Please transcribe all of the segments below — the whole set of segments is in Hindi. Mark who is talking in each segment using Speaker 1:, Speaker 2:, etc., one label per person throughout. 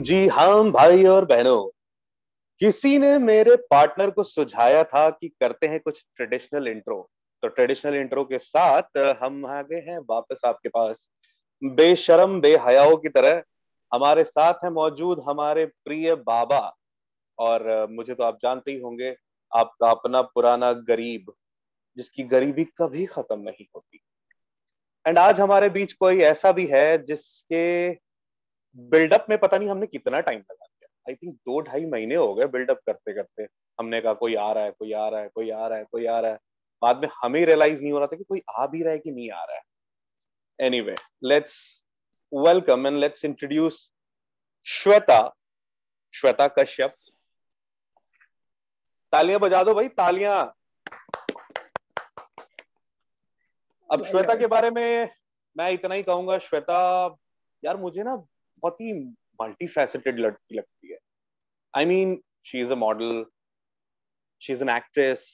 Speaker 1: जी हाँ भाई और बहनों किसी ने मेरे पार्टनर को सुझाया था कि करते हैं कुछ ट्रेडिशनल इंट्रो तो ट्रेडिशनल इंट्रो के साथ हम आ गए हैं वापस आपके पास बेशरम बेहयाओं की तरह हमारे साथ हैं मौजूद हमारे प्रिय बाबा और मुझे तो आप जानते ही होंगे आपका अपना पुराना गरीब जिसकी गरीबी कभी खत्म नहीं होती एंड आज हमारे बीच कोई ऐसा भी है जिसके बिल्डअप में पता नहीं हमने कितना टाइम लगा दिया आई थिंक दो ढाई महीने हो गए बिल्डअप करते करते हमने कहा कोई आ रहा है कोई आ रहा है कोई आ रहा है कोई आ रहा है बाद में हमें रियलाइज नहीं हो रहा था कि कोई आ भी रहा है कि नहीं आ रहा है वे let's welcome and let's introduce Shweta, Shweta Kashyap. तालियां बजा दो भाई तालियां अब श्वेता के बारे में मैं इतना ही कहूंगा श्वेता यार मुझे ना बहुत ही मल्टी फैसेटेड लड़की लगती है I mean she is a model she is an actress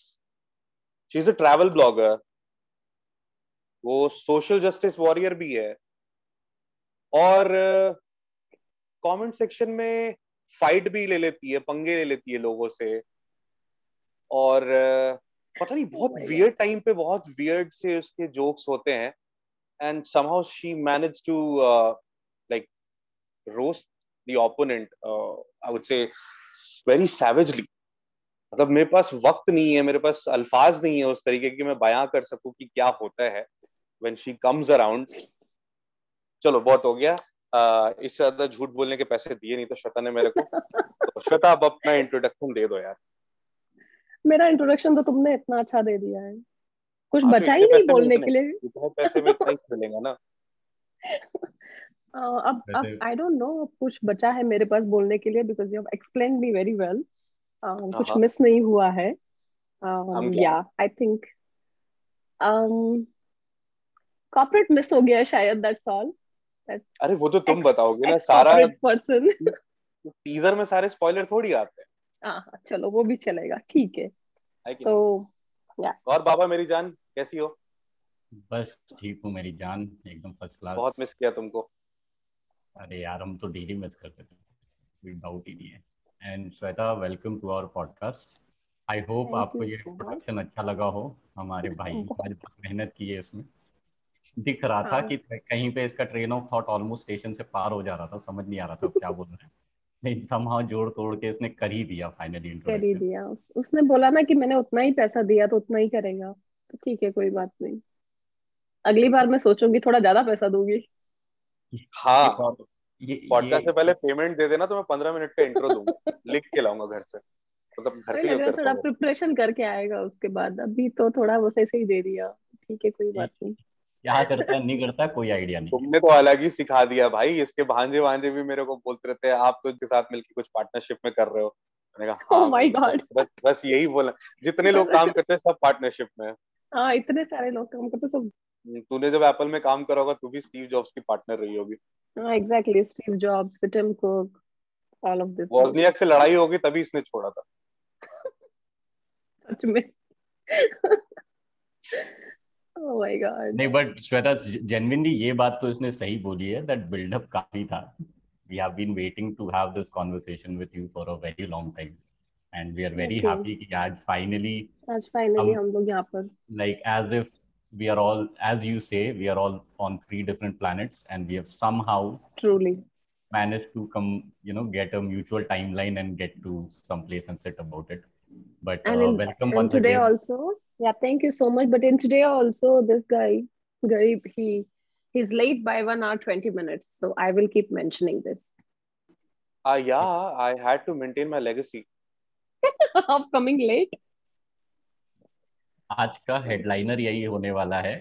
Speaker 1: she is a travel blogger वो सोशल जस्टिस वॉरियर भी है और कमेंट uh, सेक्शन में फाइट भी ले लेती है पंगे ले लेती है लोगों से और uh, पता नहीं बहुत वियर्ड टाइम पे बहुत वियर्ड से उसके जोक्स होते हैं and somehow she manage to like roast the opponent I would say very savagely मतलब मेरे पास वक्त नहीं है मेरे पास अल्फाज नहीं है उस तरीके की मैं बयां कर सकूं कि क्या होता है व्हेन शी कम्स अराउंड चलो बहुत हो गया इससे ज्यादा झूठ बोलने के पैसे दिए नहीं तो श्वेता ने मेरे को तो श्वेता अब अपना इंट्रोडक्शन
Speaker 2: दे दो
Speaker 1: यार मेरा
Speaker 2: इंट्रोडक्शन तो तुमने इतना अच्छा दे दिया है कुछ बचा ही नहीं बोलने के लिए पैसे में इतना ही मिलेगा ना अब अब आई डोंट नो कुछ बचा है मेरे पास बोलने के लिए because you have explain me very well कुछ मिस हाँ, हाँ। नहीं हुआ है या आई थिंक कॉर्पोरेट मिस हो गया शायद दैट्स ऑल
Speaker 1: अरे वो तो तुम बताओगे ना सारा पर्सन टीजर में सारे स्पॉइलर थोड़ी आते हैं हाँ, हाँ चलो वो भी चलेगा ठीक है तो या और बाबा मेरी जान कैसी हो
Speaker 3: बस ठीक हूँ मेरी जान एकदम फर्स्ट क्लास बहुत मिस किया तुमको अरे यार हम तो डेली मिस करते थे कोई डाउट ही नहीं है and Shweta welcome to our podcast I hope आपको ये प्रोडक्शन अच्छा लगा हो हमारे भाई आज मेहनत की है इसमें दिख रहा हाँ। था कि कहीं पे इसका train of thought almost station से पार हो जा रहा था समझ नहीं आ रहा था क्या बोल रहे हैं लेकिन जोड़
Speaker 2: तोड़ के इसने कर ही दिया फाइनली कर ही दिया उस, उसने बोला ना कि मैंने उतना ही पैसा दिया तो उतना ही करेगा तो ठीक है कोई बात नहीं अगली बार मैं
Speaker 1: सोचूंगी
Speaker 2: थोड़ा ज्यादा पैसा दूंगी
Speaker 1: हाँ ये, ये से पहले पेमेंट दे देना तो मैं पंद्रह मिनट का इंट्रो दूंगा लिख के लाऊंगा घर से मतलब
Speaker 2: घर से थोड़ा प्रिपरेशन करके आएगा उसके बाद अभी तो थोड़ा वो ऐसे ही दे दिया ठीक है
Speaker 1: कोई बात नहीं यहाँ करता है नहीं करता है, कोई आइडिया नहीं तुमने तो अलग ही सिखा दिया भाई इसके भांजे भांजे भी मेरे को बोलते रहते हैं आप तो इनके साथ मिलकर कुछ पार्टनरशिप में कर रहे हो मैंने कहा oh हाँ my God. बस बस यही बोला जितने लोग काम करते हैं सब पार्टनरशिप
Speaker 2: में हाँ इतने सारे लोग काम करते सब
Speaker 1: हम्म, तूने जब एप्पल में काम करा होगा तू भी स्टीव जॉब्स की पार्टनर रही होगी हाँ exactly Steve Jobs Tim Cook all of this Wozniak से लड़ाई होगी तभी इसने छोड़ा था सच में
Speaker 3: Oh my God. नहीं बट श्वेता जेनविनली ये बात तो इसने सही बोली है दैट बिल्डअप काफी था we have been waiting to have this conversation with you for a very long time and we are very happy कि आज फाइनली
Speaker 2: आज फाइनली हम लोग यहाँ पर
Speaker 3: like as if we are all as you say we are all on three different planets and we have somehow
Speaker 2: truly
Speaker 3: managed to come you know get a mutual timeline and get to some place and sit about it but
Speaker 2: uh, in, welcome and once today again. also
Speaker 1: Yeah, thank you so much. But in today also, this guy, Garib, he he's late by 1 hour 20 minutes. So I will keep mentioning this. Ah, uh, yeah, I had to maintain my legacy. of coming late. आज का हेडलाइनर यही
Speaker 3: होने वाला है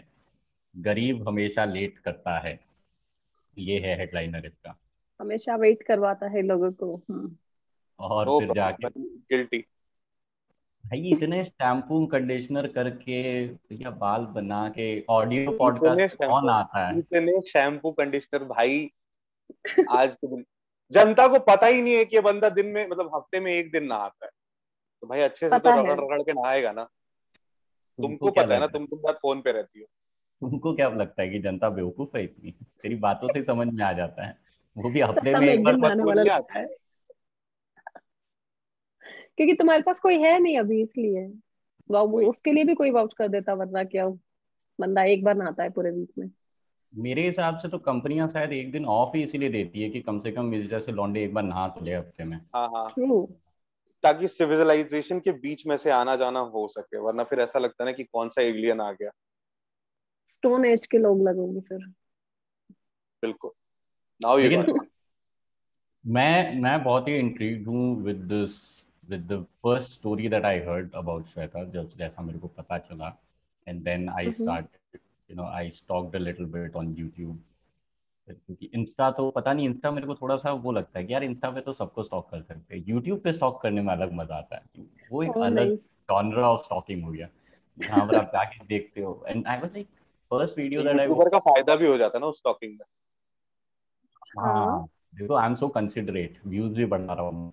Speaker 3: गरीब हमेशा लेट करता है ये है हेडलाइनर इसका
Speaker 2: हमेशा वेट करवाता है लोगों को
Speaker 1: और फिर जाके गिल्टी
Speaker 3: भाई इतने शैम्पू कंडीशनर करके भैया बाल बना के ऑडियो पॉडकास्ट कौन आता है
Speaker 1: इतने शैम्पू कंडीशनर भाई आज के दिन जनता को पता ही नहीं है कि ये बंदा दिन में मतलब हफ्ते में एक दिन नहाता है तो भाई अच्छे से तो रगड़ रगड़ के नहाएगा ना तुमको पता है ना तुम बात फोन पे रहती
Speaker 3: हो तुमको क्या लगता है कि जनता बेवकूफ है इतनी तेरी बातों से समझ में आ जाता है वो भी हफ्ते में एक बार
Speaker 2: क्योंकि तुम्हारे पास कोई है नहीं अभी इसलिए उसके लिए भी कोई वाउच कर देता वरना क्या बंदा एक बार नहाता है पूरे वीक में
Speaker 3: मेरे हिसाब से तो कंपनियां शायद एक दिन ऑफ ही इसीलिए देती है कि कम से कम इस जैसे लॉन्डे एक बार नहा तो ले हफ्ते में हाँ, हाँ।
Speaker 1: ताकि सिविलाइजेशन के बीच में से आना जाना हो सके वरना फिर ऐसा लगता ना कि कौन सा एलियन आ गया
Speaker 2: स्टोन एज के लोग लगोगे फिर
Speaker 1: बिल्कुल नाउ
Speaker 3: यू मैं मैं बहुत ही इंट्रीग्ड हूँ with this with the first story that I heard about Shweta, जब जैसा मेरे को पता चला, and then I mm-hmm. started, you know, I stalked a little bit on YouTube. क्योंकि इंस्टा तो पता नहीं इंस्टा मेरे को थोड़ा सा वो लगता है कि यार इंस्टा पे तो सबको स्टॉक कर सकते हैं यूट्यूब पे स्टॉक करने में अलग मजा आता है वो एक oh, अलग जॉनरा ऑफ स्टॉकिंग हो गया जहाँ पर आप जाके देखते हो and I was like first video that I का फायदा भी हो जाता है ना उस स्टॉकिंग में हाँ, हाँ। देखो I am so considerate views भी बढ़ा रहा हूँ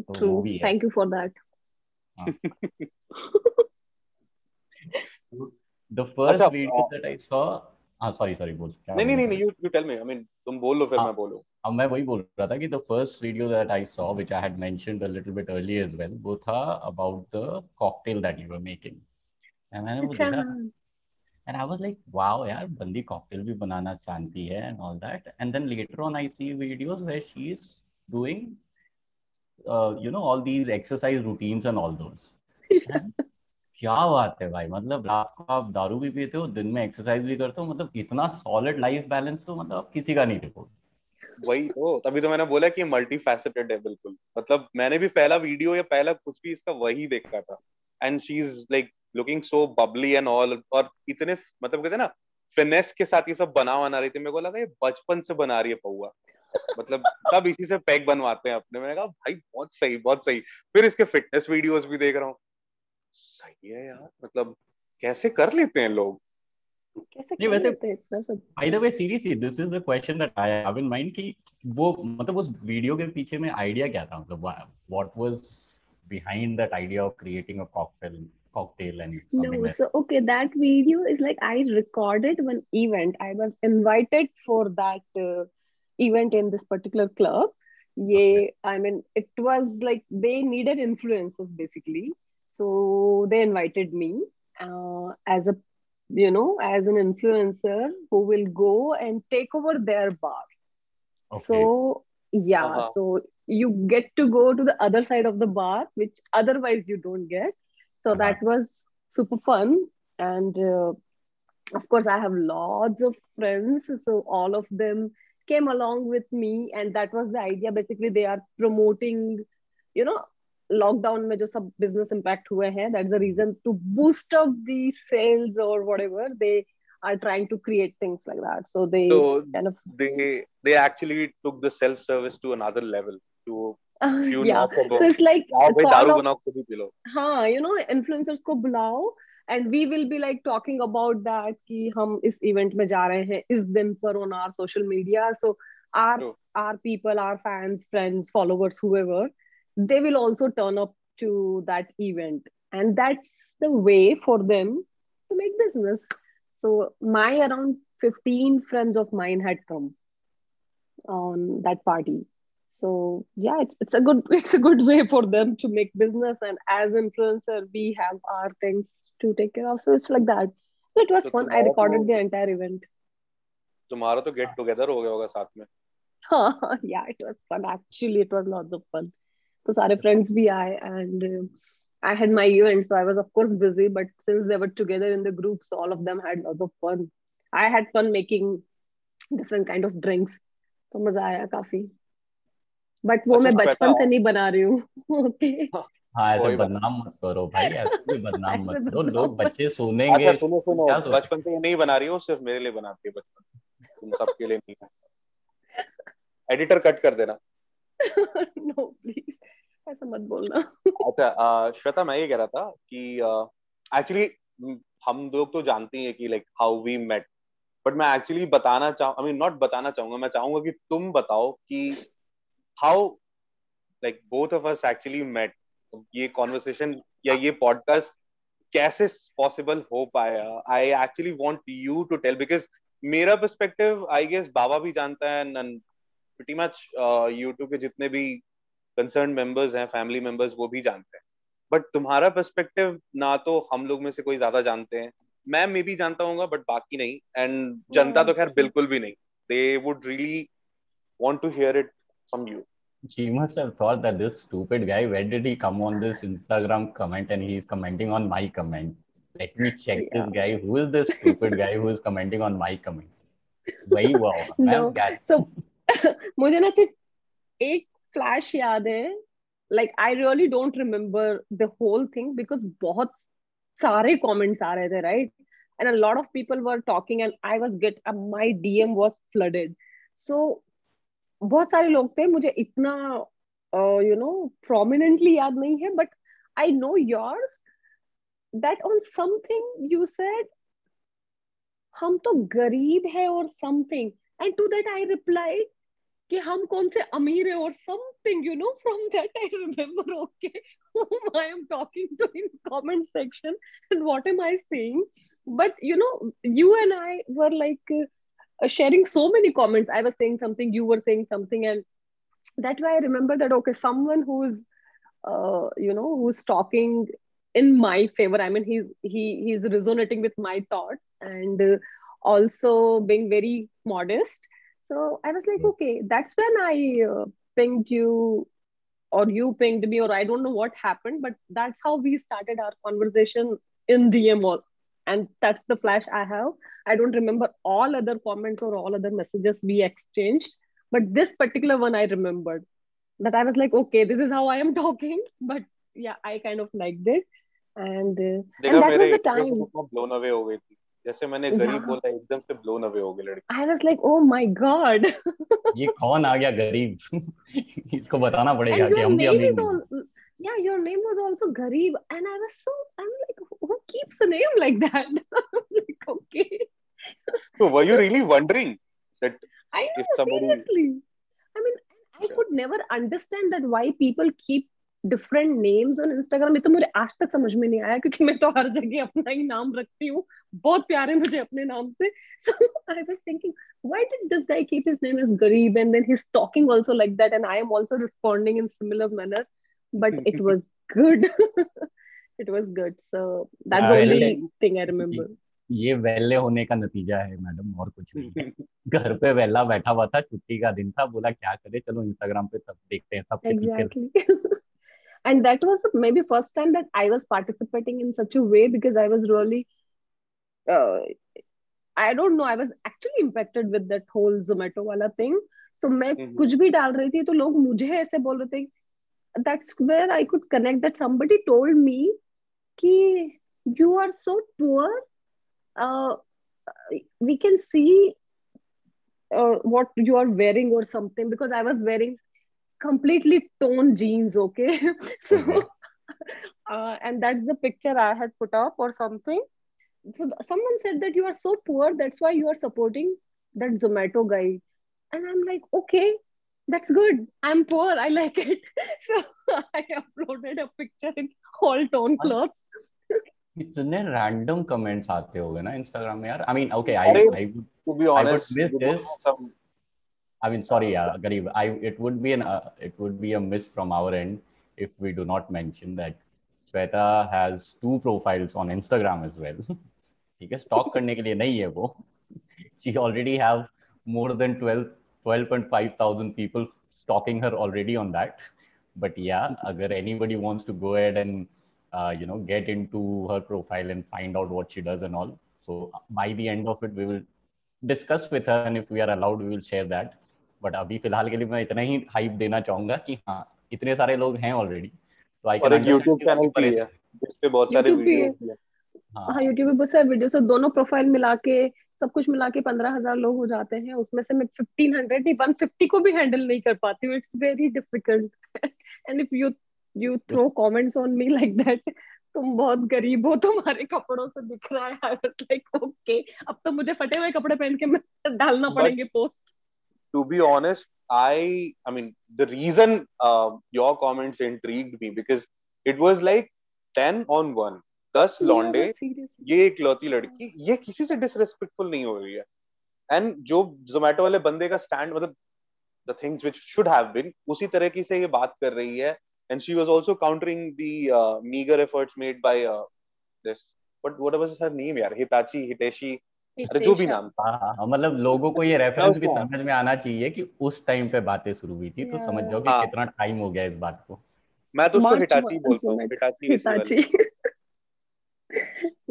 Speaker 2: तो thank you for that
Speaker 3: the first अच्छा, दैट आई सॉ saw
Speaker 1: हाँ सॉरी सॉरी बोल नहीं नहीं नहीं you you tell me I mean तुम बोलो फिर हाँ, मैं
Speaker 3: बोलूँ हाँ, अब मैं वही बोल रहा था कि the first video that I saw which I had mentioned a little bit earlier as well वो था about the cocktail that you were making and मैंने वो अच्छा। देखा and i was like wow yaar bandi cocktail bhi banana जानती hai and all that and then later on i see videos where she is doing uh, you know all these exercise routines and all those क्या बात है भाई मतलब रात को आप दारू भी पीते हो दिन में एक्सरसाइज भी करते हो मतलब इतना सॉलिड लाइफ बैलेंस तो मतलब आप किसी का नहीं देखो
Speaker 1: वही तो तभी तो मैंने बोला कि मल्टी फैसेटेड है बिल्कुल मतलब मैंने भी पहला वीडियो या पहला कुछ भी इसका वही देखा था and she is like looking so bubbly and all और इतने मतलब कहते हैं ना फिनेस के साथ ये सब बना बना रही थी मेरे को लगा ये बचपन से बना रही है पौआ मतलब तब इसी से पैक बनवाते हैं अपने मैंने कहा भाई बहुत सही बहुत सही फिर इसके फिटनेस वीडियोस भी देख रहा हूँ सही है यार मतलब कैसे कर लेते हैं लोग
Speaker 3: नहीं मतलब question
Speaker 2: event in this particular club yeah i mean it was like they needed influencers basically so they invited me uh, as a you know as an influencer who will go and take over their bar okay. so yeah uh-huh. so you get to go to the other side of the bar which otherwise you don't get so uh-huh. that was super fun and uh, of course i have lots of friends so all of them came along with me and that was the idea basically they are promoting you know lockdown में jo sab business impact हुए हैं That's the reason to boost up the sales or whatever they are trying to create things like that so they so
Speaker 1: kind of they they actually took the self service to another level to
Speaker 2: few yeah. so it's like दारू you know influencers ko bulao. And we will be like talking about that कि हम इस इवेंट में जा रहे हैं इस दिन पर on our social media so our our people our fans friends followers whoever they will also turn up to that event and that's the way for them to make business so my around 15 friends of mine had come on that party so yeah it's, it's a good it's a good way for them to make business and as influencer we have our things to take care of so it's like that so it was so fun i recorded the entire event
Speaker 1: तुम्हारा तो get together हो गया होगा साथ में
Speaker 2: हाँ या it was fun actually it was lots of fun तो सारे फ्रेंड्स भी आए uh, I had my event, so I was of course busy. But since they were together in the group, so all of them had lots of fun. I had fun making different kind of drinks. तो मजा आया काफी. बट वो अच्छा, मैं तो बचपन से नहीं बना रही हूँ ओके हाँ ऐसे बदनाम मत करो भाई ऐसे भी बदनाम मत करो लोग बच्चे सुनेंगे अच्छा सुनो सुनो बचपन से नहीं बना रही हो सिर्फ मेरे लिए
Speaker 1: बनाती है बचपन से तुम सबके लिए नहीं एडिटर कट कर देना नो प्लीज ऐसा मत बोलना अच्छा श्वेता मैं ये कह रहा था कि एक्चुअली हम लोग तो जानते हैं कि like how we met but मैं एक्चुअली बताना चाहूँ आई मीन नॉट बताना चाहूंगा मैं चाहूंगा कि तुम बताओ कि how like both of us actually met ये कॉन्वर्सेशन या ये पॉडकास्ट कैसे पॉसिबल हो पाया I actually want you to tell because मेरा परस्पेक्टिव आई गेस बाबा भी जानता है pretty much uh, YouTube के जितने भी कंसर्न मेंबर्स हैं फैमिली मेंबर्स वो भी जानते हैं बट तुम्हारा परस्पेक्टिव ना तो हम लोग में से कोई ज्यादा जानते हैं मैं मे भी जानता हूँ बट बाकी नहीं एंड जनता तो खैर बिल्कुल भी नहीं they would really want to hear it
Speaker 3: from you. She must have thought that this stupid guy, where did he come on this Instagram comment and he's commenting on my comment? Let me check yeah. this guy. Who is this stupid guy who is commenting on my comment?
Speaker 2: वही हुआ होगा मुझे ना सिर्फ एक फ्लैश याद है like I really don't remember the whole thing because बहुत सारे कमेंट्स आ रहे थे right and a lot of people were talking and I was get my DM was flooded so बहुत सारे लोग थे मुझे इतना यू नो प्रोमिनेंटली याद नहीं है but I know yours that on something you said हम तो गरीब है और something and to that I reply कि हम कौन से अमीर है और something you know from that I remember okay whom I am talking to in comment section and what am I saying but you know you and I were like uh, uh, sharing so many comments. I was saying something, you were saying something, and that way I remember that okay, someone who's uh, you know who's talking in my favor. I mean, he's he he's resonating with my thoughts and uh, also being very modest. So I was like, hmm. okay, that's when I uh, pinged you or you pinged me or I don't know what happened, but that's how we started our conversation in DM and that's the flash i have i don't remember all other comments or all other messages we exchanged but this particular one i remembered that i was like okay this is how i am talking but yeah i kind of liked it and,
Speaker 1: uh, and that was the time blown away हो गई थी जैसे मैंने गरीब बोला एकदम से blown away हो गई लड़की I
Speaker 2: was like oh my god
Speaker 3: ये कौन आ गया गरीब इसको बताना पड़ेगा कि हम भी अमीर
Speaker 2: yeah, your name was also Garib.
Speaker 1: And I was so, I'm like, who keeps a name like that? like, okay. so were you really wondering that I know, if somebody... seriously. I mean, I
Speaker 2: yeah. could never understand that why people keep different names on Instagram ये तो मुझे आज तक समझ में नहीं आया क्योंकि मैं तो हर जगह अपना ही नाम रखती हूँ बहुत प्यारे मुझे अपने नाम से so I was thinking why did this guy keep his name is गरीब and then he is talking also like that and I am also responding in similar manner but it was good. it was good. So that's yeah, the ah, only thing I remember. ये वेले होने का
Speaker 3: नतीजा है मैडम और कुछ नहीं घर पे वेला बैठा हुआ था छुट्टी का दिन था बोला क्या करे चलो इंस्टाग्राम पे सब देखते हैं सब exactly.
Speaker 2: and that was maybe first time that I was participating in such a way because I was really uh, I don't know I was actually impacted with that whole Zomato wala thing so मैं mm-hmm. कुछ भी डाल रही थी तो लोग मुझे ऐसे बोल रहे थे that's where I could connect that somebody told me, Ki, you are so poor. Uh, we can see uh, what you are wearing or something because I was wearing completely torn jeans. Okay. so, mm-hmm. uh, and that's the picture I had put up or something. So, someone said that you are so poor. That's why you are supporting that Zomato guy. And I'm like, okay, that's good i'm poor i like it so i uploaded a picture in all tone clothes
Speaker 3: इतने रैंडम कमेंट्स आते होंगे ना इंस्टाग्राम में यार I mean okay I I would to be honest miss this I mean sorry यार गरीब I it would be an it would be a miss from our end if we do not mention that Shweta has two profiles on Instagram as well ठीक है स्टॉक करने के लिए नहीं है वो she already have more than 12 12.5 people stalking her already on that. But yeah, if anybody wants to go ahead and uh, you know get into her profile and find out what she does and all. So by the end of it, we will discuss with her, and if we are allowed, we will share that. But अभी फिलहाल के लिए मैं इतना ही hype देना चाहूंगा कि हाँ इतने सारे लोग हैं already. So I can. YouTube channel भी है
Speaker 2: जिस पे बहुत सारे वीडियोस हैं हां YouTube पे बहुत सारे वीडियोस और दोनों प्रोफाइल मिला के सब कुछ मिला के पंद्रह हजार लोग हो जाते हैं उसमें से मैं फिफ्टीन हंड्रेड नहीं वन फिफ्टी को भी हैंडल नहीं कर पाती हूँ it's very difficult and if you you throw comments on me like that तुम बहुत गरीब हो तुम्हारे कपड़ों से दिख रहा है लाइक ओके अब तो मुझे फटे हुए कपड़े पहन के डालना पड़ेंगे post to be honest I I mean the reason your your intrigued me because it it like
Speaker 1: like 10 on दस लौंडे ये एक लौती लड़की ये किसी से डिसरेस्पेक्टफुल नहीं हो रही है एंड जो जोमेटो वाले बंदे का स्टैंड मतलब the things which should have been उसी तरह की से ये बात कर रही है and she was also countering the meagre
Speaker 3: efforts made by this but what was her name यार हिताची हितेशी अरे जो भी नाम था हाँ, हाँ, हाँ मतलब लोगों को ये रेफरेंस
Speaker 1: भी
Speaker 3: समझ में आना चाहिए कि उस टाइम पे बातें शुरू हुई थी तो समझ जाओ कि हाँ। कितना टाइम हो गया इस बात को मैं तो उसको हिटाची बोलता हूं हूँ हिटाची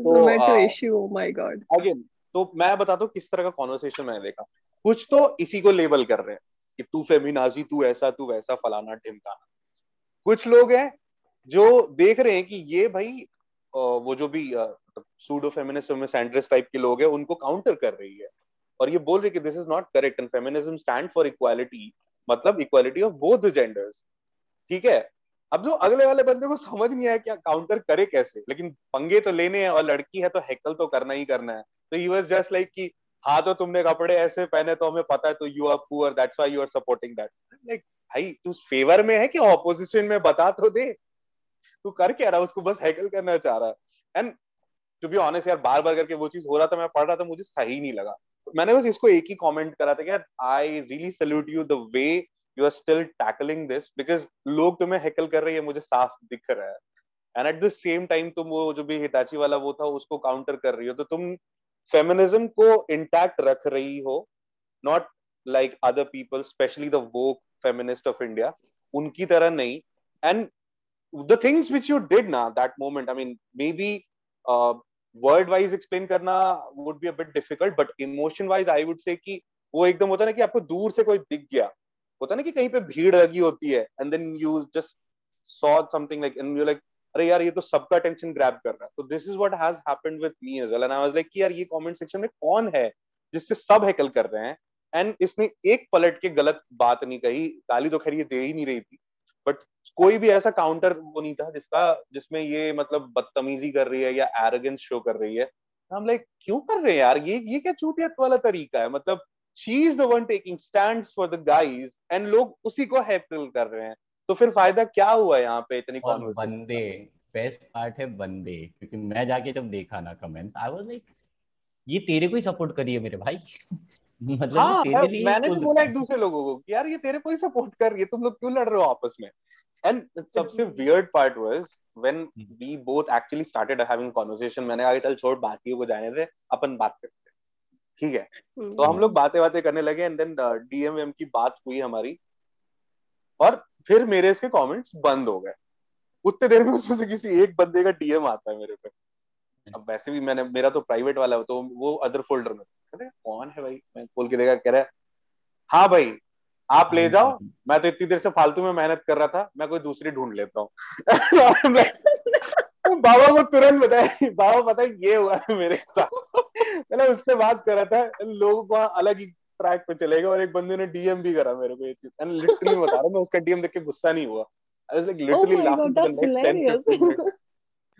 Speaker 2: तो, uh,
Speaker 1: oh तो मैं बताता हूँ किस तरह का कॉन्वर्सेशन मैंने देखा कुछ तो इसी को लेबल कर रहे हैं कि तू फेमिनाजी तू ऐसा तू वैसा फलाना ढिमकाना कुछ लोग हैं जो देख रहे हैं कि ये भाई वो जो भी सूडो फेमिनिस्ट सेंट्रिस्ट टाइप के लोग हैं उनको काउंटर कर रही है और ये बोल रही कि this is not correct and feminism stand for equality मतलब इक्वालिटी ऑफ बोथ जेंडर्स ठीक है अब जो अगले वाले बंदे को समझ नहीं आया क्या काउंटर करे कैसे लेकिन पंगे तो लेने हैं और लड़की है तो हैकल तो करना ही करना है तो ही वॉज जस्ट लाइक कि हाँ तो तुमने कपड़े ऐसे पहने तो हमें पता है तो you are poor that's why you are supporting that like भाई तू फेवर में है कि ऑपोजिशन में बता तो दे तू कर क्या रहा उसको बस हैकल करना चाह रहा है एंड टू बी ऑनेस्ट यार बार बार करके वो चीज हो रहा था मैं पढ़ रहा था मुझे सही नहीं लगा मैंने बस इसको एक ही कमेंट करा था कि यार I really salute you the way you are still tackling this because लोग तुम्हें हैकल कर रहे हैं मुझे साफ दिख रहा है and at the same time तुम वो जो भी हिटाची वाला वो था उसको काउंटर कर रही हो तो तुम फेमिनिज्म को इंटैक्ट रख रही हो not like other people specially the वो फेमिनिस्ट ऑफ इंडिया उनकी तरह नहीं and the things which you did ना that moment I mean may be world wise explain करना would be a bit difficult but emotion wise I would say कि वो एकदम होता है ना कि आपको दूर से कोई दिख गया होता है ना कि कहीं पे भीड़ लगी होती है and then you just saw something like and you like अरे यार ये तो सबका टेंशन ग्रैब कर रहा है तो this is what has happened with me as well and I was like कि यार ये कमेंट सेक्शन में कौन है जिससे सब हैकल कर रहे हैं एंड इसने एक पलट के गलत बात नहीं कही गाली तो खैर ये दे ही नहीं रही थी बट कोई भी ऐसा काउंटर वो नहीं था जिसका जिसमें ये मतलब बदतमीजी कर रही है या एरोगेंस शो कर रही है हम लाइक क्यों कर रहे हैं यार ये ये क्या चूतियत वाला तरीका है मतलब she the one taking stand for the guys and लोग उसी को हैपल कर रहे हैं तो फिर फायदा क्या हुआ यहाँ पे इतनी बंदे
Speaker 3: बेस्ट पार्ट है बंदे क्योंकि मैं जाके जब देखा ना कमेंट्स आई वाज लाइक ये तेरे को ही सपोर्ट करिए मेरे भाई मतलब हाँ, तेरे लिए मैंने भी तो बोला एक दूसरे लोगों को कि यार ये तेरे को ही सपोर्ट कर रही है तुम लोग क्यों लड़ रहे हो आपस में एंड सबसे weird part was when we both actually started having conversation मैंने कहा चल छोड़ बाकियों को जाने दे अपन बात करते ठीक है हम्म। तो हम लोग बातें बातें करने लगे एंड देन डीएमएम की बात हुई हमारी और फिर मेरे इसके कमेंट्स बंद हो गए उतने देर में उसमें से किसी एक बंदे का डीएम आता है मेरे पे अब वैसे भी मैंने मेरा तो प्राइवेट वाला तो वो अदर फोल्डर में कौन है भाई मैं खोल के देखा कह रहा है हाँ भाई आप ले जाओ मैं तो इतनी देर से फालतू में मेहनत कर रहा था मैं कोई दूसरी ढूंढ लेता हूँ बाबा को तुरंत बताया बाबा पता ये हुआ मेरे साथ मैंने उससे बात करा था लोगों को अलग ही ट्रैक पे चलेगा और एक बंदे ने डीएम भी करा मेरे को ये चीज एंड लिटरली बता रहा मैं उसका डीएम देख के गुस्सा नहीं हुआ I was like literally laughing for the 10 minutes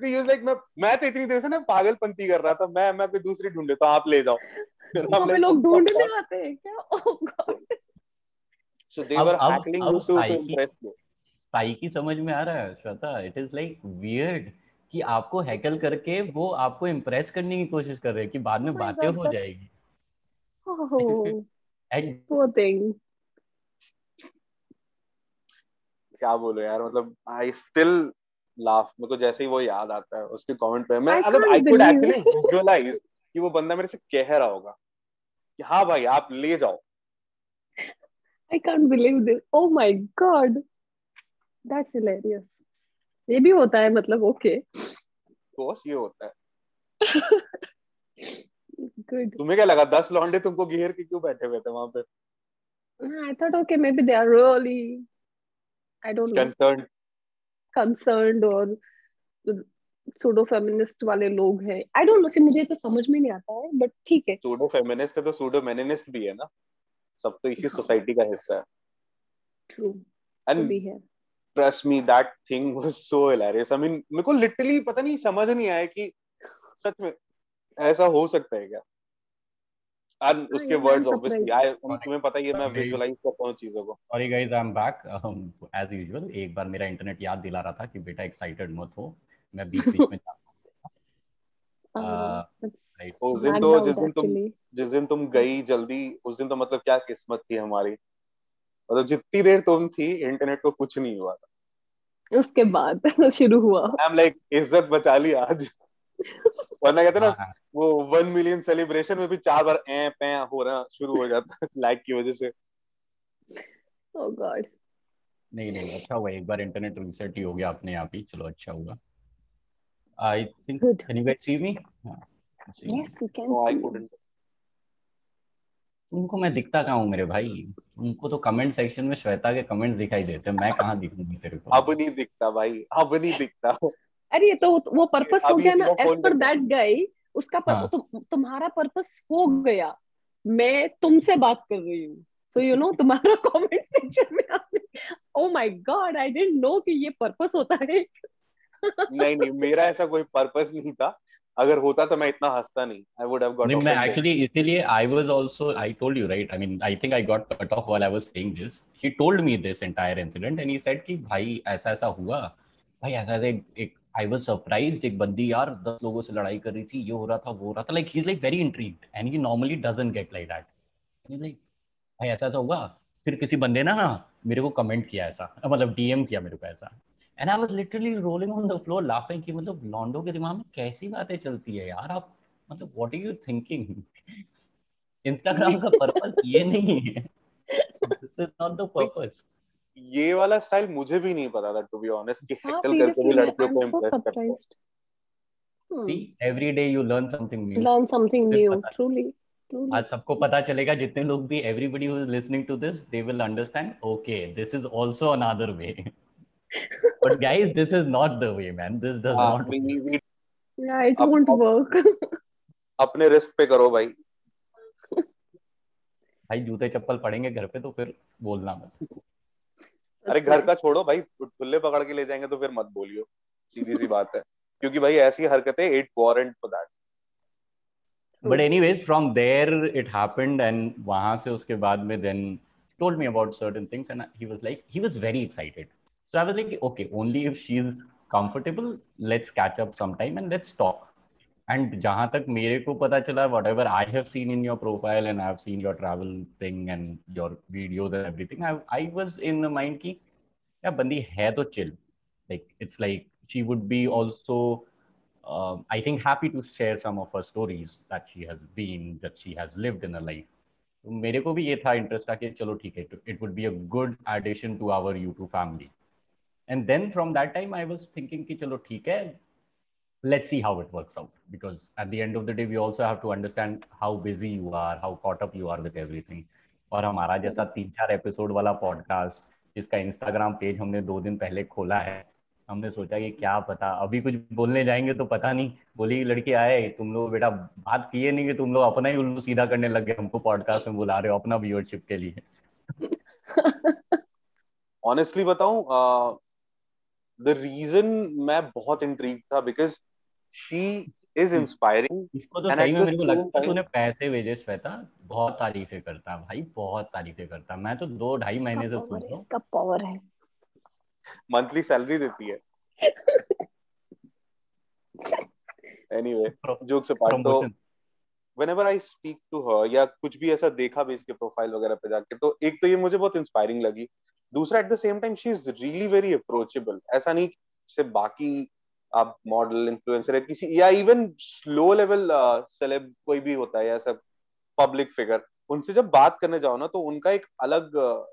Speaker 3: he was like मैं मैं तो इतनी देर से ना पागलपंती कर रहा था मैं मैं भी दूसरी ढूंढे तो आप ले जाओ हमें लोग ढूंढ ले आते हैं क्या so they were heckling to to impress you psyche समझ में आ रहा है Shweta it is like weird
Speaker 4: कि आपको हैकल करके वो आपको इम्प्रेस करने की कोशिश कर रहे हैं कि बाद में oh बातें हो जाएगी oh, क्या बोलो यार मतलब आई स्टिल लाफ मेरे को जैसे ही वो याद आता है उसके कमेंट पे मैं मतलब आई कुड एक्चुअली विजुलाइज कि वो बंदा मेरे से कह रहा होगा कि हाँ भाई आप ले जाओ I can't believe this oh my god that's hilarious ये भी होता है मतलब ओके बॉस ये होता है गुड तुम्हें क्या लगा दस लॉन्डे तुमको घेर के क्यों बैठे हुए थे वहां पे I thought okay may be they are really I don't know concern concerned और सूडो फेमिनिस्ट वाले लोग हैं आई डोंट नो से मुझे तो समझ में नहीं आता है बट ठीक है सूडो फेमिनिस्ट है तो सूडो मेनिनिस्ट भी है ना सब तो इसी सोसाइटी हाँ। का हिस्सा है true and trust me that thing was so hilarious I mean मेरे को लिटरली पता नहीं समझ नहीं आया कि सच में ऐसा हो सकता है क्या एंड हाँ, उसके वर्ड्स ऑब्वियसली आई तुम्हें पता ही है मैं विजुलाइज
Speaker 5: करता हूं चीजों को और ये guys I am back as usual एक बार मेरा इंटरनेट याद दिला रहा था कि बेटा एक्साइटेड मत हो मैं बीच बीच में
Speaker 4: हाँ, uh, उस दिन तो जिस दिन तुम जिस दिन तुम गई जल्दी उस दिन तो मतलब क्या किस्मत थी हमारी मतलब जितनी देर तुम थी इंटरनेट को कुछ नहीं हुआ था
Speaker 6: उसके बाद शुरू हुआ
Speaker 4: आई एम लाइक इज्जत बचा ली आज वरना कहते ना हाँ, हाँ। वो वन मिलियन सेलिब्रेशन में भी चार बार ए पे हो रहा शुरू हो जाता लाइक की वजह से
Speaker 6: ओह oh गॉड
Speaker 5: नहीं नहीं अच्छा हुआ एक बार इंटरनेट रीसेट ही हो गया अपने आप ही चलो अच्छा हुआ I think can you guys see me yes we can see तुमको मैं दिखता कहां हूं मेरे भाई उनको तो कमेंट सेक्शन में श्वेता के कमेंट दिखाई देते हैं मैं
Speaker 4: कहा दिखूंगी तेरे को अब नहीं दिखता भाई अब नहीं दिखता
Speaker 6: अरे तो वो पर्पस हो गया तो ना एज पर दैट गाय उसका पर, हाँ. तु, तुम्हारा पर्पस हो गया मैं तुमसे बात कर रही हूँ सो यू नो तुम्हारा कमेंट सेक्शन में oh my god I didn't know कि ये पर्पस होता है नहीं नहीं मेरा
Speaker 4: ऐसा कोई पर्पस नहीं था अगर होता तो मैं इतना हंसता नहीं आई वुड हैव गॉट नहीं मैं एक्चुअली इसीलिए I was also I told you right
Speaker 5: I mean I think
Speaker 4: I got cut
Speaker 5: off while I was saying this he told me this entire incident and he said कि भाई ऐसा ऐसा हुआ भाई ऐसा ऐसा एक आई वाज सरप्राइज्ड एक बंदी यार दस लोगों से लड़ाई कर रही थी ये हो रहा था वो हो रहा था like he is like very intrigued and he normally doesn't get like that and like भाई ऐसा ऐसा हुआ फिर किसी बंदे ना मेरे को कमेंट किया ऐसा मतलब डीएम किया मेरे को ऐसा and I was literally rolling on the floor laughing कि मतलब लॉन्डो के दिमाग में कैसी बातें चलती है यार आप
Speaker 4: मतलब what are you thinking Instagram का पर्पस ये नहीं है this is not the purpose ये वाला स्टाइल मुझे भी नहीं पता था टू बी ऑनेस्ट कि हैकल हाँ, करके भी लड़कियों को इंप्रेस करते हैं see every day you learn something new learn something new truly आज सबको पता चलेगा
Speaker 5: जितने लोग भी everybody who is listening to this they will understand okay this is also another way but guys, this is not the way, man. This does uh, not. We, we... Yeah, it ap- won't
Speaker 4: work. अपने रिस्क पे करो भाई भाई
Speaker 5: जूते चप्पल पड़ेंगे घर पे तो फिर
Speaker 4: बोलना मत अरे घर का छोड़ो भाई चुल्ले पकड़ के ले जाएंगे तो फिर मत बोलियो सीधी सी बात है क्योंकि भाई ऐसी हरकतें it warrant for that
Speaker 5: but anyways from there it happened and वहां से उसके बाद में then told me about certain things and he was like he was very excited So I was like, okay, only if is comfortable, let's catch up sometime and let's talk. And जहां तक मेरे को पता चला whatever I have seen in your profile and I have seen your travel thing and your videos and everything I was in mind की या बंदी है तो chill like it's like she would be also I think happy to share some of her stories that she has been that she has lived in a life तो मेरे को भी ये था इंटरेस्ट था कि चलो ठीक है it would be a good addition to our YouTube family and then from that time I was thinking कि चलो ठीक है let's see how it works out because at the end of the day we also have to understand how busy you are how caught up you are with everything और हमारा जैसा तीन चार एपिसोड वाला पॉडकास्ट जिसका इंस्टाग्राम पेज हमने दो दिन पहले खोला है हमने सोचा कि क्या पता अभी कुछ बोलने जाएंगे तो पता नहीं बोली लड़के आए तुम लोग बेटा बात किए नहीं कि तुम लोग अपना ही उल्लू सीधा करने लग गए हमको पॉडकास्ट में बुला रहे हो अपना व्यूअरशिप के लिए
Speaker 4: ऑनेस्टली बताऊं द रीजन मैं बहुत इंट्रीग था बिकॉज शी इज इंस्पायरिंग इसको तो सही में मेरे को
Speaker 5: लगता है तूने पैसे भेजे श्वेता बहुत तारीफें करता भाई बहुत तारीफें करता मैं तो दो ढाई महीने
Speaker 4: से सुन रहा हूं इसका पावर है मंथली सैलरी देती है एनीवे जोक से पार्ट तो whenever I speak to her या कुछ भी ऐसा देखा भी इसके प्रोफाइल वगैरह पे जाके तो एक तो ये मुझे बहुत इंस्पायरिंग लगी दूसरा at the same time she is really very approachable ऐसा नहीं से बाकी आप मॉडल इन्फ्लुएंसर है किसी या इवन स्लो लेवल सेलेब कोई भी होता है या सब पब्लिक फिगर उनसे जब बात करने जाओ ना तो उनका एक अलग uh,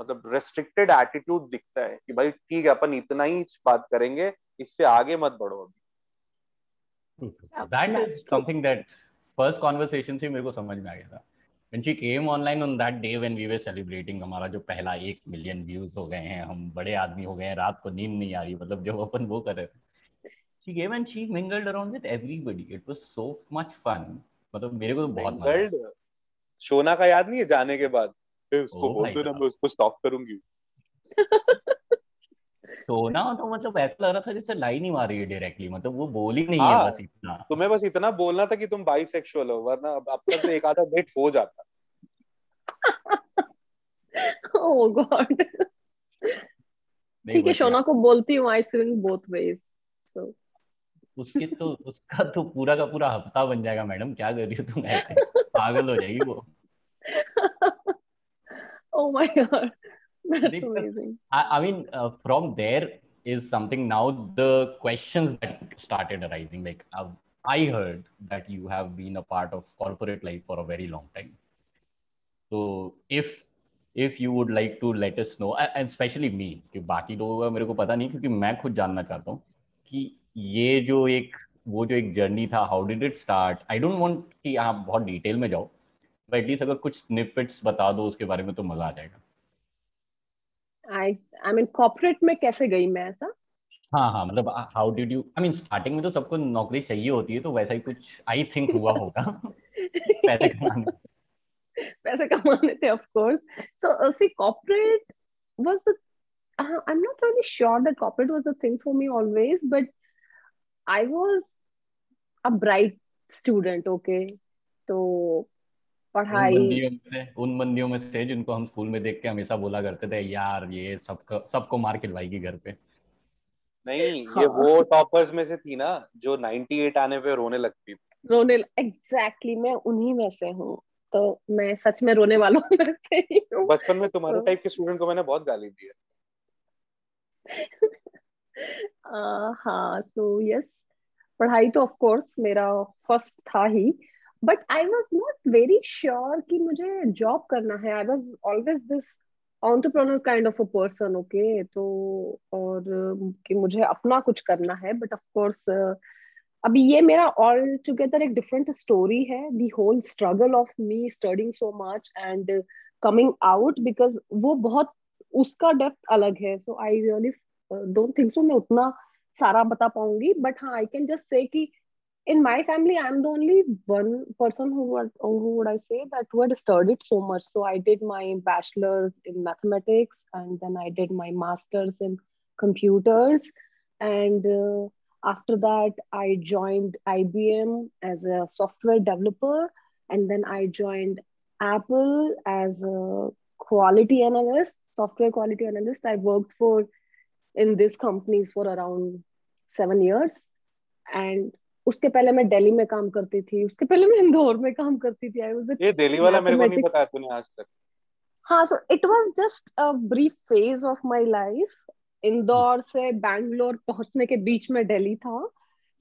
Speaker 4: मतलब रेस्ट्रिक्टेड एटीट्यूड दिखता है कि भाई ठीक है अपन इतना ही बात करेंगे इससे आगे मत बढ़ो अभी that is something that
Speaker 5: first conversation से मेरे को समझ में आ गया था when she came online on that day when we were celebrating हमारा जो पहला एक मिलियन व्यूज हो गए हैं हम बड़े आदमी हो गए हैं रात को नींद नहीं आ रही मतलब जो अपन वो कर रहे she came and she mingled around with everybody it was so much fun मतलब मेरे को तो बहुत
Speaker 4: मजा शोना का याद नहीं है जाने के बाद उसको बोल दो ना मैं उसको स्टॉक करूंगी
Speaker 5: सोना तो, तो मतलब ऐसा लग रहा था जैसे लाइन
Speaker 4: ही मार रही है डायरेक्टली मतलब वो बोल ही नहीं हाँ, है बस इतना तुम्हें बस इतना बोलना था कि तुम बाइसेक्सुअल हो वरना अब,
Speaker 5: अब तक तो एक आधा डेट हो
Speaker 6: जाता ओह oh गॉड ठीक है सोना को बोलती
Speaker 5: हूँ I swing both ways so उसके तो उसका तो पूरा का पूरा हफ्ता बन जाएगा मैडम क्या कर रही हो तुम ऐसे पागल हो जाएगी वो
Speaker 6: oh my god That's
Speaker 5: amazing. I, I mean, uh, from there is something now the questions that started arising. Like, uh, I heard that you have been a part of corporate life for a very long time. So, if if you would like to let us know and especially me, कि बाकी लोगों का मेरे को पता नहीं क्योंकि मैं खुद जानना चाहता हूँ कि ये जो एक वो जो एक जर्नी था how did it start I don't want कि आप बहुत डिटेल में जाओ एटलीस्ट अगर कुछ स्निपेट्स बता दो उसके बारे में तो मजा आ जाएगा
Speaker 6: आई आई मीन कॉर्पोरेट में कैसे गई मैं ऐसा हाँ हाँ मतलब
Speaker 5: how did you I mean starting में तो सबको नौकरी चाहिए होती है तो वैसा ही कुछ आई थिंक हुआ होगा पैसे कमाने पैसे कमाने थे of course so see corporate was the I am not really sure
Speaker 6: that corporate was the thing for me always but I was a bright student okay तो
Speaker 5: पढ़ाई उन मंदियों में, में से जिनको हम स्कूल में देख के हमेशा बोला करते थे यार ये सबको सबको मार
Speaker 4: खिलवाएगी
Speaker 5: घर
Speaker 4: पे नहीं हाँ। ये वो टॉपर्स में से थी ना जो 98 आने पे रोने लगती थी रोने एग्जैक्टली exactly, मैं उन्हीं में से
Speaker 6: हूँ
Speaker 4: तो मैं सच में
Speaker 6: रोने वालों में
Speaker 4: से ही हूँ बचपन में तुम्हारे टाइप तो के स्टूडेंट को मैंने बहुत गाली दी है
Speaker 6: हाँ सो यस पढ़ाई तो ऑफ कोर्स मेरा फर्स्ट था ही but I was not very sure कि मुझे जॉब करना है I was always this entrepreneur kind of a person okay तो और कि मुझे अपना कुछ करना है बट ऑफकोर्स अभी ये मेरा ऑल टुगेदर एक डिफरेंट स्टोरी है the whole struggle of me studying so much and coming out because वो बहुत उसका डेप्थ अलग है so I really don't think so मैं उतना सारा बता पाऊंगी बट हाँ आई कैन जस्ट से कि in my family i'm the only one person who would who would i say that who had studied so much so i did my bachelor's in mathematics and then i did my master's in computers and uh, after that i joined ibm as a software developer and then i joined apple as a quality analyst software quality analyst i worked for in these companies for around 7 years and उसके पहले मैं दिल्ली में काम करती थी उसके पहले मैं इंदौर में काम करती थी
Speaker 4: आई वाज ये दिल्ली वाला मेरे को नहीं पता तूने आज तक हाँ
Speaker 6: so it was just a brief phase of my life Indore से बैंगलोर पहुंचने के बीच में दिल्ली था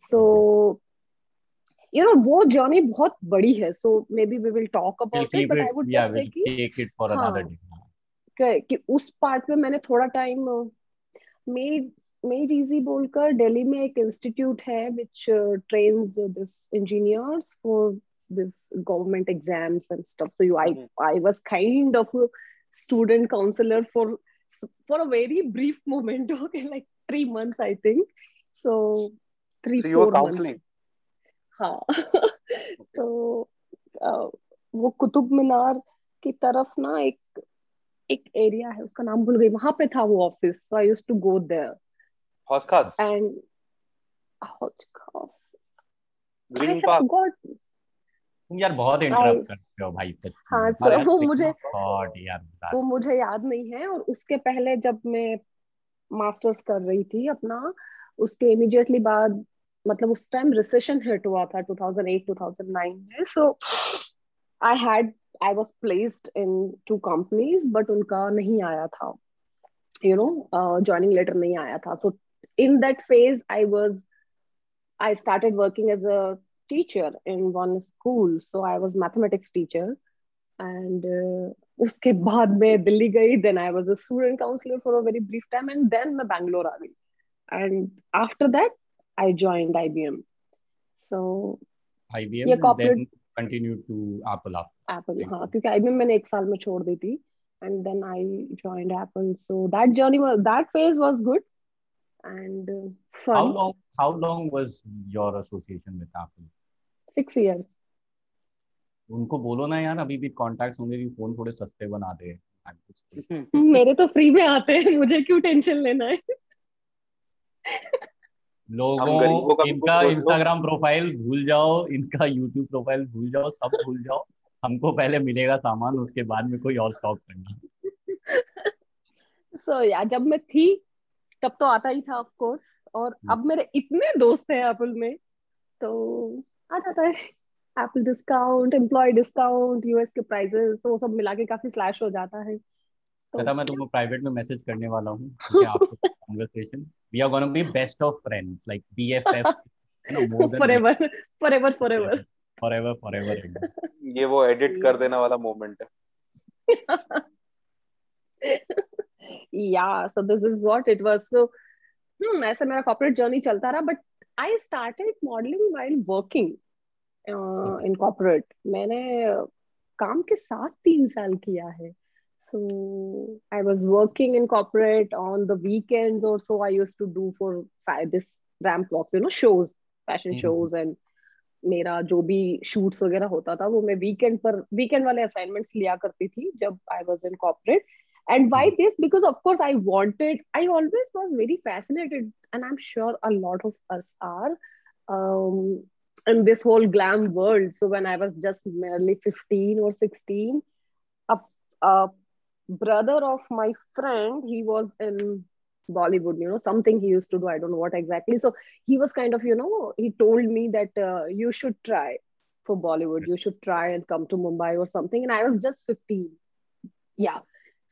Speaker 6: सो यू नो वो जर्नी बहुत बड़ी है so maybe we
Speaker 5: will talk
Speaker 6: about it but I would just say कि टेक फॉर अनदर डे कि उस पार्ट में मैंने थोड़ा time made uh, made easy बोलकर दिल्ली में एक इंस्टीट्यूट है which train this engineers for this government exams and stuff so you I I was kind of student counsellor for for a very brief moment okay like 3 months I think so 3 so you are counselling हां सो वो कुतुब मीनार की तरफ ना एक एक एरिया है उसका नाम भूल गई वहां पे था वो office so I used to go there Hoskas. And Hoskas. Green I Park. Forgot. तुम यार बहुत इंटरप्ट करते हो भाई सच हाँ सर तो वो मुझे वो मुझे याद नहीं है और उसके पहले जब मैं मास्टर्स कर रही थी अपना उसके इमीडिएटली बाद मतलब उस टाइम रिसेशन हिट हुआ था 2008 2009 में so I had I was placed in two companies but उनका नहीं आया था यू नो जॉइनिंग लेटर नहीं आया था सो in that phase i was i started working as a teacher in one school so i was mathematics teacher and uh, uske baad main delhi gayi then i was a student counselor for a very brief time and then main bangalore aa and after that i joined ibm so
Speaker 5: ibm yeah, corporate... then continued to apple
Speaker 6: apple yeah. ha ibm maine ek saal mein chhod di thi and then i joined apple so that journey was that phase was good and uh,
Speaker 5: fun. How long? How long was your association with Apple?
Speaker 6: Six years.
Speaker 5: उनको बोलो ना यार अभी भी कॉन्टैक्ट होंगे कि फोन थोड़े सस्ते बना दे
Speaker 6: मेरे तो फ्री में आते हैं मुझे क्यों टेंशन लेना है
Speaker 5: लोगों इनका इंस्टाग्राम प्रोफाइल भूल जाओ इनका यूट्यूब प्रोफाइल भूल जाओ सब भूल जाओ हमको पहले मिलेगा सामान उसके बाद में कोई और स्टॉक करना
Speaker 6: सो so, या जब मैं थी तब तो आता ही था ऑफकोर्स और हम्म। अब मेरे इतने दोस्त हैं एप्पल में तो आ जाता है Apple discount employ discount US के प्राइजेस तो वो सब मिला के काफी स्लैश हो जाता है
Speaker 5: तो पता मैं तुमको प्राइवेट में मैसेज करने वाला हूँ conversation we are gonna be best of friends like BFF
Speaker 6: forever forever forever
Speaker 5: forever forever
Speaker 4: ये वो एडिट कर देने वाला मोमेंट है
Speaker 6: yeah so this is what it was so hmm, ऐसा मेरा corporate journey चलता रहा but I started modeling while working uh, in corporate मैंने काम के साथ तीन साल किया है so I was working in corporate on the weekends or so I used to do for this ramp walks you know shows fashion mm-hmm. shows and मेरा जो भी शूट्स वगैरह होता था वो मैं वीकेंड पर वीकेंड वाले असाइनमेंट्स लिया करती थी जब I was in corporate and why hmm. this because of course i wanted i always was very fascinated and i'm sure a lot of us are um, in this whole glam world so when i was just merely 15 or 16 a, a brother of my friend he was in bollywood you know something he used to do i don't know what exactly so he was kind of you know he told me that uh, you should try for bollywood you should try and come to mumbai or something and i was just 15 yeah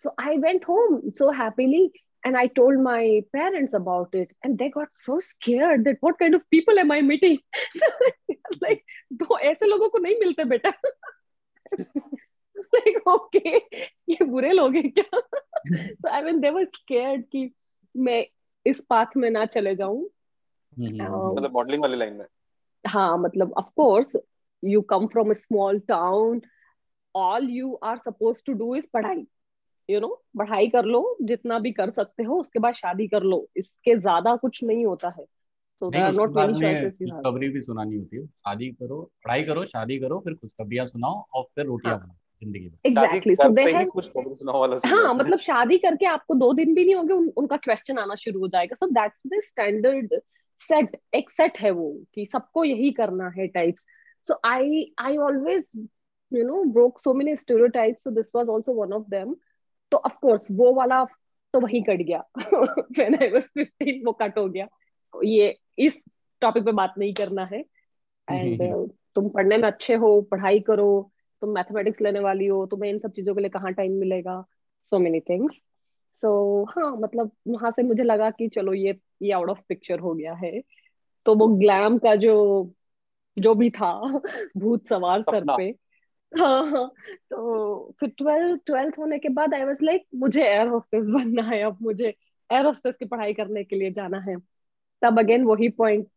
Speaker 6: so I went home so happily and I told my parents about it, and they got so scared that what kind of people am I meeting? so like, तो ऐसे लोगों को नहीं मिलते बेटा. like okay, ये बुरे लोग क्या? so I mean they were scared कि मैं इस path में ना चले जाऊं.
Speaker 4: Um, मतलब मॉडलिंग वाली लाइन में.
Speaker 6: हाँ मतलब of course you come from a small town, all you are supposed to do is पढ़ाई. यू नो पढ़ाई कर लो जितना भी कर सकते हो उसके बाद शादी कर लो इसके ज्यादा कुछ नहीं होता है so there are not many choices you have
Speaker 5: खुशखबरी भी सुनानी होती है शादी करो पढ़ाई करो शादी करो फिर
Speaker 6: खुशखबरियां सुनाओ और फिर रोटियां हाँ। बनाओ एग्जैक्टली सो दे हाँ मतलब शादी करके आपको दो दिन भी नहीं होंगे उन, उनका क्वेश्चन आना शुरू हो जाएगा so that's the standard set एक सेट है वो कि सबको यही करना है types so I I always you know broke so many stereotypes so this was also one of them तो ऑफकोर्स वो वाला तो वही कट गया व्हेन आई वाज 15 वो कट हो गया ये इस टॉपिक पे बात नहीं करना है and hmm, hmm, hmm. uh, तुम पढ़ने में अच्छे हो पढ़ाई करो तुम मैथमेटिक्स लेने वाली हो तुम्हें इन सब चीजों के लिए कहाँ टाइम मिलेगा सो मेनी थिंग्स सो हाँ मतलब वहां से मुझे लगा कि चलो ये ये आउट ऑफ पिक्चर हो गया है तो वो ग्लैम का जो जो भी था भूत सवार सर पे तो फिर ट्वेल्थ ट्वेल्थ होने के बाद आई वॉज लाइक मुझे एयर होस्टेस बनना है अब मुझे एयर होस्टेस की पढ़ाई करने के लिए जाना है तब अगेन वही पॉइंट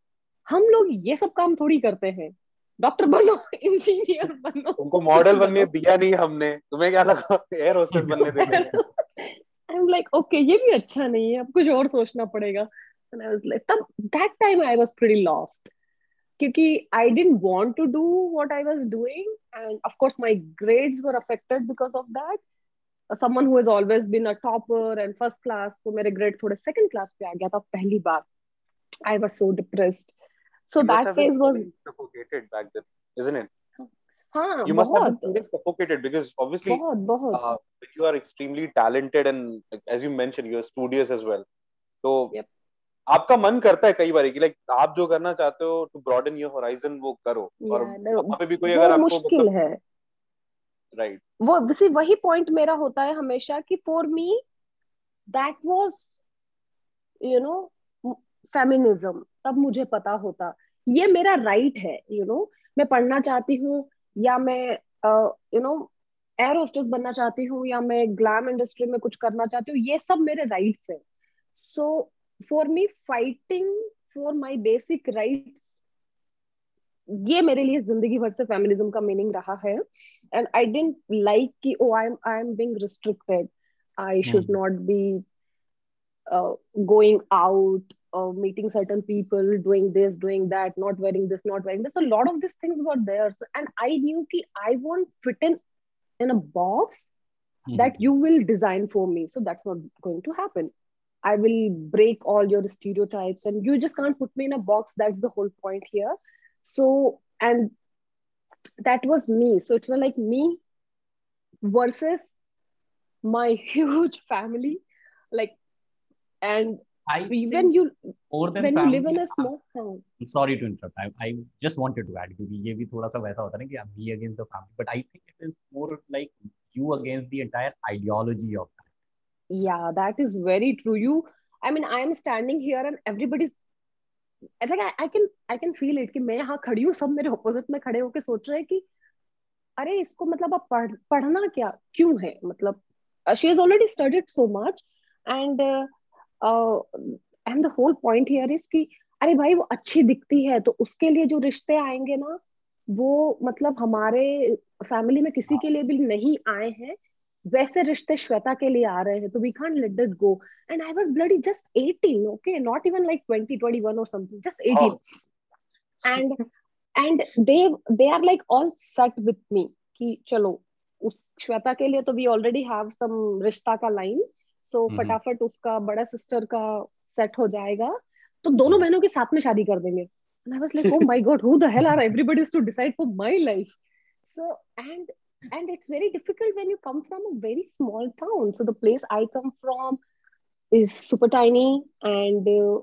Speaker 6: हम लोग ये सब काम थोड़ी करते हैं डॉक्टर बनो इंजीनियर बनो उनको
Speaker 4: मॉडल बनने दिया नहीं हमने तुम्हें क्या लगा एयर होस्टेस बनने दे आई एम
Speaker 6: लाइक ओके ये भी अच्छा नहीं है अब कुछ और सोचना पड़ेगा तब that time I was pretty lost Kyuki, I didn't want to do what I was doing. And of course, my grades were affected because of that. Uh, someone who has always been a topper and first class, so my grade thode second class pe aa gaya tha pehli I was so depressed. So that phase was
Speaker 4: suffocated back then, isn't it?
Speaker 6: Haan, you
Speaker 4: must have been suffocated because obviously
Speaker 6: uh,
Speaker 4: you are extremely talented and as you mentioned, you're studious as well. So आपका मन करता है कई बार कि लाइक आप जो करना चाहते हो टू ब्रॉडन योर होराइजन वो करो और वहां पे भी कोई अगर आपको मुश्किल मतलब
Speaker 6: है राइट वो सी वही पॉइंट मेरा होता है हमेशा कि for me that was you know feminism तब मुझे पता होता ये मेरा राइट right है यू you नो know? मैं पढ़ना चाहती हूँ या मैं यू नो एयर होस्टेस बनना चाहती हूँ या मैं ग्लैम इंडस्ट्री में कुछ करना चाहती हूँ ये सब मेरे राइट्स हैं so so, for me fighting for my basic rights, ये मेरे लिए जिंदगी भर से फेमिनिज्म का मीनिंग रहा है एंड आई डेंट लाइक कि oh I am I am being restricted I should not be going out uh, meeting certain people doing this doing that not wearing this not wearing this a lot of these things were there so, and i knew that i won't fit in in a box mm-hmm. that you will design for me so that's not going to happen I will break all your stereotypes, and you just can't put me in a box. That's the whole point here. So, and that was me. So it's like me versus my huge family, like, and I when you more than when you live in a small town. I'm
Speaker 5: sorry to interrupt. I, I just wanted to add because me against the family, but I think it is more like you against the entire ideology of
Speaker 6: yeah that is very true you i mean i am standing here and everybody's I think I, I can I can feel it कि मैं यहाँ खड़ी हूँ सब मेरे ऑपोजिट में खड़े होके सोच रहे हैं कि अरे इसको मतलब अब पढ़ पढ़ना क्या क्यों है मतलब she is already studied so much and and the whole point here is कि अरे भाई वो अच्छी दिखती है तो उसके लिए जो रिश्ते आएंगे ना वो मतलब हमारे फैमिली में किसी के लिए भी नहीं आए हैं वैसे रिश्ते श्वेता के लिए आ रहे हैं तो we can't let that go and I was bloody just eighteen okay not even like twenty twenty one और something just eighteen and and they they are like all set with me कि चलो उस श्वेता के लिए तो वी ऑलरेडी हैव सम रिश्ता का लाइन सो फटाफट उसका बड़ा सिस्टर का सेट हो जाएगा तो दोनों बहनों के साथ में शादी कर देंगे i was like oh my god who the hell are are everybody to decide for my life so and and it's very difficult when you come from a very small town so the place i come from is super tiny and uh,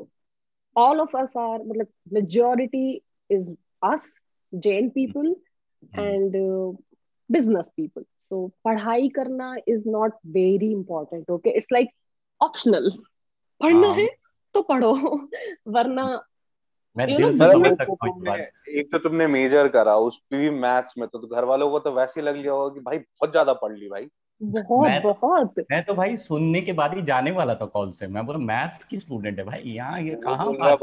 Speaker 6: all of us are like majority is us jain people hmm. and uh, business people so padhai karna is not very important okay it's like optional पढ़ना है तो पढ़ो वरना
Speaker 4: मैं दिल से समझ सकता हूँ एक तो तुमने मेजर करा उस पे भी मैथ्स में तो घर वालों को तो वैसे ही लग लिया होगा कि भाई बहुत ज्यादा पढ़ ली भाई बहुत मैं,
Speaker 6: बहुत मैं तो भाई सुनने के बाद ही जाने वाला था कॉल से मैं बोला मैथ्स की स्टूडेंट है भाई यहाँ ये तो कहाँ बात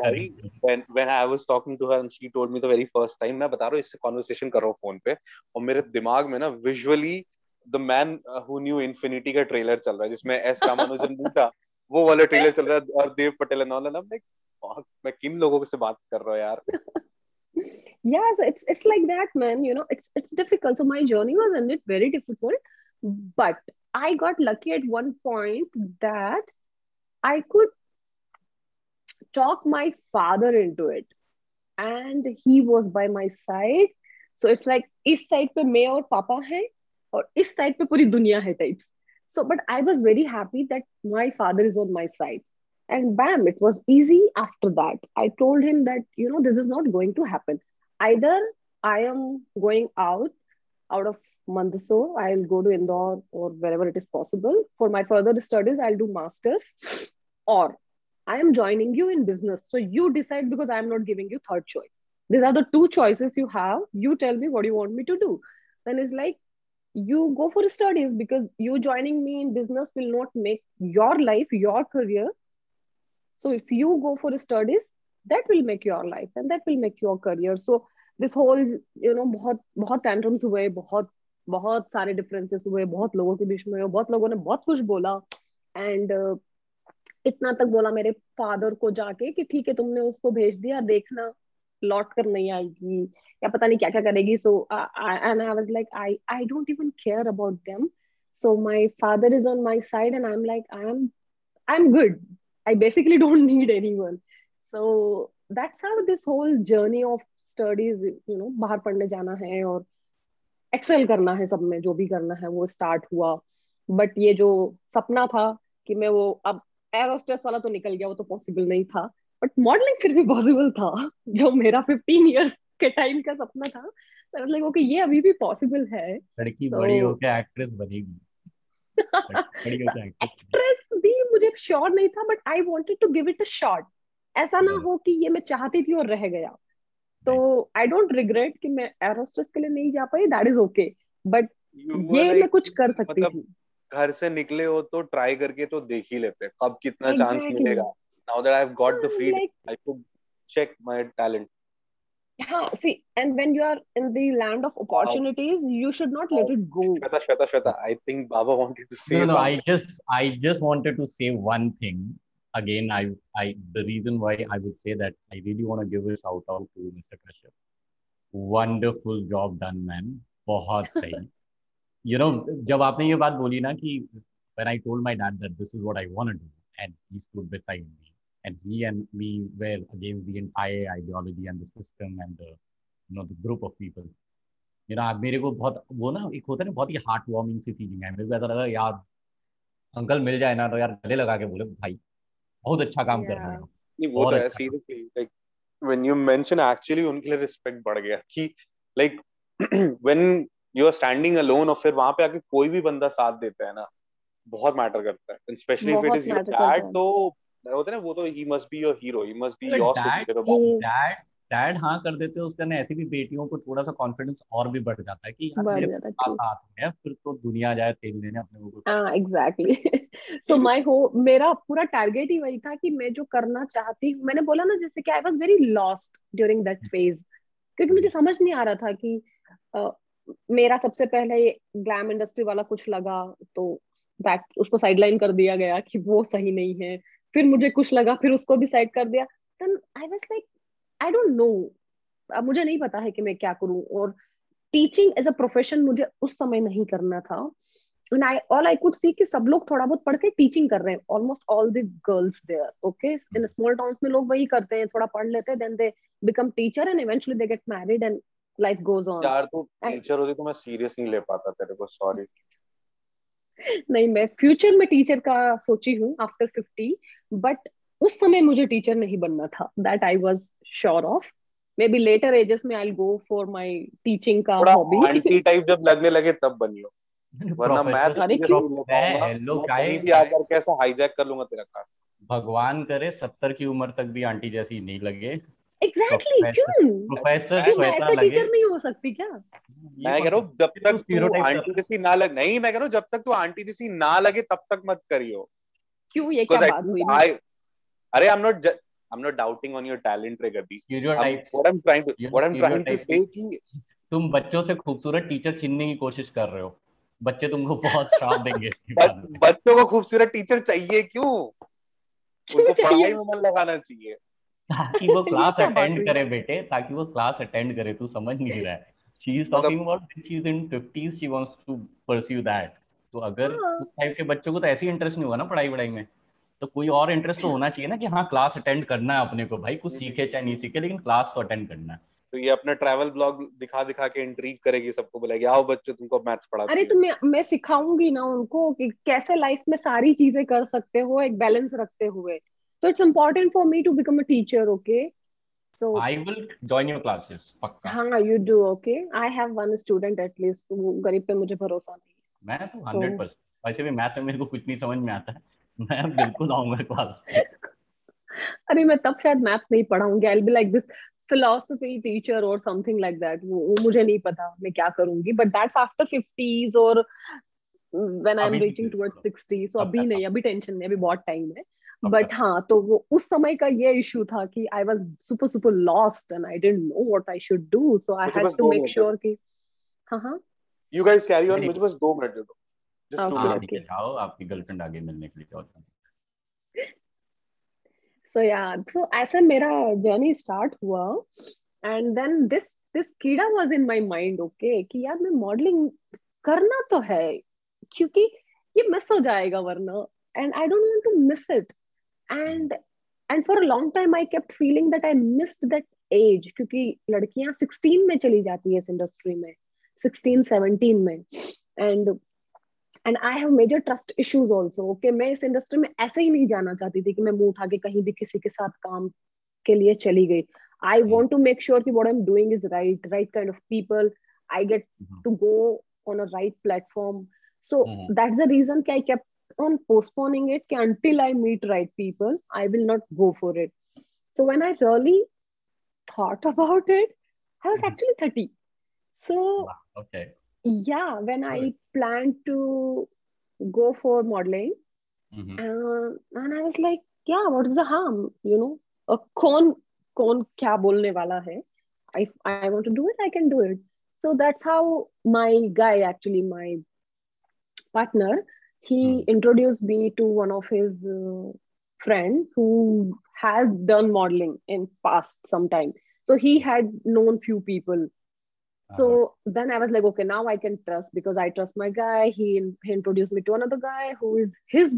Speaker 6: when I was talking to her and she told me the very first time मैं बता रहा हूँ इससे कॉन्वर्सेशन कर रहा हूँ फोन पे और मेरे दिमाग में ना visually the man who knew infinity का ट्रेलर चल रहा है जिसमें एस रामानुजन था वो वाला ट्रेलर चल रहा है और Dev Patel and all and I am like fuck मैं किन लोगों से बात कर रहा हूँ यार yes it's it's like that man you know it's it's difficult so my journey was in it very difficult but i got lucky at one point that i could talk my father into it and he was by my side so it's like is side pe mai aur papa hai aur is side pe puri duniya hai types so but i was very happy that my father is on my side And bam, it was easy after that. I told him that, you know, this is not going to happen. Either I am going out out of Mandasore, I'll go to Indore or wherever it is possible. For my further studies, I'll do masters or I am joining you in business. So you decide because I'm not giving you third choice. These are the two choices you have. You tell me what you want me to do. Then it's like, you go for studies because you joining me in business will not make your life, your career so if you go for studies that will make your life and that will make your career so this whole you know बहुत बहुत tantrums हुए बहुत बहुत सारे differences हुए बहुत लोगों के बीच में बहुत लोगों ने बहुत कुछ बोला and uh, इतना तक बोला मेरे फादर को जाके कि ठीक है तुमने उसको भेज दिया देखना लौट कर
Speaker 7: नहीं आएगी या पता नहीं क्या क्या करेगी so and I was like I I don't even care about them so my father is on my side and I am like I am I am good I basically don't need anyone. So that's how this whole journey of studies, you know, बाहर पढ़ने जाना है और एक्सेल करना है सब में जो भी करना है वो स्टार्ट हुआ बट ये जो सपना था कि मैं वो अब एरोस्टेस वाला तो निकल गया वो तो पॉसिबल नहीं था बट मॉडलिंग फिर भी पॉसिबल था जो मेरा फिफ्टीन ईयर्स के टाइम का सपना था सर लाइक ओके ये अभी भी पॉसिबल है लड़की so, बड़ी होकर एक्ट्रेस बनेगी बड़ी होकर एक्ट्रेस भी मुझे श्योर नहीं था but I wanted to give it a shot ऐसा ना hmm. हो कि ये मैं चाहती थी और रह गया तो आई डोंट रिग्रेट कि मैं एरोस्ट्रेस के लिए नहीं जा पाई दैट इज ओके बट ये मैं कुछ कर सकती मतलब, थी घर से निकले हो तो ट्राई करके तो देख ही लेते कब कितना चांस मिलेगा now that I have got the freedom I could check my talent yeah, see, and when you are in the land of opportunities, you should not let it go. Shweta, Shweta, Shweta, I think Baba wanted to say. No, no, I just, I just wanted to say one thing. Again, I, I, the reason why I would say that I really want to give a shout out to Mr. Kashyap. Wonderful job done, man. बहुत सही. you know, जब आपने ये बात when I told my dad that this is what I want to do, and he stood beside me. and he and me were against the entire ideology and the system and the, uh, you know the group of people you know मेरे को बहुत वो ना एक होता है ना बहुत ही हार्ट वार्मिंग सी फीलिंग है मेरे को ऐसा लगा यार अंकल मिल जाए ना तो यार गले लगा के बोले भाई बहुत अच्छा काम yeah. कर रहे
Speaker 8: हो
Speaker 7: वो
Speaker 8: तो seriously like when you mention actually उनके लिए रिस्पेक्ट बढ़ गया कि like when you are standing alone और फिर वहां पे आके कोई भी बंदा साथ देता है ना बहुत मैटर करता है specially if it is your dad तो होता है ना वो तो ही must be your hero he must be your
Speaker 7: superhero dad dad हाँ कर देते हैं उसका ना ऐसी भी बेटियों को थोड़ा सा कॉन्फिडेंस और भी बढ़ जाता है कि यार मेरे पास हाथ
Speaker 9: है फिर तो दुनिया जाए तेल लेने अपने को हाँ एग्जैक्टली सो माय हो मेरा पूरा टारगेट ही वही था कि मैं जो करना चाहती हूँ मैंने बोला ना जैसे कि I was very lost during that phase क्योंकि मुझे समझ नहीं आ रहा था कि uh, मेरा सबसे पहले ग्लैम इंडस्ट्री वाला कुछ लगा तो दैट उसको साइडलाइन कर दिया गया कि वो सही नहीं है फिर मुझे कुछ लगा फिर उसको भी साइड कर दिया then I was like I don't know मुझे नहीं पता है कि मैं क्या करूं और टीचिंग एज अ प्रोफेशन मुझे उस समय नहीं करना था and I all I could see कि सब लोग थोड़ा बहुत पढ़ के टीचिंग कर रहे हैं almost all the girls there okay in small towns में लोग वही करते हैं थोड़ा पढ़ लेते हैं then they become teacher and eventually they get married and life goes on यार तू टीचर होती तो मैं सीरियस नहीं ले पाता तेरे को सॉरी नहीं मैं फ्यूचर में टीचर का सोची हूँ आफ्टर फिफ्टी बट उस समय मुझे टीचर नहीं बनना था that I was
Speaker 8: sure of maybe
Speaker 9: later
Speaker 8: ages में
Speaker 9: I go for
Speaker 8: my
Speaker 9: teaching
Speaker 8: का हॉबी आंटी टाइप जब लगने
Speaker 9: लगे तब बनियो वरना मैं तो अरे हेलो गाइस भी आकर कैसा हाईजैक कर लूंगा तेरा
Speaker 7: कार भगवान करे सत्तर की उम्र तक भी आंटी जैसी नहीं लगे
Speaker 9: एग्जैक्टली exactly,
Speaker 7: क्यों प्रोफेसर क्यों मैं ऐसा
Speaker 9: टीचर नहीं हो सकती क्या
Speaker 8: मैं कह रहा हूँ जब तो तक तू आंटी जैसी ना लगे नहीं मैं कह रहा हूँ जब तक तू आंटी जैसी ना लगे तब तक मत करियो क्यों ये क्या बात हुई I,
Speaker 9: अरे I am not I am not doubting on your talent रे गबी
Speaker 8: you don't type what I am trying to what I am trying to say कि
Speaker 7: तुम बच्चों से खूबसूरत टीचर छीनने की कोशिश कर रहे हो बच्चे तुमको बहुत श्राप देंगे
Speaker 8: बच्चों को खूबसूरत टीचर चाहिए क्यों उनको पढ़ाई में मन लगाना चाहिए ताकि
Speaker 7: वो क्लास अटेंड करे बेटे ताकि वो क्लास अटेंड करे तू समझ नहीं रहा है she is talking about she is in 50s she wants to pursue that तो अगर हाँ। उस टाइप के बच्चों को तो ऐसे इंटरेस्ट नहीं होगा ना पढ़ाई वढ़ाई में तो कोई और इंटरेस्ट तो होना चाहिए ना कि हाँ क्लास अटेंड करना है अपने को भाई कुछ हम्म। सीखे चाहे नहीं सीखे लेकिन क्लास तो अटेंड करना है
Speaker 8: तो ये अपना ट्रैवल ब्लॉग दिखा दिखा के इंट्रीग करेगी सबको बोलेगी आओ बच्चों तुमको मैथ्स पढ़ा अरे तो मैं मैं सिखाऊंगी ना उनको कि कैसे लाइफ में सारी चीजें कर सकते हो एक बैलेंस रखते हुए तो it's important for
Speaker 7: me to become a teacher okay so I will join your classes पक्का हाँ you do okay I have one student at least वो गरीब पे
Speaker 9: मुझे भरोसा नहीं मैं तो हंड्रेड
Speaker 7: तो परसेंट वैसे भी मैथ्स में मेरे को कुछ नहीं समझ में आता है मैं बिल्कुल
Speaker 9: आऊंगा क्लास अरे मैं तब शायद मैथ नहीं
Speaker 7: पढ़ाऊंगी I be like
Speaker 9: this
Speaker 7: philosophy teacher और समथिंग लाइक
Speaker 9: दैट वो मुझे नहीं पता मैं क्या करूंगी बट दैट्स आफ्टर फिफ्टीज और when I am reaching towards sixty so अभी नहीं हाँ। अभी टेंशन नहीं अभी बहुत टाइम है बट हाँ तो वो उस समय का ये इश्यू था कि I was super super lost and I dent know what I should do so I had to make sure की
Speaker 8: हाँ हाँ यू
Speaker 7: गाइस कैरी ऑन मुझे बस दो मिनट दे दो जस्ट टू मिनट जाओ आपकी गर्लफ्रेंड आगे मिलने के लिए और
Speaker 9: सो या सो ऐसे मेरा जर्नी स्टार्ट हुआ एंड देन दिस दिस कीड़ा was in my mind okay कि यार मैं मॉडलिंग करना तो है क्योंकि ये मिस हो जाएगा वरना and I don't want to miss it and and for a long time I kept feeling that I missed that age क्योंकि लड़कियां 16 में चली जाती है इस इंडस्ट्री में सिक्सटीन सेवनटीन में and and I have major trust issues also okay मैं इस इंडस्ट्री में ऐसे ही नहीं जाना चाहती थी कि मैं मुंह उठा के कहीं भी किसी के साथ काम के लिए चली गई I want to make sure की what I am doing is right right kind of people I get to go on a right platform so that's the reason कि I hmm. hmm. Kept on postponing it until I meet right people, I will not go for it. So when I really thought about it, I was hmm. actually 30. So, okay. Yeah, when I planned to go for modeling, mm-hmm. uh, and I was like, yeah, what is the harm? You know, a con कौन क्या बोलने वाला I want to do it, I can do it. So that's how my guy, actually, my partner, he mm. introduced me to one of his uh, friend who had done modeling in past some time. So he had known few people so uh, then i was like okay now i can trust because i trust my guy he, he introduced me to another guy who is his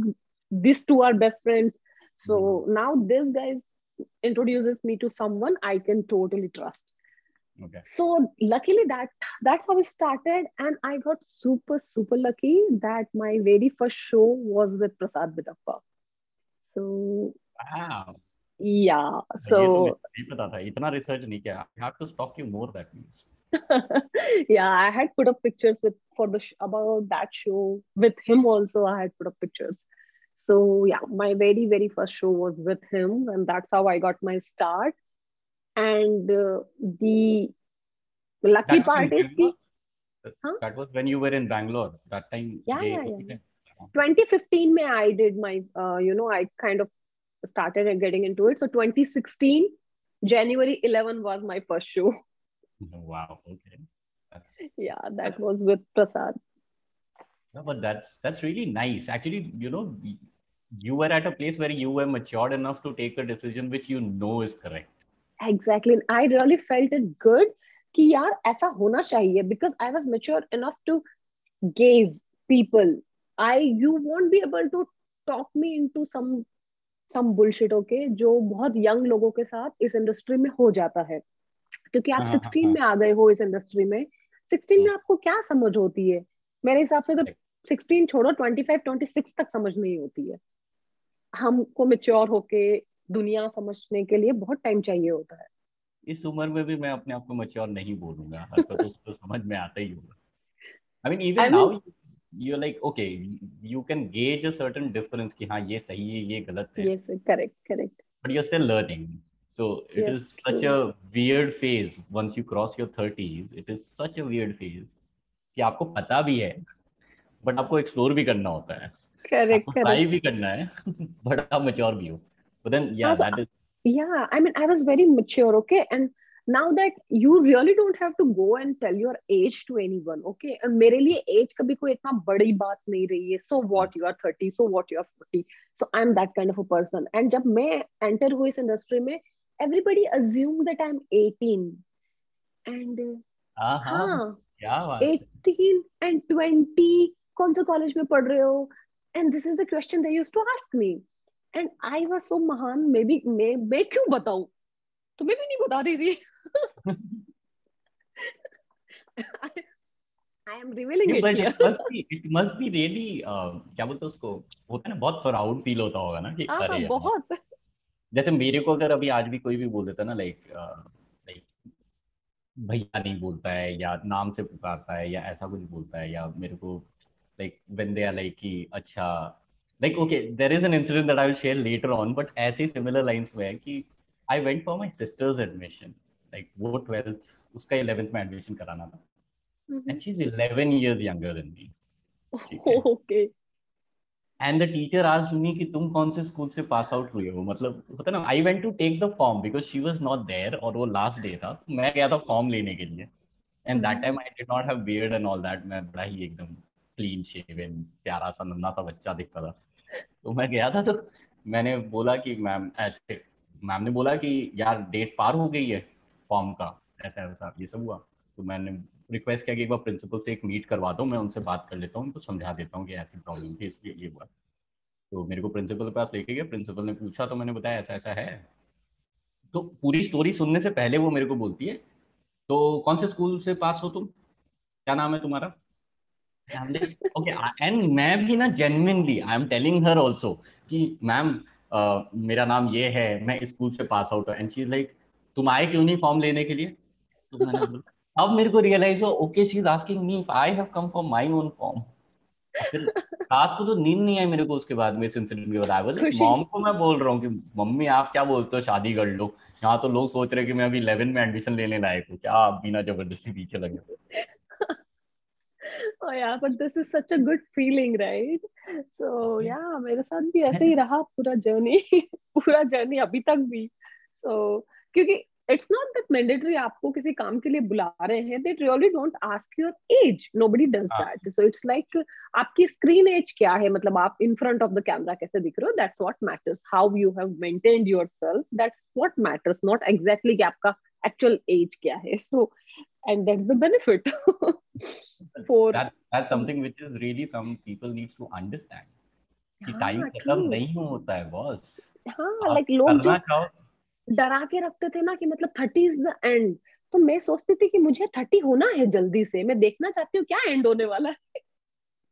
Speaker 9: these two are best friends so mm-hmm. now this guy introduces me to someone i can totally trust okay so luckily that that's how it started and i got super super lucky that my very first show was with prasad bidappa so wow
Speaker 7: yeah so इतना रिसर्च नहीं किया I have to stop you more. That means
Speaker 9: yeah, I had put up pictures with for the sh- about that show with him also. I had put up pictures. So yeah, my very very first show was with him, and that's how I got my start. And uh, the lucky that part is the,
Speaker 7: huh? that was when you were in Bangalore that time.
Speaker 9: Yeah, they, yeah, yeah. 2015 may I did my uh, you know I kind of started getting into it. So 2016 January 11 was my first show.
Speaker 7: Oh, wow. Okay. That's,
Speaker 9: yeah, that was with Prasad.
Speaker 7: No, but that's that's really nice. Actually, you know, you were at a place where you were matured enough to take a decision which you know is correct.
Speaker 9: Exactly, and I really felt it good. कि यार ऐसा होना चाहिए because I was mature enough to gaze people. I you won't be able to talk me into some some bullshit okay जो बहुत young लोगों के साथ इस industry में हो जाता है. क्योंकि आप सिक्सटीन हाँ, हाँ, हाँ। में आ गए हो इस इंडस्ट्री में सिक्सटीन में हम्म। आपको क्या समझ होती है मेरे हिसाब से तो सिक्सटीन छोड़ो ट्वेंटी फाइव ट्वेंटी सिक्स तक समझ नहीं होती है हमको मेच्योर होके दुनिया समझने के लिए बहुत टाइम चाहिए होता है
Speaker 7: इस उम्र में भी मैं अपने आप को मच्योर नहीं बोलूंगा हर तो उसको समझ में आता ही होगा I mean even now you like okay you can gauge a certain difference कि ki ये सही है ये गलत है
Speaker 9: yes correct
Speaker 7: correct but you are still learning So it yes. is such a weird phase once you cross your 30s. It is such a weird phase कि आपको पता भी है बट आपको एक्सप्लोर भी करना होता है correct, आपको correct. भी करना है बट आप मेच्योर भी हो but then yeah so, that
Speaker 9: is yeah i mean i was very mature okay and now that you really don't have to go and tell your age to anyone okay and मेरे लिए age कभी कोई इतना बड़ी बात नहीं रही है so what you are 30 so what you are 40 so i'm that kind of a person and जब मैं enter हुई इस industry में everybody assumed that I'm 18. And uh, haan, yeah, 18 and 20 कौन सा कॉलेज में पढ़ रहे हो And this is the question they used to ask me. And I was so महान maybe मैं मैं क्यों तो मैं भी नहीं बता दे थी I am revealing it here. It must be,
Speaker 7: it must be really, uh, क्या बोलते उसको होता है ना बहुत प्राउड फील होता होगा ना कि अरे बहुत जैसे मेरे को अगर अभी आज भी कोई भी बोल देता ना लाइक लाइक भैया नहीं बोलता है या नाम से पुकारता है या ऐसा कुछ बोलता है या मेरे को लाइक बंदे लाइक कि अच्छा like okay there is an incident that I will share later on but ऐसे सिमिलर लाइन्स में है कि I went for my sister's admission like वो ट्वेल्थ उसका इलेवेंथ में एडमिशन कराना था and she is eleven years younger than me
Speaker 9: okay
Speaker 7: and the teacher आज सुनी कि तुम कौन से स्कूल से पास आउट हुए हो मतलब पता ना I went to take the form because she was not there और वो लास्ट डे था मैं गया था फॉर्म लेने के लिए and that time I did not have beard and all that मैं बड़ा ही एकदम क्लीन शेवन प्यारा सा नन्ना सा बच्चा दिखता था तो मैं गया था तो मैंने बोला कि मैम ऐसे मैम ने बोला कि यार डेट पार हो गई है फॉर्म का ऐसा ऐसा ये सब हुआ तो मैंने रिक्वेस्ट किया कि एक बार प्रिंसिपल से एक मीट करवा दो मैं उनसे बात कर लेता हूँ उनको समझा देता हूँ कि ऐसी प्रॉब्लम थी इसलिए ये हुआ तो मेरे को प्रिंसिपल के पास लेके गया प्रिंसिपल ने पूछा तो मैंने बताया ऐसा ऐसा है तो पूरी स्टोरी सुनने से पहले वो मेरे को बोलती है तो कौन से स्कूल से पास हो तुम क्या नाम है तुम्हारा ओके एंड मैं भी ना genuinely I am telling her also कि मैम मेरा नाम ये है मैं स्कूल से पास आउट हूँ एंड शी लाइक तुम आए क्यों नहीं फॉर्म लेने के लिए तो मैंने बोला अब मेरे को रियलाइज हो okay she is asking me if I have come for my own form रात को तो नींद नहीं आई मेरे को उसके बाद में इस इंसिडेंट के बाद आई वाज मॉम को मैं बोल रहा हूँ कि मम्मी आप क्या बोलते हो शादी कर लो यहाँ तो लोग सोच रहे कि मैं अभी इलेवन में एडमिशन लेने लायक हूँ क्या आप बिना जबरदस्ती पीछे लगे
Speaker 9: oh yeah but this is such a good feeling right so yeah मेरे साथ भी ऐसे ही रहा पूरा जर्नी पूरा जर्नी अभी तक भी so क्योंकि इट्स नॉट दैट मैंडेटरी आपको किसी काम के लिए बुला रहे हैं they really don't ask your age nobody does that so it's like आपकी स्क्रीन एज क्या है मतलब आप in front of the camera कैसे दिख रहे हो that's what matters how you have maintained yourself that's what matters not exactly कि आपका एक्चुअल एज क्या है so and that's the benefit
Speaker 7: for that's something which is really some people people to understand कि टाइम हाँ, खत्म नहीं होता है बॉस
Speaker 9: हां लाइक लोग जो डरा के रखते थे ना कि मतलब थर्टी इज द एंड तो मैं सोचती थी कि मुझे थर्टी होना है जल्दी से मैं देखना चाहती हूँ क्या एंड होने वाला है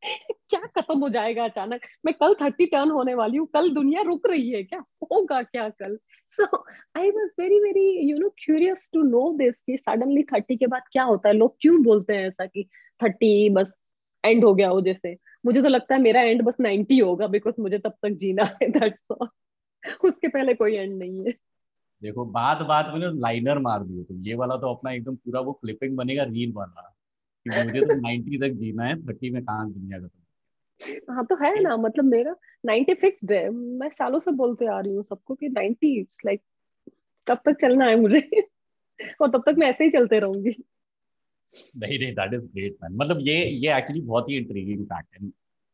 Speaker 9: क्या खत्म हो जाएगा अचानक मैं कल थर्टी टर्न होने वाली हूँ कल दुनिया रुक रही है क्या होगा क्या कल so I was very very you know curious to know this कि सडनली थर्टी के बाद क्या होता है लोग क्यों बोलते हैं ऐसा कि थर्टी बस एंड हो गया हो जैसे मुझे तो लगता है मेरा एंड बस नाइनटी होगा बिकॉज मुझे तब तक जीना है दैट्स ऑल उसके पहले कोई एंड नहीं है
Speaker 7: देखो बात बात में ना लाइनर मार दियो तुम ये वाला तो अपना एकदम पूरा वो क्लिपिंग बनेगा रील वाला कि मुझे तो नाइनटी तक जीना है थर्टी में कहा दुनिया
Speaker 9: का हाँ तो है ना मतलब मेरा नाइनटी फिक्स्ड है मैं सालों से बोलते आ रही हूँ सबको कि नाइनटी लाइक कब तक चलना है मुझे और तब तक मैं ऐसे ही चलते रहूंगी
Speaker 7: नहीं नहीं दैट इज ग्रेट मैन मतलब ये ये एक्चुअली बहुत ही इंट्रीगिंग फैक्ट है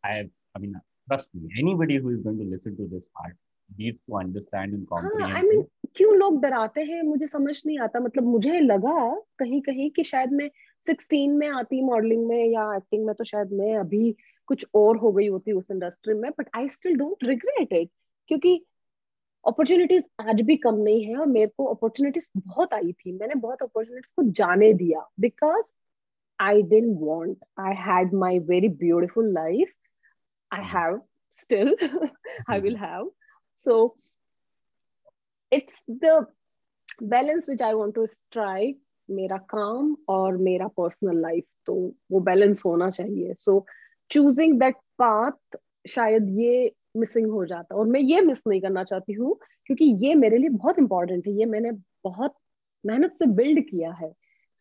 Speaker 7: I I mean trust me anybody who is going to listen to this part needs to
Speaker 9: understand and comprehend. हाँ, I mean, क्यों लोग डराते हैं मुझे समझ नहीं आता मतलब मुझे लगा कहीं कहीं कि शायद मैं 16 में आती मॉडलिंग में या एक्टिंग में तो शायद मैं अभी कुछ और हो गई होती उस इंडस्ट्री में but I still don't regret it क्योंकि अपॉर्चुनिटीज आज भी कम नहीं है और मेरे को अपॉर्चुनिटीज बहुत आई थी मैंने बहुत अपॉर्चुनिटीज को जाने दिया because I didn't want I had my very beautiful life I have still I will have So it's the balance which I want to strike मेरा काम और मेरा पर्सनल लाइफ तो वो बैलेंस होना चाहिए सो चूजिंग दैट पाथ शायद ये मिसिंग हो जाता और मैं ये मिस नहीं करना चाहती हूँ क्योंकि ये मेरे लिए बहुत इंपॉर्टेंट है ये मैंने बहुत मेहनत से बिल्ड किया है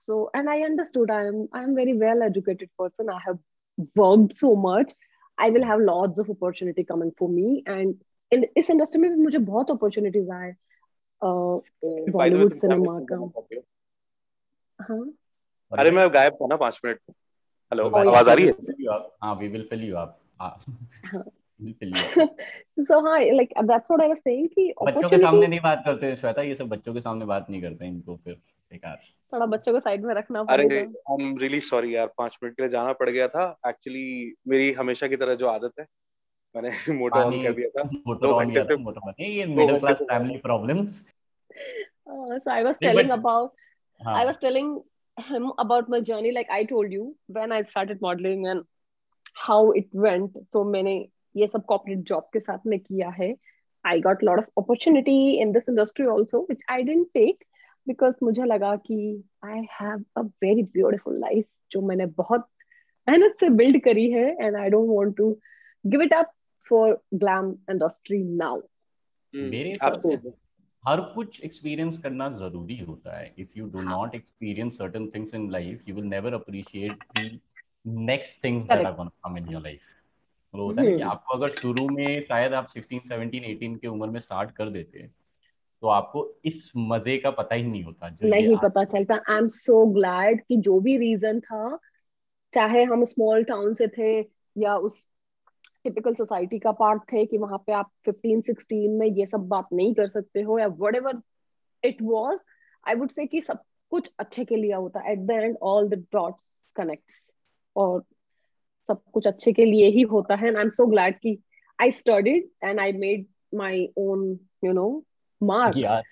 Speaker 9: so and I understood I am I am very well educated person I have worked so much I will have lots of opportunity coming for me and इस इंडस्ट्री में भी मुझे बहुत अपॉर्चुनिटीज आए बॉलीवुड सिनेमा का हाँ अरे मैं गायब था ना पांच मिनट हेलो आवाज आ रही है हाँ we will fill you up so हाँ like that's what I was
Speaker 7: saying कि बच्चों के सामने नहीं बात
Speaker 9: करते
Speaker 7: हैं
Speaker 9: श्वेता ये सब
Speaker 7: बच्चों के सामने बात नहीं करते हैं इनको फिर बेकार
Speaker 8: थोड़ा बच्चों को साइड में रखना अरे आई एम रियली सॉरी यार पांच मिनट के लिए जाना पड़ गया था एक्चुअली मेरी हमेशा की तरह जो आदत है मैंने मोटर ऑन कर दिया था मोटर ऑन किया था मोटर ऑन ये
Speaker 9: middle class family problems so I was telling about I
Speaker 8: was telling him about
Speaker 7: my
Speaker 9: journey like
Speaker 7: i told you when i started modeling and how it went
Speaker 9: so many ये सब कॉर्पोरेट जॉब के साथ में किया है I got lot of opportunity in this industry also which I didn't take because मुझे लगा कि I have a very beautiful life जो मैंने बहुत मेहनत से बिल्ड करी है and I don't want to give it up for glam industry now? Hmm, मेरे
Speaker 7: हिसाब हर कुछ एक्सपीरियंस करना जरूरी होता है if you do not experience certain things in life you will never appreciate the next things that are gonna come in your life होता है कि hmm. आपको अगर शुरू में शायद आप 16 17 18 के उम्र में स्टार्ट कर देते तो आपको इस मजे का पता ही नहीं होता जो
Speaker 9: नहीं पता चलता आई एम सो ग्लैड कि जो भी रीजन था चाहे हम स्मॉल टाउन से थे या उस टिपिकल सोसाइटी का पार्ट थे कि वहां पे आप 15 16 में ये सब बात नहीं कर सकते हो या whatever it was I would say कि सब कुछ अच्छे के लिए होता है at the end all the dots connect और सब कुछ अच्छे के लिए ही होता है and I am so glad कि I studied and I made my own you know mark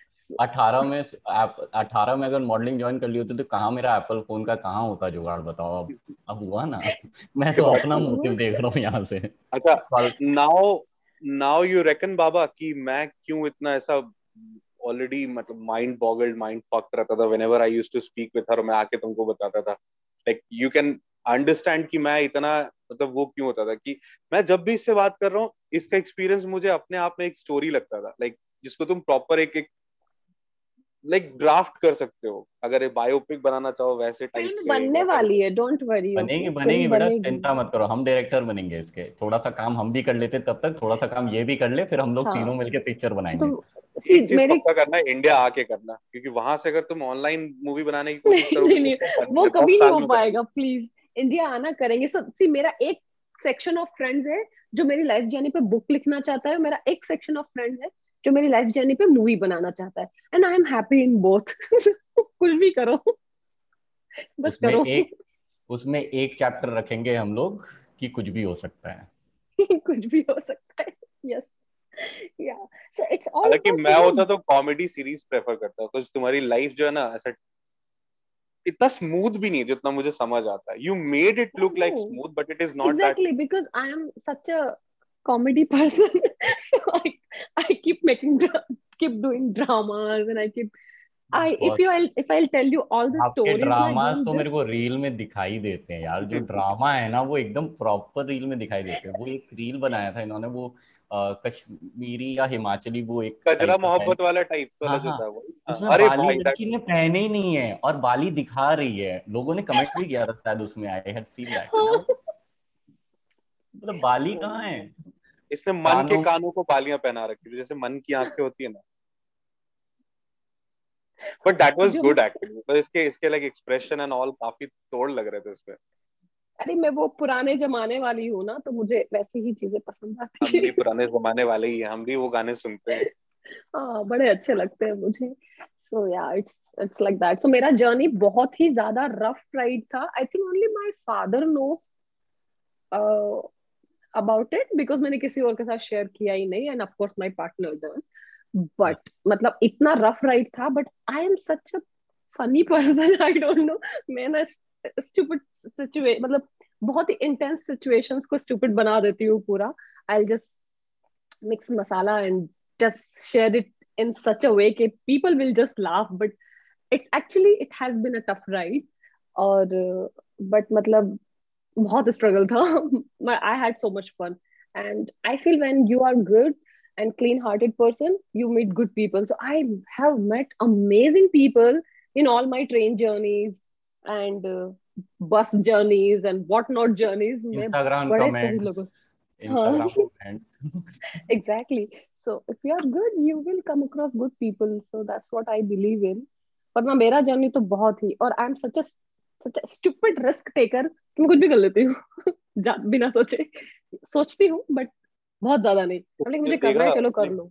Speaker 7: अठारह में अठारह में अगर मॉडलिंग ज्वाइन कर ली होती तो कहाँ मेरा एप्पल फोन का कहाँ होता जुगाड़ बताओ अब अब हुआ ना मैं तो अपना मोटिव देख रहा हूँ यहाँ से
Speaker 8: अच्छा नाउ नाउ यू रेकन बाबा कि मैं क्यों इतना ऐसा ऑलरेडी मतलब माइंड बॉगल्ड माइंड फक रहता था whenever I used to speak with her मैं आके तुमको बताता था लाइक यू कैन अंडरस्टैंड कि मैं इतना मतलब वो क्यों होता था कि मैं जब भी इससे बात कर रहा हूँ इसका एक्सपीरियंस मुझे अपने आप में एक स्टोरी लगता था लाइक like, जिसको तुम प्रॉपर एक एक लाइक ड्राफ्ट कर सकते हो अगर ये बायोपिक बनाना चाहो वैसे टाइप से बनने वाली है डोंट वरी बनेगी बनेगी बेटा चिंता
Speaker 7: मत करो हम डायरेक्टर बनेंगे इसके थोड़ा सा काम हम भी कर लेते तब तक थोड़ा सा काम ये भी कर ले फिर हम लोग हाँ। तीनों मिलकर पिक्चर बनाएंगे
Speaker 9: जो मेरी लाइफ जर्नी पे बुक लिखना चाहता है मेरा एक सेक्शन ऑफ फ्रेंड्स है जो मेरी लाइफ जर्नी पे मूवी बनाना चाहता है and I am happy in both कुछ भी करो
Speaker 7: बस करो एक उसमें एक चैप्टर रखेंगे हम लोग कि कुछ भी हो
Speaker 9: सकता है कुछ भी हो सकता है yes yeah so it's all हालांकि मैं होता तो कॉमेडी सीरीज प्रेफर करता तुम्हारी लाइफ जो है ना ऐसा
Speaker 8: इतना स्मूथ भी नहीं जितना मुझे समझ आता है you made it look like smooth but it is not exactly because I am such a comedy
Speaker 9: person so I I keep making keep doing dramas and I keep I if you I'll, if I'll tell you all
Speaker 7: the stories dramas तो मेरे को reel में दिखाई देते हैं यार जो drama है ना वो एकदम proper reel में दिखाई देते हैं वो एक reel बनाया था इन्होंने वो कश्मीरी या हिमाचली वो एक कजरा मोहब्बत वाला टाइप वाला हाँ, जो हाँ। था वो हाँ, उसमें अरे बाली लड़की ने पहने ही नहीं है और बाली दिखा रही है लोगों ने कमेंट भी किया था शायद उसमें आई हैड सीन दैट
Speaker 8: मतलब बाली कहाँ है इसने मन के कानों को बालियां पहना रखी थी जैसे मन की आंखें होती है ना but that was good actually इसके इसके लाइक एक्सप्रेशन एंड ऑल काफी तोड़ लग रहे थे इसमें
Speaker 9: अरे मैं वो पुराने जमाने वाली हूँ ना तो मुझे वैसी ही चीजें पसंद आती
Speaker 8: हैं हम भी पुराने जमाने वाले ही हम भी वो गाने सुनते हैं
Speaker 9: हाँ बड़े अच्छे लगते हैं मुझे सो या it's it's like that so मेरा जर्नी बहुत ही ज्यादा रफ राइड था I think only my father knows about it because मैंने किसी और के साथ शेयर किया ही नहीं and of course my partner does but मतलब इतना रफ राइड था but I am such a funny person I don't know मैं ना स्टूपिड सिचुएशन मतलब बहुत ही इंटेंस सिचुएशंस को स्टूपिड बना देती हूँ पूरा I'll just mix masala and just share it in such a way के people will just laugh but it's actually it has been a tough ride और बट मतलब बहुत स्ट्रगल था I had so much fun and I feel when you are good and clean hearted person you meet good people so I have met amazing people in all my train journeys and bus journeys and what not journeys मैं बड़े सही लोगों हाँ। exactly so if you are good you will come across good people so that's what i believe in वरना मेरा जर्नी तो बहुत ही और I am such a stupid risk taker कि मैं कुछ भी कर लेती हूँ बिना सोचे सोचती हूँ बट बहुत ज्यादा नहीं हमने मुझे करना है चलो कर लो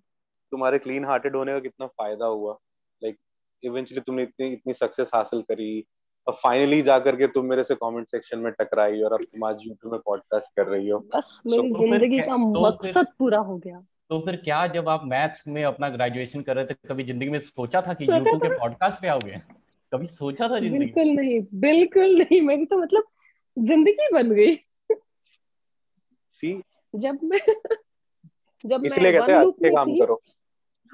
Speaker 9: तुम्हारे क्लीन हार्टेड होने का कितना फायदा हुआ लाइक like, इवेंचुअली तुमने इतनी इतनी सक्सेस हासिल करी और फाइनली जा करके तुम मेरे से कमेंट सेक्शन में टकराई और अब तुम आज यूट्यूब में पॉडकास्ट कर रही हो बस मेरी so, तो जिंदगी का तो मकसद पूरा हो गया तो फिर क्या जब आप मैथ्स में अपना ग्रेजुएशन कर रहे थे कभी जिंदगी में सोचा था कि यूट्यूब के पॉडकास्ट पे आओगे कभी सोचा था जिंदगी बिल्कुल नहीं बिल्कुल नहीं मेरी तो मतलब जिंदगी बन गई सी जब मैं जब इसलिए कहते हैं अच्छे काम करो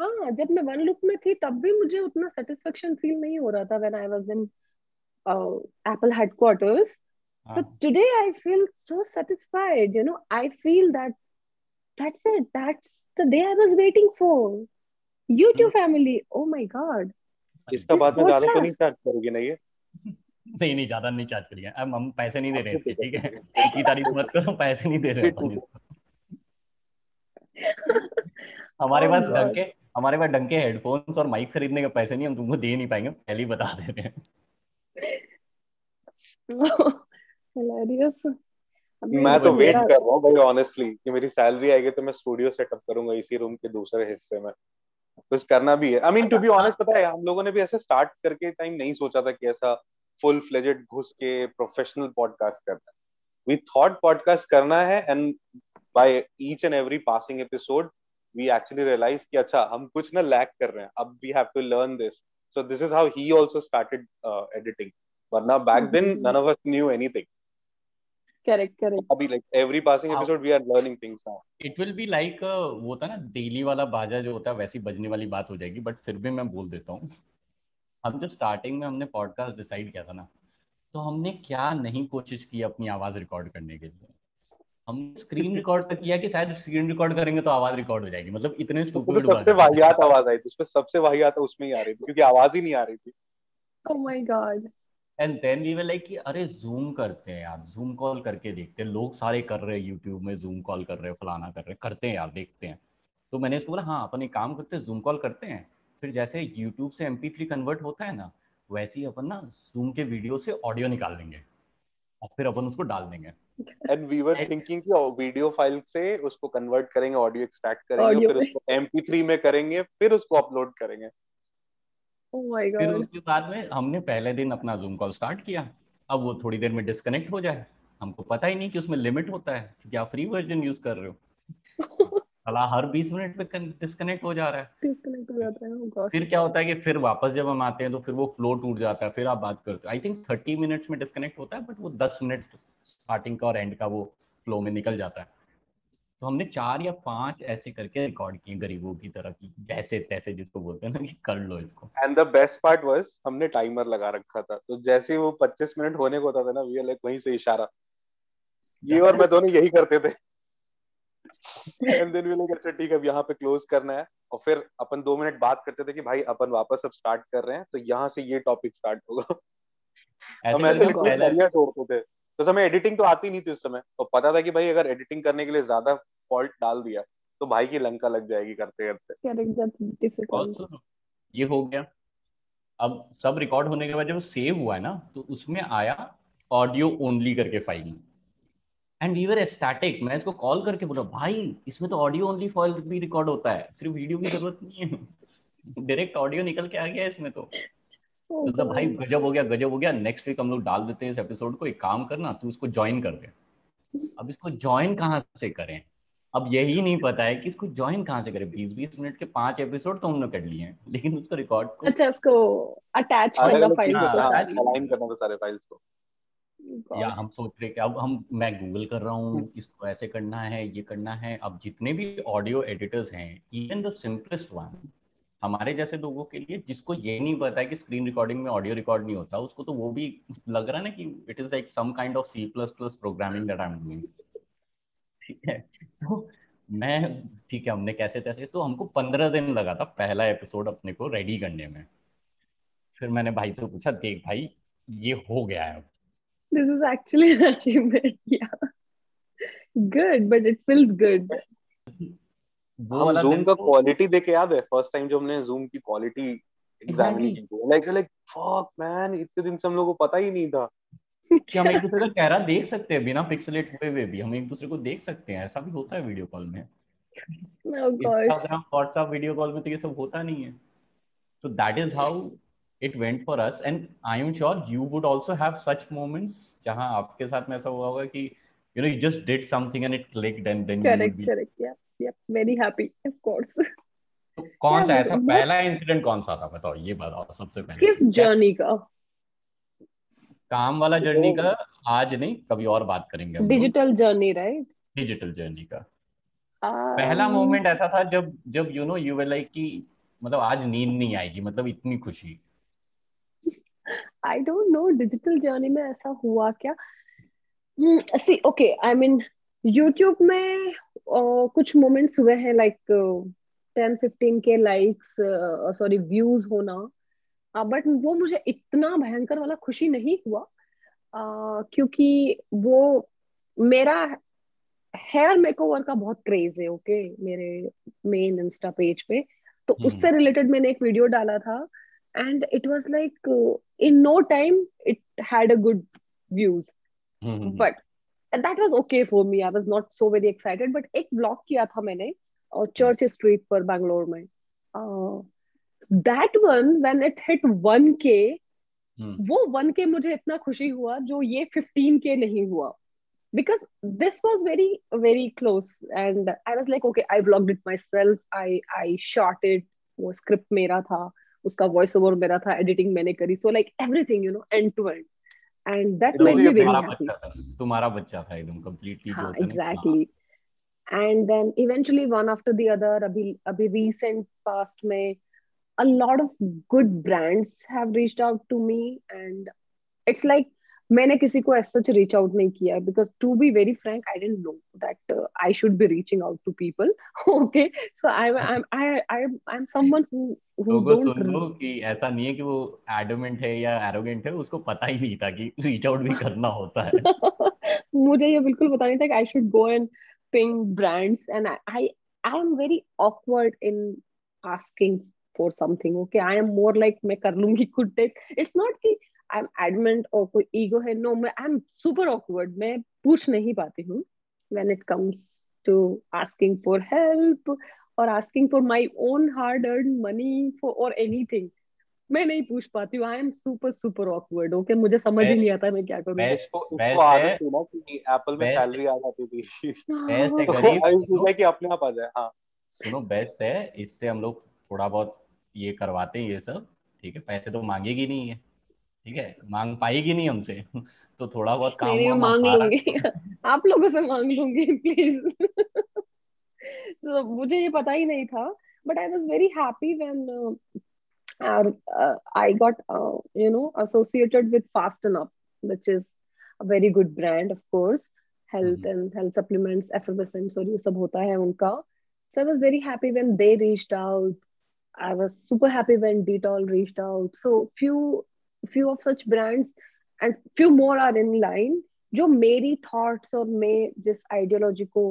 Speaker 9: हाँ जब मैं वन लुक में थी तब भी मुझे उतना सेटिस्फेक्शन फील नहीं हो रहा था when I was in Apple headquarters but today I feel so satisfied you know I feel that that's it that's the day I was waiting for you too hmm। family oh my god हाँ इसका बाद में ज्यादा तो नहीं चार्ज करोगे ना ये नहीं नहीं ज्यादा नहीं चार्ज करिए अब हम पैसे नहीं दे रहे इसके ठीक है इनकी तारीफ मत करो पैसे नहीं दे रहे हाँ हमारे पास डंके हमारे पास डंके हेडफोन्स और माइक खरीदने के पैसे नहीं हम तुमको दे नहीं पाएंगे पहले ही बता दे रहे हैं मैं तो वेट कर रहा हूँ भाई ऑनेस्टली
Speaker 10: कि मेरी सैलरी आएगी तो मैं स्टूडियो सेटअप करूंगा इसी रूम के दूसरे हिस्से में कुछ करना भी है I mean to be honest पता है हम लोगों ने भी ऐसे स्टार्ट करके टाइम नहीं सोचा था कि ऐसा फुल फ्लेजेड घुस के प्रोफेशनल पॉडकास्ट करना वी थॉट पॉडकास्ट करना है and by each and every passing episode we actually realise कि अच्छा हम कुछ ना लैक कर रहे हैं अब we have to learn this so this is how he also started editing वरना back then none of us knew anything correct correct abhi like every passing episode we are learning things now it will be like uh, वो था ना डेली वाला बाजा जो होता है वैसी बजने वाली बात हो जाएगी बट फिर भी मैं बोल देता हूँ हम जब स्टार्टिंग में हमने पॉडकास्ट डिसाइड किया था ना तो हमने क्या नहीं कोशिश की अपनी आवाज रिकॉर्ड करने के लिए हमने स्क्रीन रिकॉर्ड तक किया कि शायद स्क्रीन रिकॉर्ड करेंगे तो आवाज रिकॉर्ड हो जाएगी मतलब इतने स्टूपिड तो सबसे वाहियात आवाज आई थी उसमें सबसे वाहियात उसमें ही आ रही थी क्योंकि आवाज ही नहीं आ रही थी oh my god and then we were like कि अरे जूम करते हैं यार जूम कॉल करके देखते हैं लोग सारे कर रहे हैं यूट्यूब में जूम कॉल कर रहे हैं फलाना कर रहे हैं करते हैं यार देखते हैं तो मैंने इसको बोला हाँ अपन एक काम करते हैं जूम कॉल करते हैं फिर जैसे यूट्यूब से एम थ्री कन्वर्ट होता है ना वैसे ही अपन ना जूम के वीडियो से ऑडियो निकाल लेंगे और फिर अपन उसको डाल देंगे एंड वी वर थिंकिंग कि वीडियो फाइल से उसको कन्वर्ट करेंगे ऑडियो एक्सट्रैक्ट करेंगे audio फिर उसको एमपी3 में करेंगे फिर उसको अपलोड करेंगे oh फिर उसके बाद में हमने पहले दिन अपना जूम कॉल स्टार्ट किया अब वो थोड़ी देर में डिस्कनेक्ट हो जाए हमको पता ही नहीं कि उसमें लिमिट होता है क्योंकि आप फ्री वर्जन यूज कर रहे हो अला हर 20 मिनट पे डिस्कनेक्ट हो जा रहा है डिस्कनेक्ट हो जाता है oh फिर क्या होता है कि फिर वापस जब हम आते हैं तो फिर वो फ्लो टूट जाता है फिर आप बात करते हो आई थिंक थर्टी मिनट्स में डिस्कनेक्ट होता है बट वो दस मिनट स्टार्टिंग का और एंड का वो फ्लो में निकल जाता है तो हमने चार या पांच ऐसे करके रिकॉर्ड किए गरीबों की तरह की जैसे तैसे जिसको बोलते हैं ना कि कर
Speaker 11: लो इसको and the best part was हमने टाइमर लगा रखा था तो जैसे वो 25 मिनट होने को होता था ना वी लाइक वहीं से इशारा ये और मैं दोनों यही करते थे एंड देन वी लाइक अच्छा ठीक है अब यहां पे क्लोज करना है और फिर अपन दो मिनट बात करते थे कि भाई अपन वापस अब स्टार्ट कर रहे हैं तो यहाँ से ये टॉपिक स्टार्ट होगा हम ऐसे बढ़िया छोड़ते थे तो समय एडिटिंग तो आती नहीं थी उस समय तो पता था कि भाई अगर एडिटिंग करने के लिए ज्यादा फॉल्ट डाल दिया तो भाई की
Speaker 10: लंका लग जाएगी करते करते तो ये हो गया अब सब रिकॉर्ड होने के बाद जब सेव हुआ है ना तो उसमें आया ऑडियो ओनली करके file and we were static मैं इसको कॉल करके बोला भाई इसमें तो ऑडियो ओनली फाइल भी रिकॉर्ड होता है सिर्फ वीडियो की जरूरत नहीं है डायरेक्ट ऑडियो निकल के आ गया इसमें तो Oh, मतलब तो भाई गजब हो गया गजब हो गया नेक्स्ट वीक हम लोग डाल देते हैं इस एपिसोड को एक काम करना तू इसको ज्वाइन कर दे अब इसको ज्वाइन कहाँ से करें अब यही नहीं पता है कि इसको ज्वाइन कहाँ से करें बीस बीस मिनट के पांच एपिसोड तो हमने कर लिए हैं लेकिन उसको रिकॉर्ड को अच्छा उसको अटैच करना फाइल्स को अलाइन करना सारे फाइल्स को या हम सोच रहे कि अब हम मैं गूगल कर रहा हूँ इसको ऐसे करना है ये करना है अब जितने भी ऑडियो एडिटर्स हैं इवन द सिंपलेस्ट वन हमारे जैसे लोगों के लिए जिसको ये नहीं पता है कि स्क्रीन रिकॉर्डिंग में ऑडियो रिकॉर्ड नहीं होता उसको तो वो भी लग रहा है ना कि it is like some kind of C plus plus programming that I am doing ठीक है तो मैं ठीक है हमने कैसे तैसे तो हमको पंद्रह दिन लगा था पहला एपिसोड अपने को रेडी करने में फिर मैंने भाई से पूछा देख भाई ये हो गया है
Speaker 12: दिस इज एक्चुअली अचीवमेंट या good but it feels good वो हाँ जूम का क्वालिटी तो देख याद है फर्स्ट टाइम जो हमने जूम की क्वालिटी
Speaker 10: एग्जामिन की लाइक लाइक फक मैन इतने दिन से हम लोगों को पता ही नहीं था कि हम एक
Speaker 11: दूसरे का
Speaker 10: चेहरा देख सकते हैं बिना पिक्सलेट हुए हुए भी हम एक दूसरे को देख सकते हैं ऐसा भी होता है वीडियो कॉल में इंस्टाग्राम व्हाट्सएप वीडियो कॉल में तो ये सब होता नहीं है so that is how it went for us and I am sure you would also have such moments जहां आपके साथ में ऐसा हुआ होगा कि you know you just did something and it clicked and then you correct correct
Speaker 12: या yep very happy of course तो कौन सा ऐसा पहला इंसिडेंट
Speaker 10: कौन सा था बताओ ये बताओ सबसे पहले किस जर्नी का काम वाला जर्नी oh. का आज नहीं कभी और बात करेंगे digital journey right digital journey का पहला मोमेंट ऐसा था जब जब you know you were like कि मतलब आज नींद नहीं आएगी मतलब इतनी खुशी
Speaker 12: आई डोंट नो डिजिटल जर्नी में ऐसा हुआ क्या see okay I mean YouTube में uh, कुछ मोमेंट्स हुए हैं लाइक टेन फिफ्टीन के लाइक्स सॉरी व्यूज होना बट वो मुझे इतना भयंकर वाला खुशी नहीं हुआ uh, क्योंकि वो मेरा हेयर मेकओवर का बहुत क्रेज है ओके okay? मेरे मेन इंस्टा पेज पे तो hmm. उससे रिलेटेड मैंने एक वीडियो डाला था and it was like in no time it had a good views but that was okay for me i was not so very excited but एक vlog tha maine, or uh, church street पर Bangalore में uh, that one when it hit 1k hmm. 1k mujhe itna khushi hua jo ye 15 15k nahi hua, because this was very very close and i was like okay i vlogged it myself i i shot it वो script मेरा tha. Uska voice over मेरा editing maine kari. so like everything you know end to end and that made me very happy
Speaker 10: tha completely
Speaker 12: exactly and then eventually one after the other abhi abhi recent past may a lot of good brands have reached out to me and it's like मैंने किसी को ऐसा सच रीच आउट नहीं किया है because to be very frank I dent know that I should be reaching out to people okay so I I I I am
Speaker 10: someone who लोगों सुन लो कि ऐसा नहीं है कि वो एडमेंट है या एरोगेंट है उसको पता ही नहीं था कि रीच आउट भी करना होता है
Speaker 12: मुझे ये बिल्कुल पता नहीं था कि I should go and ping brands and I I am very awkward in asking for something okay I am more like मैं कर लूंगी कुड टेक इट्स नॉट कि आई एम एडमेंट और कोई ईगो है नो मैं आई एम सुपर ऑकवर्ड मैं पूछ नहीं पाती हूँ when it comes to asking for help और asking for my own hard earn money for और एनी थिंग मैं नहीं पूछ पाती हूँ I am super super awkward okay मुझे समझ ही नहीं आता मैं क्या करूँ एप्पल में सैलरी आ जाती थी कि अपने आप आ जाए
Speaker 10: हाँ। सुनो बेस्ट है इससे हम लोग थोड़ा बहुत ये करवाते हैं ये सब ठीक है पैसे तो मांगेगी नहीं है ठीक है मांग पाएगी नहीं हमसे तो थोड़ा बहुत काम नहीं,
Speaker 12: मांग लूंगी आप लोगों से मांग लूंगी प्लीज so, तो मुझे ये पता ही नहीं था but I was very happy when I got you know associated with fasten up which is a very good brand of course health and health supplements effervescence और ये सब होता है उनका so I was very happy when they reach out I was super happy when they all reach out so few few of such brands and few more are in line जो मेरी थॉट्स और मैं जिस आइडियोलॉजी को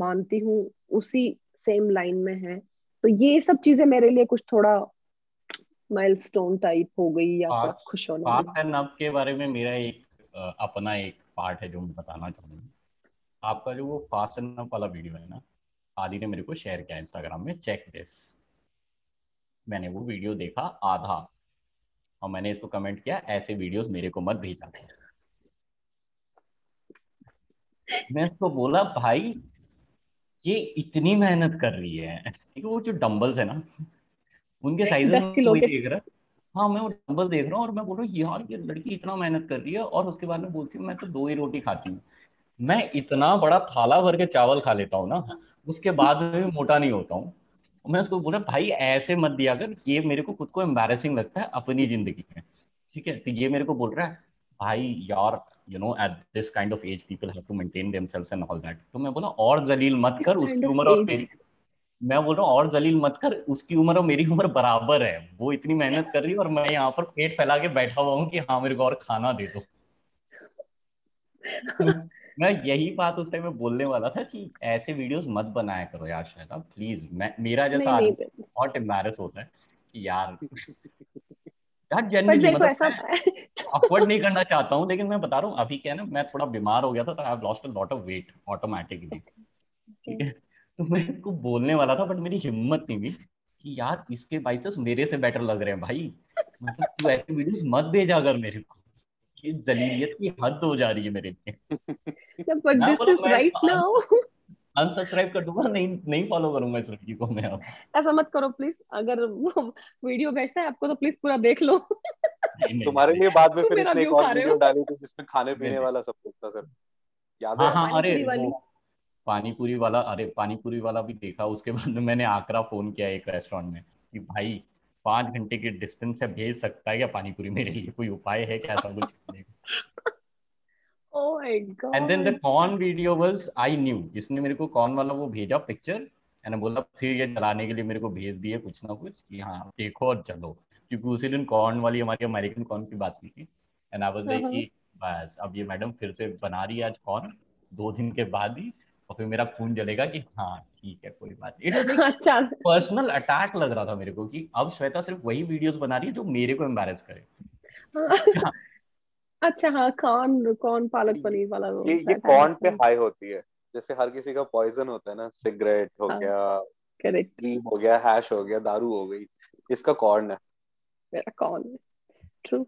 Speaker 12: मानती हूँ उसी सेम लाइन में है तो ये सब चीजें मेरे लिए कुछ थोड़ा माइलस्टोन टाइप हो गई या पार्क,
Speaker 10: खुश होना पार्क एंड नब के बारे में मेरा एक अपना एक पार्ट है जो मैं बताना चाहूंगा आपका जो वो फास्ट एंड नब वाला वीडियो है ना आदि ने मेरे को शेयर किया इंस्टाग्राम में चेक दिस मैंने वो वीडियो देखा आधा और मैंने इसको कमेंट किया ऐसे वीडियोस मेरे को मत भेजा मैं उसको बोला भाई ये इतनी मेहनत कर रही है क्योंकि वो जो डम्बल्स है ना उनके साइज देख रहा हाँ मैं वो डम्बल देख रहा हूँ और मैं बोल रहा हूँ यार ये लड़की इतना मेहनत कर रही है और उसके बाद में बोलती हूँ मैं तो दो ही रोटी खाती हूँ मैं इतना बड़ा थाला भर के चावल खा लेता हूँ ना उसके बाद में मोटा नहीं होता हूँ मैं उसको बोला भाई ऐसे मत दिया कर ये मेरे को खुद को एम्बेसिंग लगता है अपनी जिंदगी में ठीक है तो ये मेरे को बोल रहा है भाई यार you know at this kind of age people have to maintain themselves and all that तो मैं बोला और जलील मत कर उसकी उम्र और मेरी मैं बोल रहा हूँ और जलील मत कर उसकी उम्र और मेरी उम्र बराबर है वो इतनी मेहनत कर रही है और मैं यहाँ पर पेट फैला के बैठा हुआ हूँ कि हाँ मेरे को और खाना दे दो मैं यही बात उस टाइम बोलने वाला था कि ऐसे वीडियोस मत बनाया करो यार श्वेता प्लीज हाँ, मैं मेरा जैसा तो बहुत एम्बेरस होता है कि यार यार जेन्युइनली मतलब ऐसा अफोर्ड नहीं करना चाहता हूँ लेकिन मैं बता रहा हूँ अभी क्या है ना मैं थोड़ा बीमार हो गया था तो I have lost a lot of weight automatically ठीक है तो मैं इसको बोलने वाला था बट मेरी हिम्मत नहीं हुई कि यार इसके बाइसेप्स मेरे से बेटर लग रहे हैं भाई मतलब तू ऐसे वीडियोस मत भेजा कर मेरे को ये जलीलियत की हद हो जा रही है मेरे लिए but this is right now unsubscribe कर दूंगा नहीं नहीं फॉलो करूंगा इस लड़की को मैं अब
Speaker 12: ऐसा मत करो प्लीज अगर वो वीडियो भेजता है आपको तो प्लीज पूरा देख लो
Speaker 11: तुम्हारे लिए बाद में फिर इसने एक और वीडियो डाली थी जिसमें खाने पीने वाला सब कुछ था सर याद हाँ, है हां अरे
Speaker 10: पानी पूरी वाला अरे पानी पूरी वाला भी देखा उसके बाद मैंने आकरा फोन किया एक रेस्टोरेंट में कि भाई पांच घंटे के डिस्टेंस से भेज सकता है क्या पानीपुरी मेरे लिए कोई उपाय है क्या ऐसा कुछ करने का and then the corn video was I knew जिसने मेरे को कॉर्न वाला वो भेजा पिक्चर मैंने बोला फिर ये चलाने के लिए मेरे को भेज दिए कुछ ना कुछ कि हाँ देखो और चलो क्योंकि उसी दिन कॉर्न वाली हमारी अमेरिकन कॉर्न की बात हुई थी एंड आई वाज लाइक कि बस अब ये मैडम फिर से बना रही है आज कॉर्न दो दिन के बाद ही और फिर मेरा खून जलेगा कि हाँ ठीक है कोई बात नहीं अच्छा पर्सनल अटैक लग रहा था मेरे को कि अब श्वेता सिर्फ वही वीडियोस बना रही है जो मेरे को एम्बेरस करे
Speaker 12: हाँ। अच्छा हाँ कौन कौन पालक पनीर वाला
Speaker 11: ये ये कौन पे हाई होती है जैसे हर किसी का पॉइजन होता है ना सिगरेट हो हाँ, गया करेक्ट हो गया हैश हो गया दारू हो गई इसका कौन है
Speaker 12: मेरा कौन ट्रू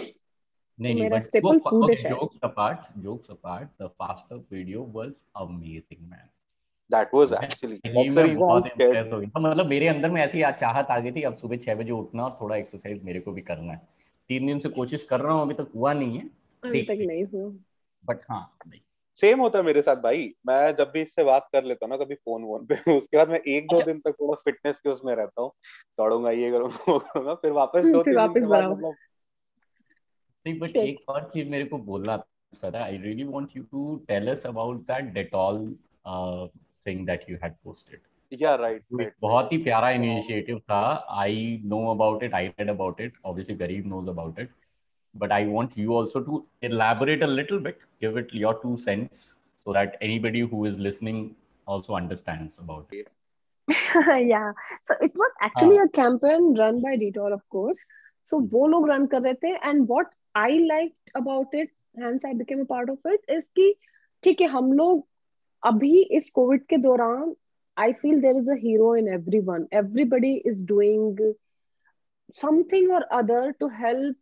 Speaker 10: नहीं नहीं but jokes apart jokes apart the faster video was amazing man that was
Speaker 11: actually मतलब मेरे अंदर में ऐसी चाहत आ गई
Speaker 10: थी अब सुबह छह बजे उठना और थोड़ा एक्सरसाइज मेरे को भी करना है तीन दिन से कोशिश कर रहा हूँ अभी तक हुआ नहीं है
Speaker 12: अभी तक नहीं हुआ
Speaker 11: बट हाँ सेम होता है मेरे साथ भाई मैं जब भी इससे बात कर लेता ना कभी फोन वोन पे उसके बाद मैं एक दो अच्छा। दिन तक थोड़ा फिटनेस के उसमें रहता हूँ दौड़ूंगा ये करूंगा वो करूंगा फिर वापस दो
Speaker 10: तीन दिन बाद मतलब नहीं बट एक और चीज मेरे को बोलना पता I really want you to tell us about that Dettol thing that you had posted.
Speaker 11: Yeah, right. right. बहुत
Speaker 10: ही प्यारा initiative था. I know about it. I read about it. Obviously, Garib knows about it. But I want you also to elaborate a little bit, give it your two cents, so that anybody who is listening also understands about it.
Speaker 12: yeah. So it was actually uh, a campaign run by Detour, of course. So hmm. वो लोग run कर रहे थे and what I liked about it, hence I became a part of it, is कि ठीक है हम लोग अभी इस कोविड के दौरान I feel there is a in every one everybody is doing something or other to help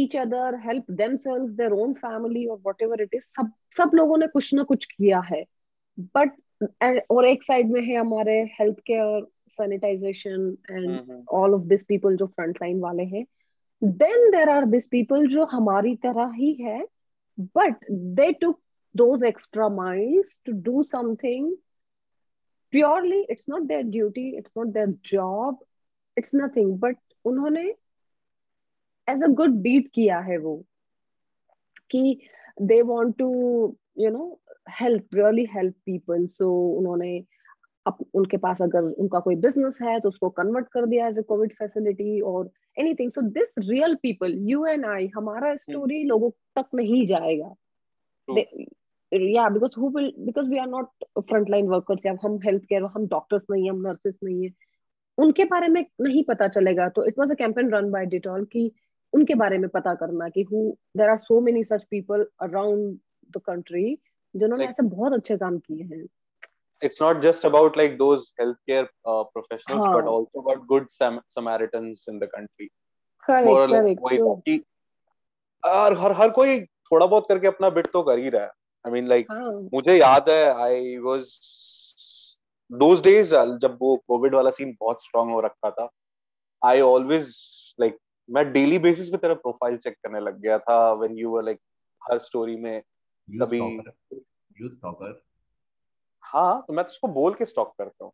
Speaker 12: each other help themselves their own family or whatever it is सब सब लोगों ने कुछ ना कुछ किया है बट और एक साइड में है हमारे health care sanitisation and all of this people जो फ्रंट लाइन वाले हैं then there are this people जो हमारी तरह ही है but they took those extra miles to do something purely it's not their duty it's not their job it's nothing but unhone as a good deed kiya hai wo ki they want to you know help really help people so unhone अब उनके पास अगर उनका कोई बिजनेस है तो उसको कन्वर्ट कर दिया एज ए कोविड फैसिलिटी और anything so this real people you and I हमारा स्टोरी लोगों तक नहीं जाएगा yeah because who will because we are not frontline workers yeah hum health care हम डॉक्टर्स नहीं है हम नर्सेस नहीं है उनके बारे में नहीं पता चलेगा तो it was a campaign run by Dettol कि उनके बारे में पता करना कि who there are so many such people around the country जिन्होंने ऐसे बहुत अच्छे काम किए हैं
Speaker 11: it's not just about like those healthcare uh, professionals, Haan. but also about good Sam- Samaritans in the country. Correct, correct, कोई बाकी और हर हर कोई थोड़ा बहुत करके अपना बिट तो कर ही रहा है आई मीन लाइक मुझे याद है आई वॉज दोज डेज जब वो कोविड वाला सीन बहुत स्ट्रांग हो रखा था आई ऑलवेज लाइक मैं डेली बेसिस पे तेरा प्रोफाइल चेक करने लग गया था व्हेन यू वर लाइक हर स्टोरी में कभी यू स्टॉकर हाँ तो मैं तो उसको बोल के स्टॉक करता हूँ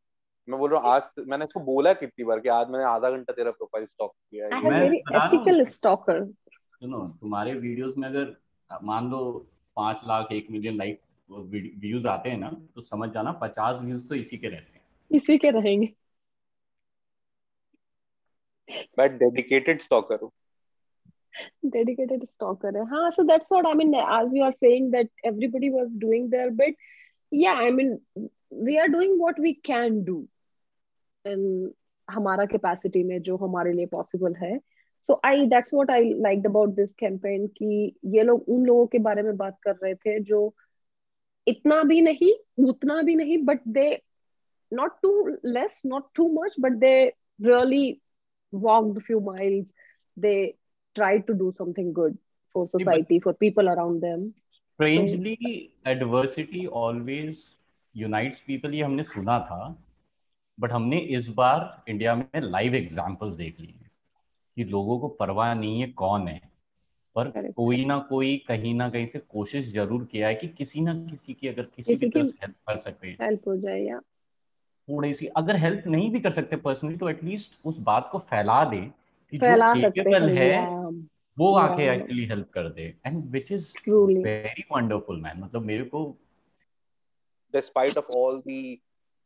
Speaker 11: मैं बोल रहा हूँ आज तो, मैंने इसको बोला कितनी बार कि आज मैंने आधा घंटा तेरा प्रोफाइल स्टॉक किया है मैं एथिकल स्टॉकर
Speaker 10: यू तुम्हारे वीडियोस में अगर मान लो पांच लाख एक मिलियन लाइक्स व्यूज आते हैं ना तो समझ जाना पचास व्यूज तो इसी के रहते हैं इसी के रहेंगे
Speaker 11: बट डेडिकेटेड स्टॉकर हूँ
Speaker 12: dedicated stalker huh so that's what i mean as you are saying that everybody was doing their bit yeah i mean we are doing what we can do and हमारा कैपेसिटी में जो हमारे लिए पॉसिबल है so I that's what I like about this campaign कि ये लोग उन लोगों के बारे में बात कर रहे थे जो इतना भी नहीं उतना भी नहीं but they not too less not too much but they really walked few miles they try to do something good for society for people around them
Speaker 10: strangely so, adversity always unites people ये हमने सुना था बट हमने इस बार इंडिया में लाइव एग्जाम्पल देख ली कि लोगों को परवाह नहीं है कौन है पर कोई ना कोई कहीं ना कहीं से कोशिश जरूर किया है कि किसी ना किसी की अगर किसी, किसी की तरफ हेल्प कर सकते हैं हेल्प हो जाए या थोड़ी सी अगर हेल्प नहीं भी कर सकते पर्सनली तो एटलीस्ट उस बात को फैला दे कि फैला जो केपेबल है वो आके एक्चुअली हेल्प कर दे and which is very wonderful man मतलब मेरे को
Speaker 11: despite of all the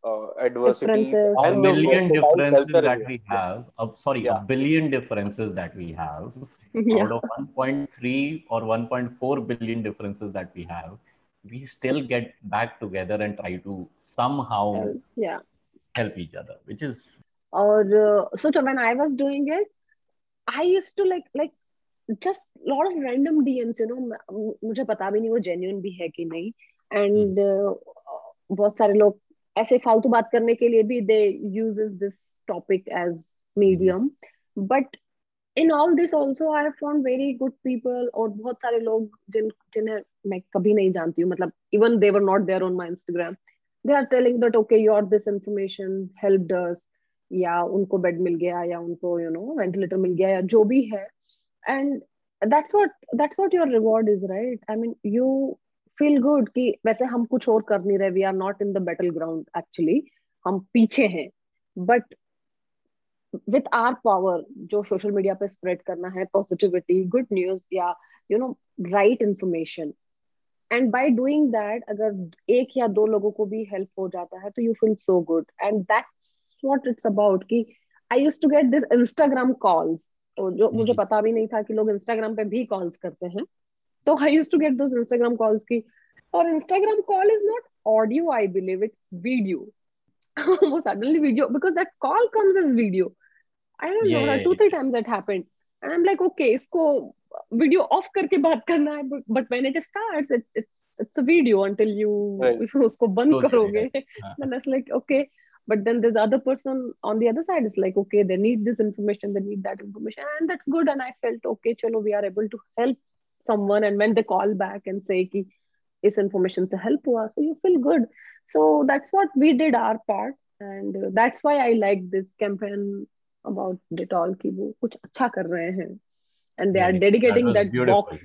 Speaker 11: uh, adversity a
Speaker 10: million differences that we have uh, sorry yeah. a billion differences that we have yeah. out of 1.3 or 1.4 billion differences that we have we still get back together and try to somehow yeah help each other which is
Speaker 12: or uh, so when i was doing it i used to like like just lot of random dms you know मुझे पता भी नहीं वो genuine भी है कि नहीं hmm. and hmm. uh, बहुत सारे लोग ऐसे फालतू बात करने के लिए भी they use this topic as medium but in all this also I have found very good people और बहुत सारे लोग जिन जिन्हें मैं कभी नहीं जानती हूँ मतलब even they were not there on my Instagram they are telling that okay your this information help does या उनको बेड मिल गया या उनको यू नो वेंटिलेटर मिल गया या जो भी है and that's what that's what your reward is right i mean you feel good कि वैसे हम कुछ और कर नहीं रहे we are not in the battle ground actually हम पीछे हैं बट विथ आर पावर जो सोशल मीडिया पे स्प्रेड करना है पॉजिटिविटी गुड न्यूज या you know right information and by doing that अगर एक या दो लोगों को भी हेल्प हो जाता है तो you feel so good and that's what it's about कि I use to get this Instagram calls तो जो मुझे पता भी नहीं था कि लोग इंस्टाग्राम पे भी कॉल्स करते हैं तो I use to get those Instagram calls की और Instagram call is not audio I believe it's video वो suddenly video because that call comes as video I don't know two three times that happened and I am like okay इसको वीडियो ऑफ करके बात करना है but when it starts it's it's a video until you उसको बंद करोगे then it's like okay but then there's other person on the other side is like okay they need this information they need that information and that's good and i felt okay chalo we are able to help someone and when they call back and say ki is information se help hua so you feel good so that's what we did our part and uh, that's why i like this campaign about detol ki wo kuch acha kar rahe hain and they yeah, are dedicating that, that box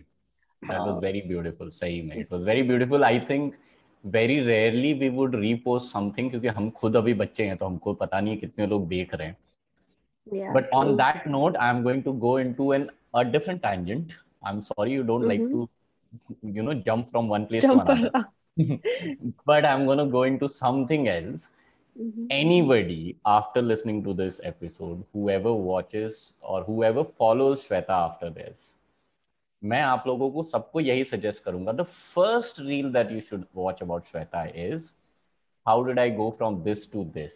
Speaker 10: that uh, was very beautiful sahi mein it was very beautiful I think very rarely we would repost something kyunki hum khud abhi bacche hain to humko pata nahi kitne log dekh rahe hain yeah, but on that note i am going to go into an a different tangent i'm sorry you don't mm-hmm. like to you know jump from one place jump to another but i'm going to go into something else mm-hmm. anybody after listening to this episode whoever watches or whoever follows shweta after this मैं आप लोगों को सबको यही सजेस्ट करूंगा the first reel that you should watch about Shweta is how did I go from this to this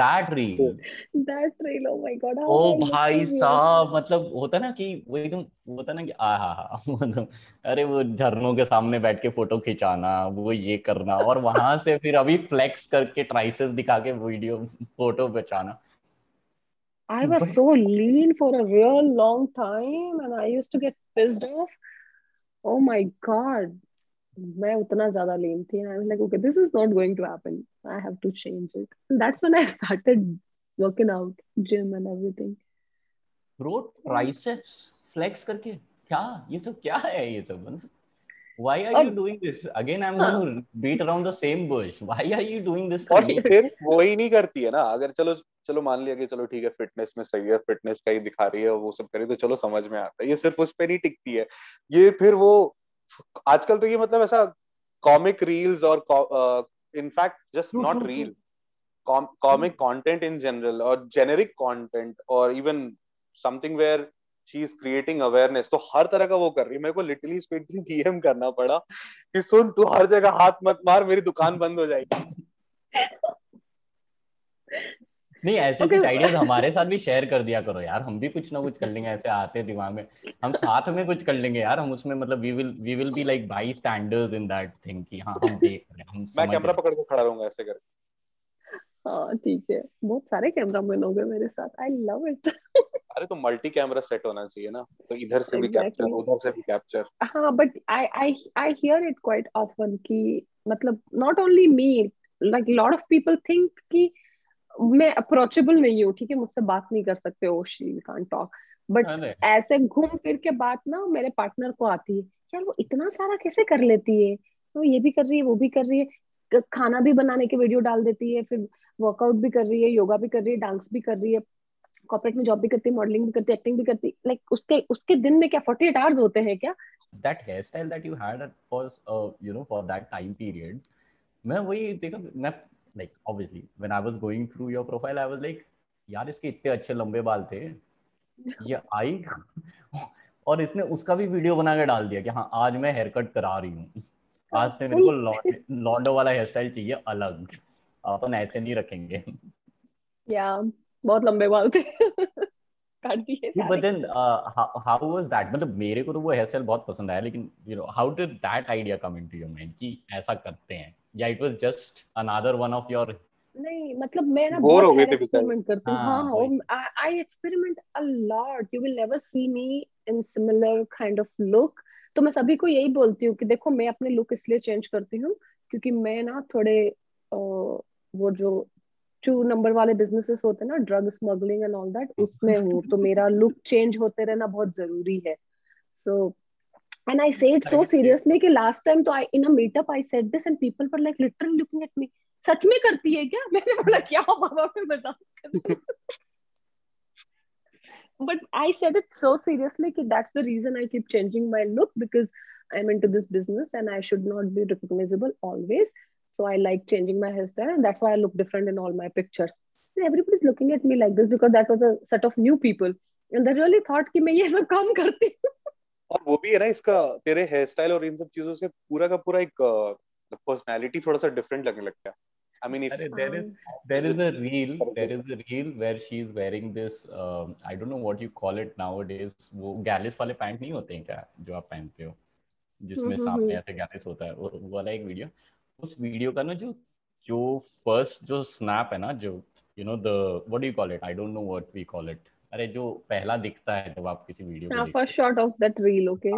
Speaker 10: that reel that reel oh my God ओ भाई साहब मतलब होता ना कि वो तो, एकदम होता ना कि आ हा हा मतलब अरे वो
Speaker 12: झरनों के सामने बैठ के
Speaker 10: फोटो खिंचाना वो ये करना और वहां से फिर अभी फ्लेक्स करके ट्राइसेप्स दिखा के वीडियो फोटो बचाना I was so lean
Speaker 12: for a real long time and I used to get pissed off. Oh my god. मैं उतना ज्यादा लेम थी I was like okay this is not going to happen I have to change it that's when I started working out gym and everything
Speaker 10: bro triceps flex करके क्या ये सब क्या है ये सब मतलब why are और, you doing this again i'm हाँ. going to beat around the same bush why are you doing this और
Speaker 11: फिर वो ही नहीं करती है ना अगर चलो चलो मान लिया कि चलो ठीक है फिटनेस में सही है फिटनेस का ही दिखा रही है वो सब करी तो चलो समझ में आता है ये सिर्फ उस पर नहीं टिकती है ये फिर वो आजकल तो ये मतलब ऐसा कॉमिक रील्स और in fact just not reel comic content in general और जेनेरिक कंटेंट और even something where she is creating awareness तो हर तरह का वो कर रही है मेरे को लिटरली इसको एक दिन डीएम करना पड़ा कि सुन तू हर जगह हाथ मत मार मेरी दुकान बंद हो जाएगी
Speaker 10: नहीं ऐसे okay. कुछ आइडियाज हमारे साथ भी शेयर कर दिया करो यार हम भी कुछ ना कुछ कर लेंगे ऐसे आते दिमाग में हम साथ में कुछ कर लेंगे यार हम उसमें मतलब we will we will be like by standards in that thing कि हां हम देख
Speaker 11: रहे हैं हम मैं कैमरा पकड़ के खड़ा रहूंगा ऐसे करके
Speaker 12: हां ठीक है बहुत सारे कैमरा मैन हो गए मेरे साथ आई लव इट
Speaker 11: अरे तो मल्टी कैमरा सेट होना चाहिए ना तो इधर से भी कैप्चर उधर से भी कैप्चर
Speaker 12: हां but I I I hear it quite often कि मतलब not only me like lot of people think कि मैं अप्रोचेबल नहीं हूँ ठीक है मुझसे बात नहीं कर सकते oh she can't talk but ऐसे घूम फिर के बात ना मेरे पार्टनर को आती है यार वो इतना सारा कैसे कर लेती है वो ये भी कर रही है वो भी कर रही है खाना भी बनाने के वीडियो डाल देती है फिर वर्कआउट भी कर रही है योगा भी कर रही है डांस भी कर रही है कॉर्पोरेट में जॉब भी करती है मॉडलिंग भी करती है एक्टिंग भी करती है like, लाइक उसके उसके दिन में क्या फोर्टी एट आवर्स होते हैं क्या that hair style that you had for you know for that
Speaker 10: time period मैं वही देखो मैं like obviously when I was going through your profile I was like यार इसके इतने अच्छे लंबे बाल थे ये आई और इसने उसका भी वीडियो बना के डाल दिया कि हाँ आज मैं हेयर कट करा रही हूँ आज से मेरे को लॉन्डो वाला हेयर स्टाइल चाहिए अलग अपन ऐसे नहीं रखेंगे या बहुत लंबे बाल थे काट दिए but then how was that मतलब मेरे को तो वो हेयर स्टाइल बहुत पसंद आया लेकिन you know how did that idea come into your mind कि ऐसा करते हैं या it was just another one of your नहीं मतलब मैं ना बोर
Speaker 12: हो गए थे एक्सपेरिमेंट करती हूं हां I experiment a lot you will never see me in similar kind of look तो मैं सभी को यही बोलती हूँ कि देखो मैं अपने लुक इसलिए चेंज करती हूँ क्योंकि मैं ना थोड़े वो जो टू नंबर वाले बिजनेसेस होते हैं ना drug smuggling and all that उसमें हूँ तो मेरा लुक चेंज होते रहना बहुत जरूरी है so so, And I say it so seriously कि last time तो I in a meetup I said this and people were like literally looking at me. सच में करती है क्या मैंने बोला क्या बाबा मैं मजाक but I said it so seriously that that's the reason I keep changing my look because I'm into this business and I should not be recognizable always. So I like changing my hairstyle and that's why I look different in all my pictures. And everybody's looking at me like this because that was a set of new people. And they really thought कि I सब काम करती हूँ
Speaker 11: और वो भी है ना इसका तेरे हेयर स्टाइल और इन सब चीजों से पूरा का पूरा एक पर्सनालिटी थोड़ा सा डिफरेंट लगने
Speaker 10: लगता है I mean, there is there is a reel there is a reel where she is wearing this I don't know what you call it call it nowadays वो गैलिस वाले पैंट नहीं होते हैं क्या जो आप पहनते हो जिसमें हम्म, हम्म, सामने हम्म। ऐसे गैलिस होता है वो वाला एक वीडियो उस वीडियो का ना जो जो फर्स्ट जो स्नैप है ना जो you know the what do you call it I don't know what we call it अरे जो पहला दिखता है जब आप किसी वीडियो
Speaker 12: हाँ, first shot of that reel okay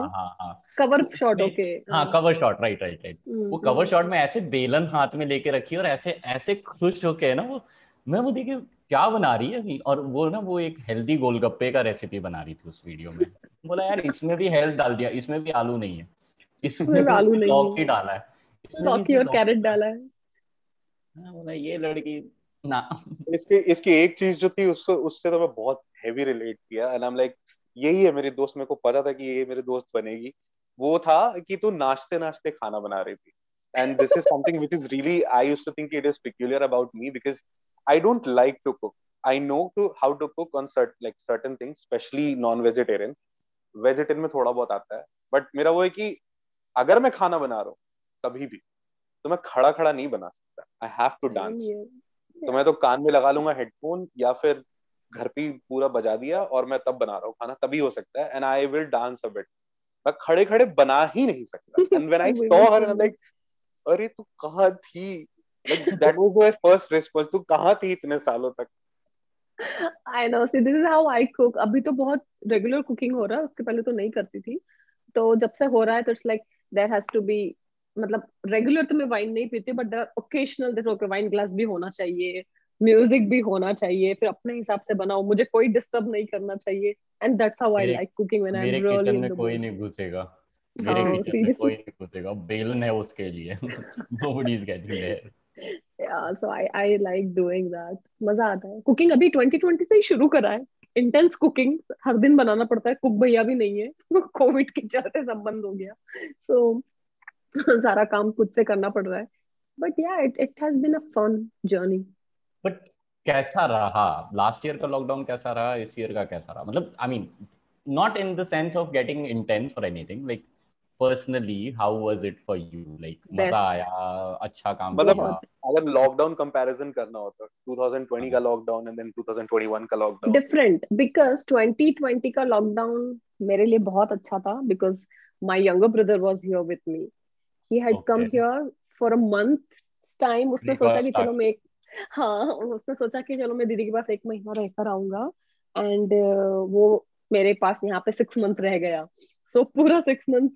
Speaker 12: cover shot okay
Speaker 10: हाँ cover shot right right right वो कवर हम्म। शॉट में ऐसे बेलन हाथ में लेके रखी और ऐसे ऐसे खुश होके है ना वो मैं वो देखे क्या बना रही है और वो ना वो एक हेल्दी गोलगप्पे का रेसिपी बना रही थी उस वीडियो में बोला यार इसमें भी हेल्थ डाल दिया इसमें भी आलू नहीं है इसमें
Speaker 12: आलू नहीं लौकी डाला है लौकी और
Speaker 10: कैरेट डाला है हाँ, बोला ये लड़की ना इसकी इसकी
Speaker 11: एक चीज जो थी उससे उससे तो मैं बहुत हैवी रिलेट किया एंड आई एम लाइक यही है मेरे दोस्त मेरे को पता था कि ये मेरे दोस्त बनेगी वो था कि तू नाश्ते नाश्ते खाना बना रही थी and this is something which is really I use to think it is peculiar about me because I don't like to cook I know to how to cook on cert like certain things specially non vegetarian vegetarian में थोड़ा बहुत आता है बट मेरा वो है कि अगर मैं खाना बना रहा हूँ कभी भी तो मैं खड़ा खड़ा नहीं बना सकता आई हैव टू डांस तो मैं तो कान में लगा लूंगा हेडफोन या फिर घर पे पूरा बजा दिया और मैं तब बना रहा हूँ खाना तभी हो सकता है एंड आई विल डांस अब इट मैं खड़े खड़े बना ही नहीं सकता and when I saw her like अरे तू कहा थी दैट वाज माय फर्स्ट तू थी इतने सालों तक I know see this is how I cook अभी तो बहुत
Speaker 12: रेगुलर कुकिंग हो रहा है उसके पहले तो नहीं करती थी तो जब से हो रहा है तो it's like there has to be मतलब रेगुलर तो मैं वाइन नहीं पीती बट ओकेशनल वाइन ग्लास भी होना चाहिए म्यूजिक भी होना चाहिए फिर अपने हिसाब से बनाओ मुझे कोई डिस्टर्ब नहीं करना चाहिए and that's
Speaker 10: how I like cooking when I am really मेरे किचन में हाँ, कोई नहीं घुसेगा मेरे किचन में कोई नहीं घुसेगा बेलन है उसके लिए नोबडी इज गेटिंग देयर या so
Speaker 12: I I like doing that मजा आता है कुकिंग अभी 2020 से ही शुरू करा है इंटेंस कुकिंग हर दिन बनाना पड़ता है कुक भैया भी नहीं है कोविड के चलते सब बंद हो गया सो so, सारा काम खुद से करना पड़ रहा है बट या it it has been a fun journey
Speaker 10: but कैसा रहा लास्ट ईयर का लॉकडाउन कैसा रहा इस ईयर का कैसा रहा मतलब I mean not in the sense of getting intense for anything like personally
Speaker 11: how was it for you like मजा आया अच्छा काम मतलब अगर लॉकडाउन कंपैरिजन करना होता तो, 2020 का लॉकडाउन एंड देन 2021 का लॉकडाउन डिफरेंट बिकॉज़ 2020
Speaker 12: का लॉकडाउन मेरे लिए बहुत अच्छा था because my younger brother was here with me he had come here for a month time उसने सोचा कि चलो मैं हाँ उसने सोचा कि चलो मैं दीदी के पास एक महीना रहकर आऊंगा एंड uh, वो मेरे पास यहाँ पे सिक्स मंथ रह गया सो so, पूरा six month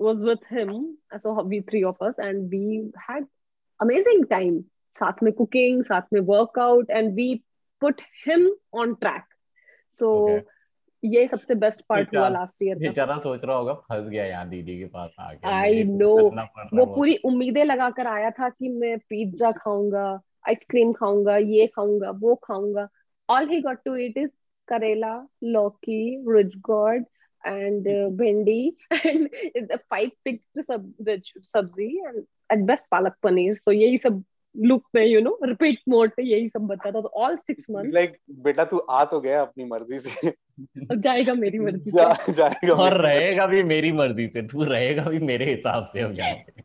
Speaker 12: was with him so we three of us and we had amazing time साथ में कुकिंग साथ में workout and we put him on track so ये सबसे बेस्ट पार्ट हुआ लास्ट ईयर का
Speaker 10: बेचारा सोच रहा होगा फंस गया यहाँ दीदी के पास आके आई नो
Speaker 12: वो पूरी उम्मीदें लगाकर आया था कि मैं पिज्जा खाऊंगा आइसक्रीम खाऊंगा ये खाऊंगा वो खाऊंगा all he got to it is करेला लौकी रुजगॉड एंड भिंडी एंड फाइव पिक्स सब्जी and at best palak paneer so यही सब लुक में यू नो रिपीट मोड पे यही सब बताता तो ऑल सिक्स मंथ
Speaker 11: लाइक बेटा तू आ तो गया अपनी मर्जी से
Speaker 12: अब जाएगा मेरी मर्जी से जा,
Speaker 10: जाएगा और रहेगा भी मेरी मर्जी से तू रहेगा भी मेरे हिसाब से अब जाएगा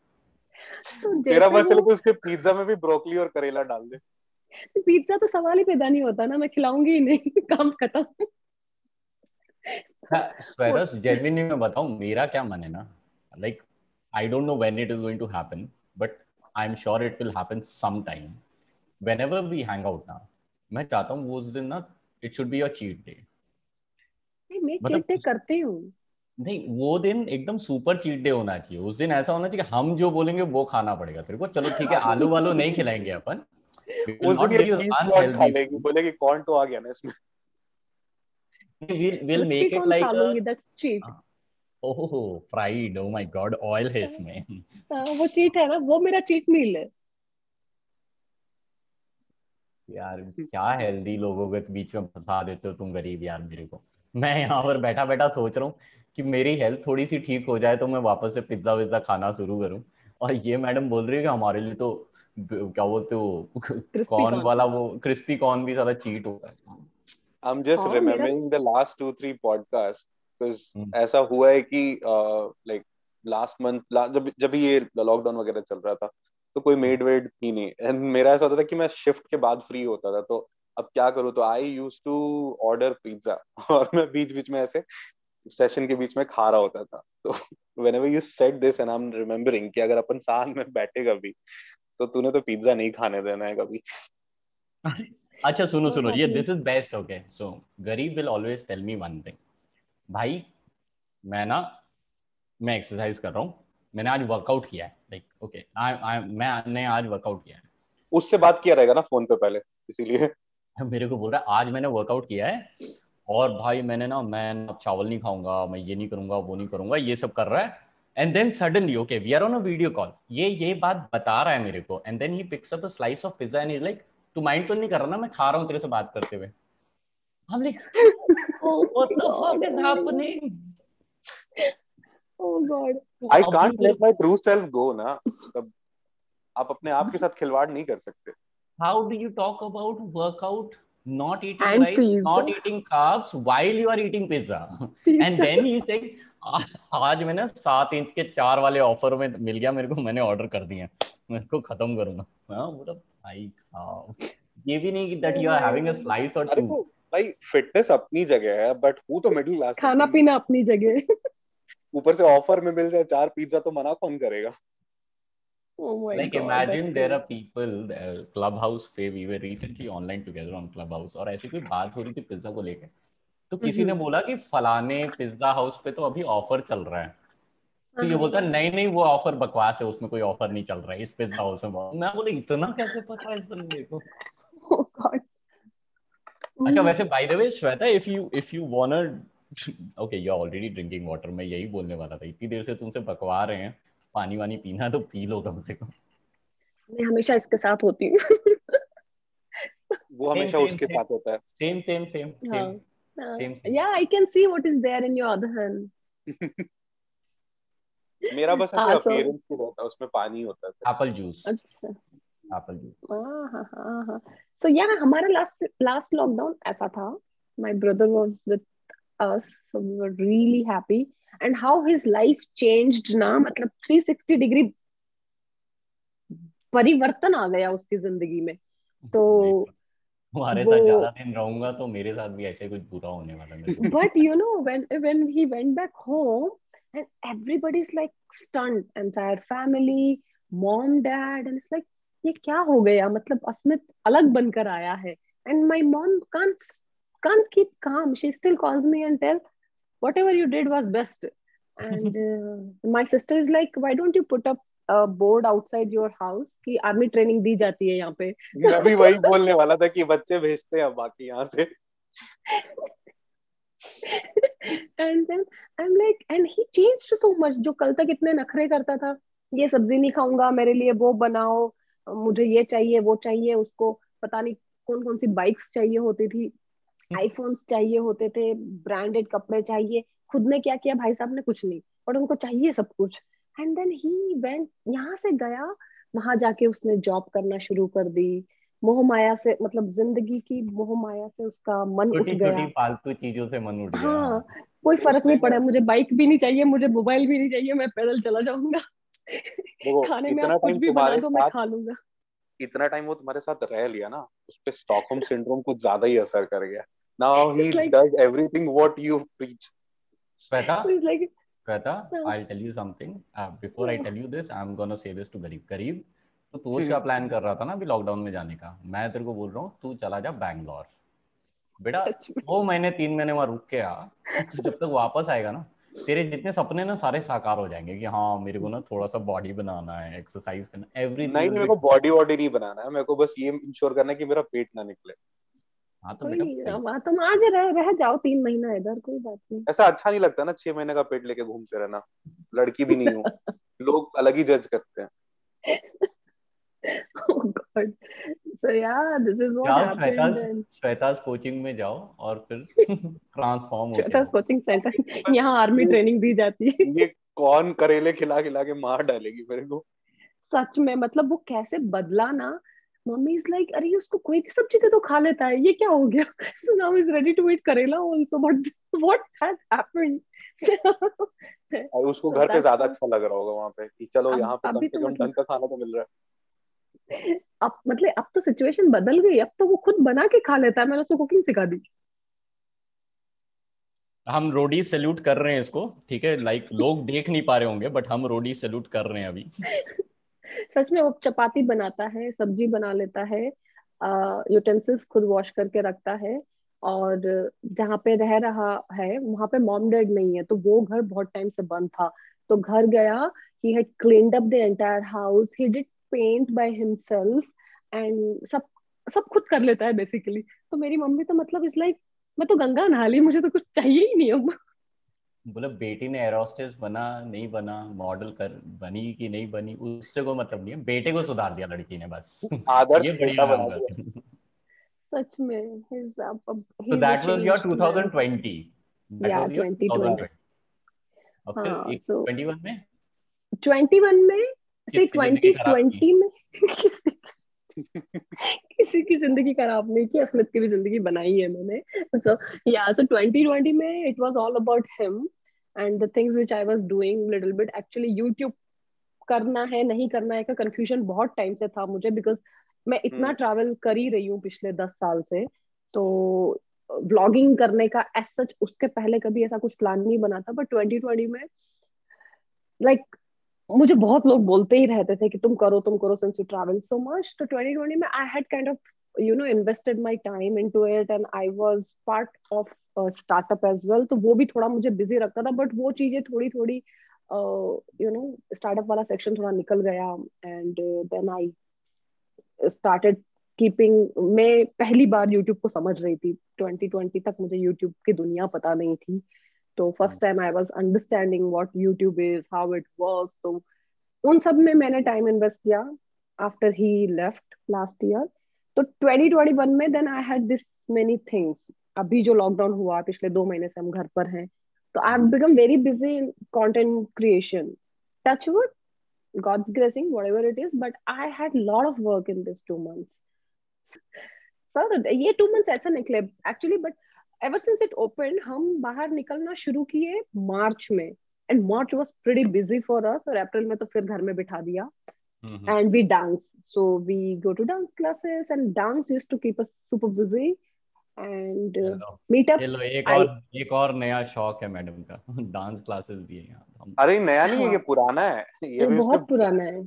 Speaker 11: तेरा बच्चा चले तो उसके पिज्जा में भी ब्रोकली और करेला डाल दे
Speaker 12: तो पिज्जा तो सवाल ही पैदा नहीं होता ना मैं खिलाऊंगी ही नहीं काम खत्म
Speaker 10: स्वेरस हाँ, जेनुइनली मैं बताऊं मेरा क्या मन है ना like I don't know when it is going to happen but I am sure it will happen some time whenever we hang out ना मैं चाहता हूं वो उस दिन ना it should be your cheat day मैं चीट मतलब डे करती हूं नहीं वो दिन एकदम सुपर चीट डे होना चाहिए उस दिन ऐसा होना चाहिए हम जो बोलेंगे वो खाना पड़ेगा तेरे को चलो ठीक है आलू वालू नहीं खिलाएंगे अपन
Speaker 11: क्या
Speaker 10: हेल्दी लोगों के बीच में फंसा देते हो तुम गरीब यार मेरे को मैं यहाँ पर बैठा बैठा सोच रहा हूँ कि मेरी हेल्थ थोड़ी सी ठीक हो जाए तो मैं वापस से पिज्जा विज्जा खाना शुरू करूँ और ये मैडम बोल रही है कि हमारे लिए तो क्या बोलते हो कॉर्न वाला वो क्रिस्पी कॉर्न भी सारा चीट हो रहा
Speaker 11: है I am just remembering the last two three podcast because ऐसा हुआ है कि लाइक लास्ट मंथ जब जब ये लॉकडाउन वगैरह चल रहा था तो कोई मेड hmm. वेड थी नहीं एंड मेरा ऐसा होता था कि मैं शिफ्ट के बाद फ्री होता था तो अब क्या करूँ तो I use to order pizza और मैं बीच बीच में ऐसे सेशन के बीच में खा रहा होता था तो whenever you set this and I am remembering कि अगर अपन साथ में बैठे कभी तो तूने तो पिज्जा नहीं खाने देना है कभी अच्छा सुनो
Speaker 10: हाँ, सुनो हाँ, ये this is best okay so गरीब will always tell me one thing भाई मैं ना मैं एक्सरसाइज कर रहा हूँ मैंने आज
Speaker 11: वर्कआउट किया है लाइक ओके मैंने आज वर्कआउट किया है उससे बात किया रहेगा ना फोन पे पहले इसीलिए
Speaker 10: मेरे को बोल रहा है आज मैंने वर्कआउट किया है और भाई मैंने ना मैं अब चावल नहीं खाऊंगा मैं ये नहीं करूंगा वो नहीं करूंगा ये सब कर रहा है and then suddenly okay we are on a video call ये ये बात बता रहा है मेरे को and then he picks up a slice of pizza and is like तू माइंड तो नहीं कर रहा ना मैं खा रहा हूँ तेरे से बात करते हुए हम like what the fuck is
Speaker 11: happening oh God I can't let my true self go ना मतलब आप अपने आप के साथ खिलवाड़ नहीं कर सकते how do you talk about
Speaker 10: workout not eating and rice, pizza. not eating carbs while you are eating pizza. pizza. And then he saying, आज मैं सात इंच के चार वाले ऑफर में मिल गया मेरे को मैंने ऑर्डर कर दिया मैं इसको खत्म करूंगा हाँ बोला तो भाई साहब ये भी नहीं कि that you are having a slice और टू
Speaker 11: भाई फिटनेस अपनी जगह है बट हु तो मिडिल क्लास
Speaker 12: खाना पीना अपनी जगह
Speaker 11: ऊपर से ऑफर में मिल जाए चार पिज्जा तो मना कौन करेगा
Speaker 10: Oh like God, imagine there are people uh, clubhouse पे we were recently online together on clubhouse और ऐसी कोई बात हो रही थी पिज्जा को लेकर तो किसी ने mm-hmm. बोला कि फलाने पिज्जा हाउस पे तो अभी ऑफर चल रहा है तो ये बोलता mm-hmm. नहीं नहीं वो ऑफर बकवास है उसमें कोई ऑफर नहीं चल रहा है इस पिज्जा हाउस में मैं बोले इतना कैसे पता इस बंदे को oh अच्छा mm. वैसे by the way Shweta if you if you want okay you
Speaker 12: are already drinking
Speaker 10: water मैं यही बोलने वाला था इतनी देर से तुमसे बकवा रहे हैं पानी वानी पीना है तो पी
Speaker 12: लो
Speaker 10: कम
Speaker 12: से कम मैं
Speaker 11: हमेशा इसके साथ होती हूँ वो हमेशा उसके
Speaker 12: साथ
Speaker 11: होता है
Speaker 10: same same same
Speaker 12: same same या I can see what is there in your other hand
Speaker 11: मेरा बस ऐसे अपीयरेंस की रहता है उसमें पानी होता है
Speaker 10: एप्पल जूस अच्छा एप्पल
Speaker 12: जूस हां हां हां सो यार हमारा लास्ट लास्ट लॉकडाउन ऐसा था my brother was with us so we were really happy and how his life changed ना मतलब 360 डिग्री परिवर्तन आ गया उसकी जिंदगी में तो
Speaker 10: हमारे साथ ज्यादा दिन रहूंगा तो मेरे साथ भी ऐसे कुछ बुरा होने वाला है
Speaker 12: but you know when when he went back home and everybody is like stunned entire family mom dad and it's like ये क्या हो गया मतलब अस्मित अलग बनकर आया है and my mom can't can't keep calm she still calls me and tell whatever you did was best and uh, my sister is like why don't you put up board outside your house कि आर्मी ट्रेनिंग दी जाती है यहाँ पे
Speaker 11: मैं वही बोलने वाला था कि बच्चे भेजते हैं बाकी यहाँ से and then
Speaker 12: I am like and he changed so much जो कल तक इतने नखरे करता था ये सब्जी नहीं खाऊंगा मेरे लिए वो बनाओ मुझे ये चाहिए वो चाहिए उसको पता नहीं कौन कौन सी बाइक्स चाहिए होती थी आईफोन्स हम्म। चाहिए होते थे ब्रांडेड कपड़े चाहिए खुद ने क्या किया भाई साहब ने कुछ नहीं बट उनको चाहिए सब कुछ एंड देन ही वेंट यहाँ से गया वहां
Speaker 10: जाके उसने जॉब करना शुरू कर दी मोहमाया से मतलब जिंदगी की मोहमाया से
Speaker 12: उसका मन उठ गया फालतू चीजों से मन उठ गया हाँ कोई फर्क नहीं पड़ा मुझे बाइक भी नहीं चाहिए मुझे मोबाइल भी नहीं चाहिए मैं पैदल चला जाऊंगा खाने में आप कुछ भी बना दो मैं खा लूंगा इतना
Speaker 11: टाइम वो तुम्हारे साथ रह लिया ना उस पर स्टॉकहोम सिंड्रोम कुछ ज्यादा ही असर कर गया Now he like, does everything what you preach. Sweta, like,
Speaker 10: Sweta no. I'll tell you something. Uh, before no. I tell you this, I'm gonna say this to Garib. Garib, तो तोश का प्लान कर रहा था ना अभी लॉकडाउन में जाने का मैं तेरे को बोल रहा हूँ तू चला जा बैंगलोर बेटा दो महीने तीन महीने वहां रुक के आ तो जब तक वापस आएगा ना तेरे जितने सपने ना सारे साकार हो जाएंगे कि हाँ मेरे को ना थोड़ा सा बॉडी बनाना है एक्सरसाइज
Speaker 11: करना एवरी नहीं मेरे को बॉडी वॉडी नहीं बनाना है मेरे को बस ये इंश्योर करना है कि मेरा पेट ना निकले
Speaker 12: हाँ तो तुम
Speaker 11: आज रह, रह जाओ तीन
Speaker 12: महीना इधर कोई बात नहीं ऐसा
Speaker 11: अच्छा नहीं लगता ना छह महीने का पेट लेके घूमते रहना लड़की भी नहीं हूँ लोग अलग ही जज
Speaker 12: करते हैं oh और सेंटर यहाँ आर्मी ट्रेनिंग दी जाती है
Speaker 11: ये कौन करेले खिला खिला के मार डालेगी मेरे को
Speaker 12: सच में मतलब वो कैसे बदला ना मम्मी इज लाइक अरे उसको कोई भी सब्जी दे तो खा लेता है ये क्या हो गया so now is ready to eat karela also but
Speaker 11: what has happened और उसको घर पे ज्यादा अच्छा लग रहा होगा वहां पे कि चलो यहां पे कम से तो कम मतलब ढंग का खाना तो मिल रहा है अब मतलब अब तो सिचुएशन बदल गई अब
Speaker 12: तो वो खुद बना के खा लेता है मैंने उसको
Speaker 10: कुकिंग सिखा दी हम रोडी सैल्यूट कर रहे हैं इसको ठीक है लाइक लोग देख नहीं पा रहे होंगे बट हम रोडी सैल्यूट कर रहे हैं अभी
Speaker 12: सच में वो चपाती बनाता है सब्जी बना लेता है यूटेंसिल्स खुद वॉश करके रखता है और जहाँ पे रह रहा है वहां पे मॉम डैड नहीं है तो वो घर बहुत टाइम से बंद था तो घर गया he had cleaned up the entire house he did paint by himself and सब सब खुद कर लेता है बेसिकली तो मेरी मम्मी तो मतलब इज लाइक like, मैं तो गंगा नहा ली मुझे तो कुछ चाहिए ही नहीं अब
Speaker 10: बोला मतलब बेटी ने एरोस्टेस बना नहीं बना मॉडल कर बनी कि नहीं बनी उससे को मतलब नहीं है बेटे को सुधार दिया लड़की ने बस आदर्श बेटा बना
Speaker 12: सच में
Speaker 10: up so that was your 2020 या
Speaker 12: 2020 ओके 21 में 21 में से 2020 में किसी की जिंदगी खराब नहीं की असमित की भी जिंदगी बनाई है मैंने सो या सो 2020 में it was all about him and the things which I was doing little bit actually YouTube करना है नहीं करना है का कंफ्यूजन बहुत टाइम से था मुझे बिकॉज मैं इतना ट्रैवल hmm. कर ही रही हूँ पिछले दस साल से तो ब्लॉगिंग करने का एज सच उसके पहले कभी ऐसा कुछ प्लान नहीं बना था बट ट्वेंटी ट्वेंटी में लाइक like, मुझे बहुत लोग बोलते ही रहते थे कि तुम करो तुम करो since you travel so much तो 2020 में I had kind of you know invested my time into it and I was part of startup as well तो वो भी थोड़ा मुझे बिजी रखता था बट वो चीजें थोड़ी थोड़ी यू नो स्टार्टअप वाला सेक्शन थोड़ा निकल गया and then I started keeping मैं पहली बार यूट्यूब को समझ रही थी 2020 तक मुझे यूट्यूब की दुनिया पता नहीं थी तो first time I was understanding what YouTube is how it work तो उन सब में मैंने टाइम इन्वेस्ट किया after he left last year तो 2021 में then I had this many things अभी जो लॉकडाउन हुआ पिछले दो महीने से हम घर पर हैं तो I have become very busy in content creation touch wood God's blessing, whatever it is, but I had a lot of work in these two months. So ये टू मंथ्स ऐसा निकले actually but ever since it open हम बाहर निकलना शुरू किए मार्च में and March was pretty busy for us और अप्रैल में तो फिर घर में बिठा दिया and we dance so we go to dance classes and dance use to keep us super
Speaker 11: busy and uh,
Speaker 10: चलो एक I... एक और नया शौक है मैडम का
Speaker 11: डांस क्लासेस भी है अरे नया नहीं है हाँ। ये पुराना है
Speaker 12: ये भी बहुत पुराना है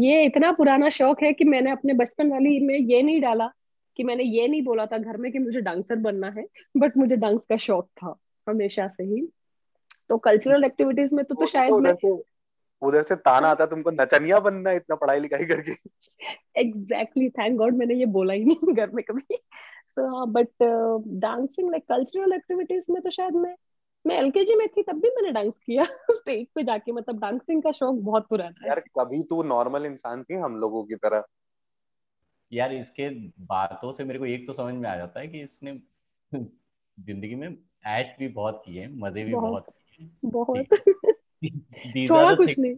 Speaker 12: ये इतना पुराना शौक है कि मैंने अपने बचपन वाली में ये नहीं डाला कि मैंने ये नहीं बोला था घर में कि मुझे डांसर बनना है बट मुझे डांस का शौक था हमेशा से ही तो कल्चरल एक्टिविटीज में तो तो, तो शायद मैं
Speaker 11: उधर से ताना आता तुमको नचनिया बनना इतना पढ़ाई लिखाई करके
Speaker 12: एग्जैक्टली थैंक गॉड मैंने ये बोला ही नहीं घर में कभी सो हाँ but dancing like cultural activities में तो शायद मैं मैं एलकेजी में थी तब भी मैंने डांस किया स्टेज पे जाके मतलब डांसिंग का शौक बहुत पुराना है यार कभी तू नॉर्मल
Speaker 11: इंसान थी हम लोगों की तरह
Speaker 10: यार इसके बातों से मेरे को एक तो समझ में आ जाता है कि इसने जिंदगी में ऐश भी बहुत किए
Speaker 12: मजे भी बहुत बहुत छोड़ा कुछ नहीं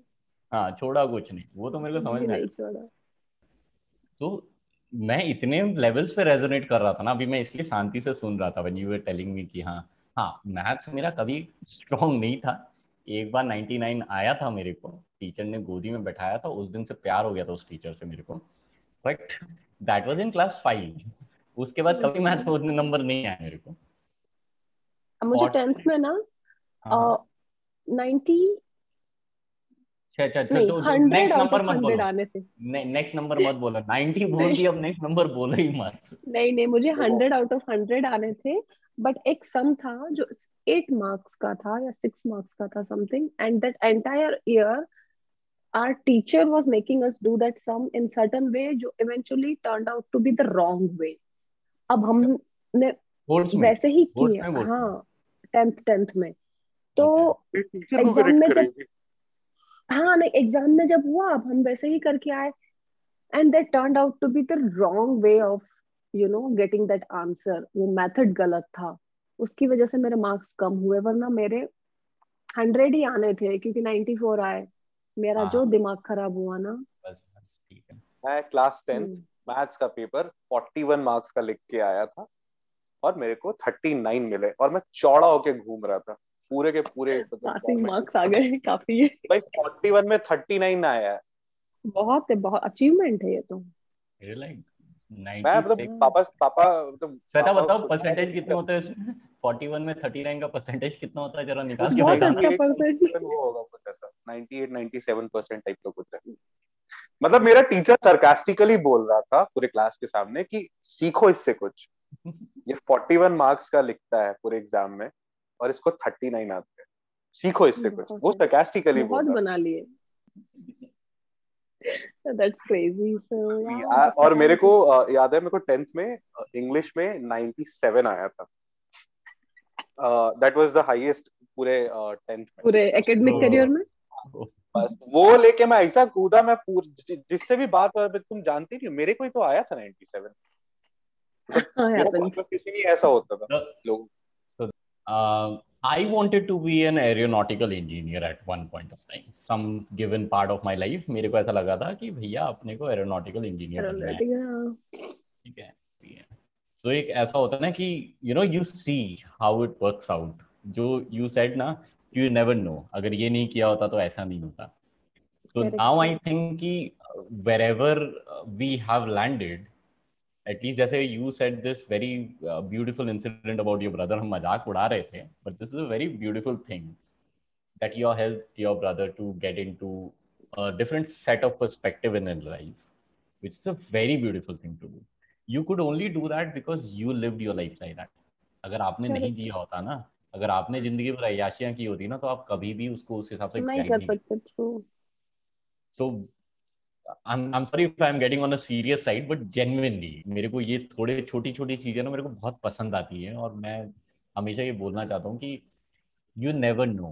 Speaker 12: हाँ छोड़ा कुछ नहीं वो तो मेरे को समझ में आया
Speaker 10: तो मैं इतने लेवल्स पे रेजोनेट कर रहा था ना अभी मैं इसलिए शांति से सुन रहा था when you were telling me कि हाँ हाँ मैथ्स मेरा कभी स्ट्रॉन्ग नहीं था एक बार 99 आया था मेरे को टीचर ने गोदी में बैठाया था उस दिन से प्यार हो गया था उस टीचर से मेरे को but that was in class 5 उसके बाद कभी मैथ में तो उतने नंबर नहीं आए मेरे को
Speaker 12: मुझे टेंथ में ना 90 हाँ।
Speaker 10: अच्छा अच्छा, अच्छा तो नेक्स्ट नंबर मत बोलो आने थे नेक्स्ट नंबर मत बोलो 90
Speaker 12: बोल दिया अब नेक्स्ट
Speaker 10: नंबर बोलो ही मत नहीं
Speaker 12: नहीं मुझे 100 आउट ऑफ 100 आने थे बट एक सम था जो एट मार्क्स का था या सिक्स मार्क्स का था something and that entire year our teacher was making us do that sum in certain way jo eventually turned out to be the wrong way अब अच्छा। हमने वैसे ही किए हाँ टेंथ टेंथ में तो एग्जाम में जब हाँ नहीं एग्जाम में जब हुआ अब हम वैसे ही करके आए and that turn out to be the wrong way of you know getting that answer वो मेथड गलत था उसकी वजह से मेरे मार्क्स कम हुए वरना मेरे हंड्रेड ही आने थे क्योंकि नाइन्टी फोर आए मेरा जो हाँ। दिमाग खराब हुआ ना
Speaker 11: मैं क्लास टेंथ मैथ्स का पेपर 41 मार्क्स का लिख के आया था और मेरे को 39 मिले और मैं चौड़ा होके घूम रहा था पूरे के पूरे
Speaker 12: पासिंग मतलब मार्क्स आ गए काफी है भाई
Speaker 11: 41 में 39 आया है
Speaker 12: बहुत है बहुत अचीवमेंट है ये तो
Speaker 10: मैं
Speaker 11: मतलब पापा पापा मतलब
Speaker 10: बताओ परसेंटेज कितने होते हैं 41 में 39 का परसेंटेज कितना होता है जरा निकाल के बताना परसेंट
Speaker 11: 98 97 टाइप का कुछ है मतलब मेरा टीचर सरकास्टिकली बोल रहा था पूरे क्लास के सामने कि सीखो इससे कुछ ये 41 मार्क्स का लिखता है पूरे एग्जाम में और इसको 39 आते हैं सीखो इससे कुछ वो सरकास्टिकली बहुत बना लिए That's crazy. So, yeah. और मेरे को याद है मेरे को टेंथ में इंग्लिश में 97 आया था दैट वाज द हाईएस्ट पूरे 10th पूरे एकेडमिक करियर में बस वो लेके मैं ऐसा कूदा मैं जिससे भी
Speaker 10: बात हो तुम जानती नहीं मेरे को ही तो आया था 97 किसी नहीं ऐसा होता था लोग I wanted to be an aeronautical engineer at one point of time. Some given part of my life मेरे को ऐसा लगा था कि भैया अपने को aeronautical engineer बनना है. ठीक है. सो एक ऐसा होता है ना कि you know you see how it works out जो यू सेड ना यू नेवर नो अगर ये नहीं किया होता तो ऐसा नहीं होता तो नाउ आई थिंक कि wherever we have landed at least जैसे you said this very beautiful incident about your brother हम मजाक उड़ा रहे थे but this is a very beautiful thing that your help your brother to get into different set of perspective in life which is a very beautiful thing to do you could only do that because you lived your life like that अगर आपने नहीं जिया होता ना अगर आपने जिंदगी भर अयाशियां की होती ना तो आप कभी भी उसको उस हिसाब से नहीं कर सकते true so I'm, I'm sorry if I'm getting on a serious side, but genuinely मेरे को ये थोड़े छोटी छोटी चीजें ना मेरे को बहुत पसंद आती हैं और मैं हमेशा ये बोलना चाहता हूँ कि यू नेवर नो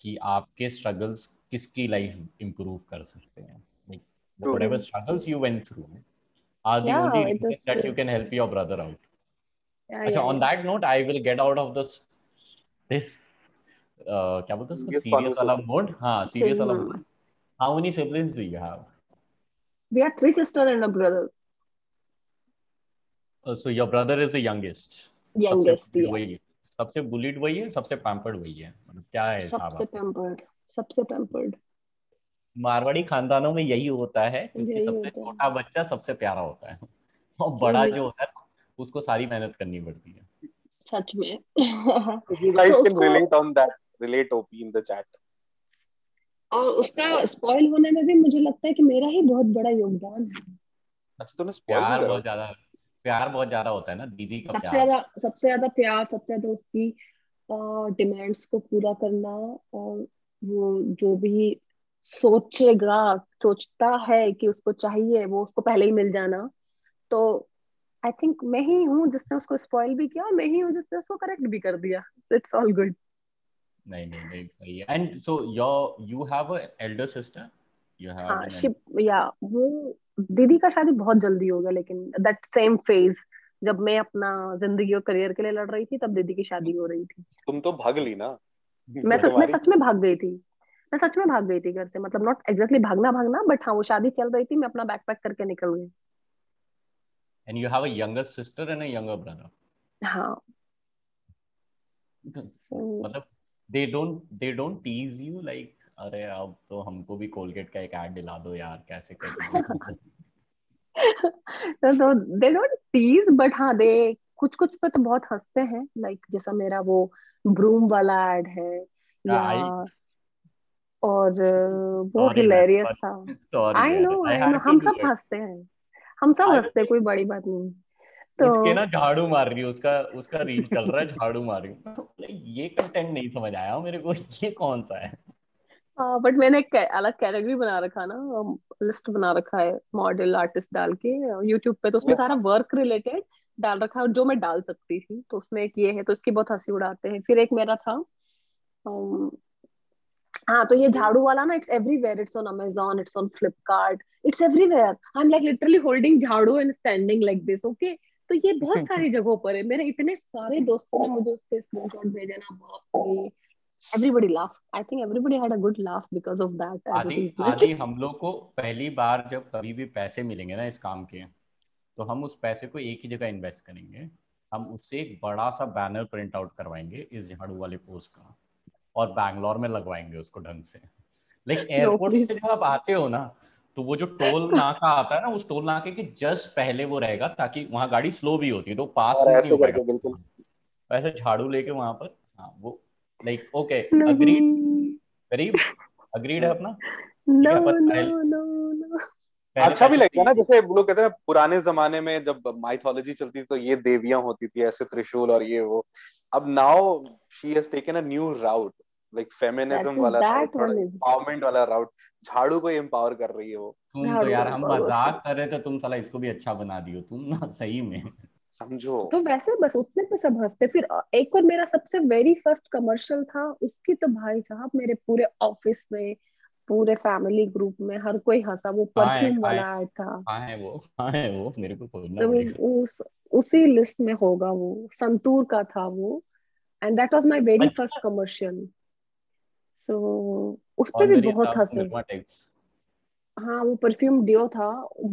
Speaker 10: कि आपके स्ट्रगल्स किसकी लाइफ इम्प्रूव कर सकते हैं like struggles you went through are the yeah, only reasons that you can help your brother out. Yeah, Achha, yeah, on that note, I will get out of this this uh, क्या बोलते हैं serious वाला mode हाँ serious वाला mode. How many siblings do you have?
Speaker 12: We have three sisters and a brother.
Speaker 10: Uh, so your brother is the youngest.
Speaker 12: Youngest. सबसे
Speaker 10: yeah. सबसे बुलिड वही है सबसे पैम्पर्ड वही है मतलब क्या है
Speaker 12: सबसे पैम्पर्ड सबसे पैम्पर्ड
Speaker 10: मारवाड़ी खानदानों में यही होता है क्योंकि
Speaker 12: सबसे छोटा
Speaker 10: बच्चा सबसे प्यारा होता है और बड़ा जो होता है उसको सारी मेहनत करनी पड़ती है सच में you guys so, तो can relate on that relate op in और उसका स्पॉइल होने में भी
Speaker 12: मुझे लगता है कि मेरा ही बहुत बड़ा योगदान है
Speaker 10: अच्छा तूने स्पॉइल प्यार बहुत ज्यादा प्यार बहुत ज्यादा होता है ना दीदी का सबसे
Speaker 12: ज्यादा सबसे ज्यादा प्यार सबसे ज्यादा उसकी डिमांड्स को पूरा करना और वो जो भी सोचेगा सोचता है कि उसको चाहिए वो उसको पहले ही मिल जाना तो आई थिंक मैं ही हूँ जिसने उसको स्पॉइल भी किया और मैं ही हूँ जिसने उसको करेक्ट भी कर
Speaker 10: दिया इट्स ऑल गुड नहीं नहीं नहीं सही है and so your you have a elder sister you have हां शिप या वो दीदी
Speaker 12: का शादी बहुत जल्दी हो गया लेकिन दैट सेम फेज जब मैं अपना जिंदगी और करियर के लिए लड़ रही थी तब दीदी की शादी हो रही थी
Speaker 10: तुम तो भाग ली ना
Speaker 12: मैं तो मैं सच में भाग गई थी मैं सच में भाग गई थी घर से मतलब नॉट एग्जैक्टली exactly भागना भागना बट हाँ वो शादी चल रही थी मैं अपना बैकपैक करके निकल गई and you have
Speaker 10: a younger sister and a younger brother हाँ hmm. मतलब they don't they don't tease you like अरे अब तो हमको भी कोलगेट का एक ऐड दिला दो यार कैसे कर
Speaker 12: तो दे डोंट टीज बट हाँ दे कुछ कुछ पे तो बहुत हंसते हैं लाइक like, जैसा मेरा वो ब्रूम वाला ऐड है हाँ, या और वो Sorry, हिलेरियस था Sorry, I know I know हम सब हंसते हैं हम सब हंसते कोई बड़ी बात
Speaker 10: नहीं तो उठ के ना झाड़ू मार रही है उसका उसका रील चल रहा है झाड़ू मार रही हूँ तो ये कंटेंट नहीं समझ आया मेरे को ये कौन सा है
Speaker 12: हाँ बट मैंने अलग कैटेगरी बना रखा ना लिस्ट बना रखा है मॉडल आर्टिस्ट डाल के यूट्यूब पे तो उसमें सारा वर्क रिलेटेड डाल रखा है जो मैं डाल सकती थी तो उसमें एक ये है तो इसकी बहुत हंसी उड़ाते हैं फिर एक मेरा था हाँ तो ये झाड़ू वाला ना it's everywhere it's on Amazon it's on Flipkart it's everywhere I am like literally holding झाड़ू and standing like this okay तो ये बहुत सारी जगहों पर है मेरे इतने सारे दोस्तों ने मुझे उसके स्क्रीनशॉट भेजे ना बाप रे
Speaker 10: everybody everybody laugh I think everybody had a good laugh because of that आदि हम लोग को पहली बार जब कभी भी पैसे मिलेंगे ना इस काम के तो हम उस पैसे को एक ही जगह इन्वेस्ट करेंगे हम उससे एक बड़ा सा बैनर प्रिंट आउट करवाएंगे इस झाड़ू वाले पोस्ट का और बैंगलोर में लगवाएंगे उसको ढंग से लाइक एयरपोर्ट से जब आप आते हो ना तो वो जो टोल नाका आता है ना उस टोल नाके के जस्ट पहले वो रहेगा ताकि वहाँ गाड़ी स्लो भी होती है तो पास ऐसे वैसे तो झाड़ू लेके वहां पर हाँ वो लाइक ओके अग्रीड करीब अग्रीड है अपना नो नो नो अच्छा भी लगता है ना जैसे लोग कहते हैं ना पुराने जमाने में जब माइथोलॉजी चलती तो ये देवियां होती थी ऐसे त्रिशूल और ये वो अब now she has taken a new route like feminism वाला एम्पावरमेंट वाला राउट झाड़ू को एम्पावर कर रही है वो तुम तो यार हम मजाक कर रहे थे तुम साला इसको भी अच्छा बना दियो तुम ना सही में समझो
Speaker 12: तो वैसे बस उतने पे सब हंसते फिर एक और मेरा सबसे वेरी फर्स्ट कमर्शियल था उसकी तो भाई साहब मेरे पूरे ऑफिस में पूरे फैमिली ग्रुप में हर कोई हंसा वो परफ्यूम वाला ऐड था हाँ है वो हाँ है वो मेरे को खोजना तो उस उसी लिस्ट में होगा वो संतूर का था वो and that was my very first commercial so उस पे भी बहुत हंसे हाँ वो परफ्यूम डियो था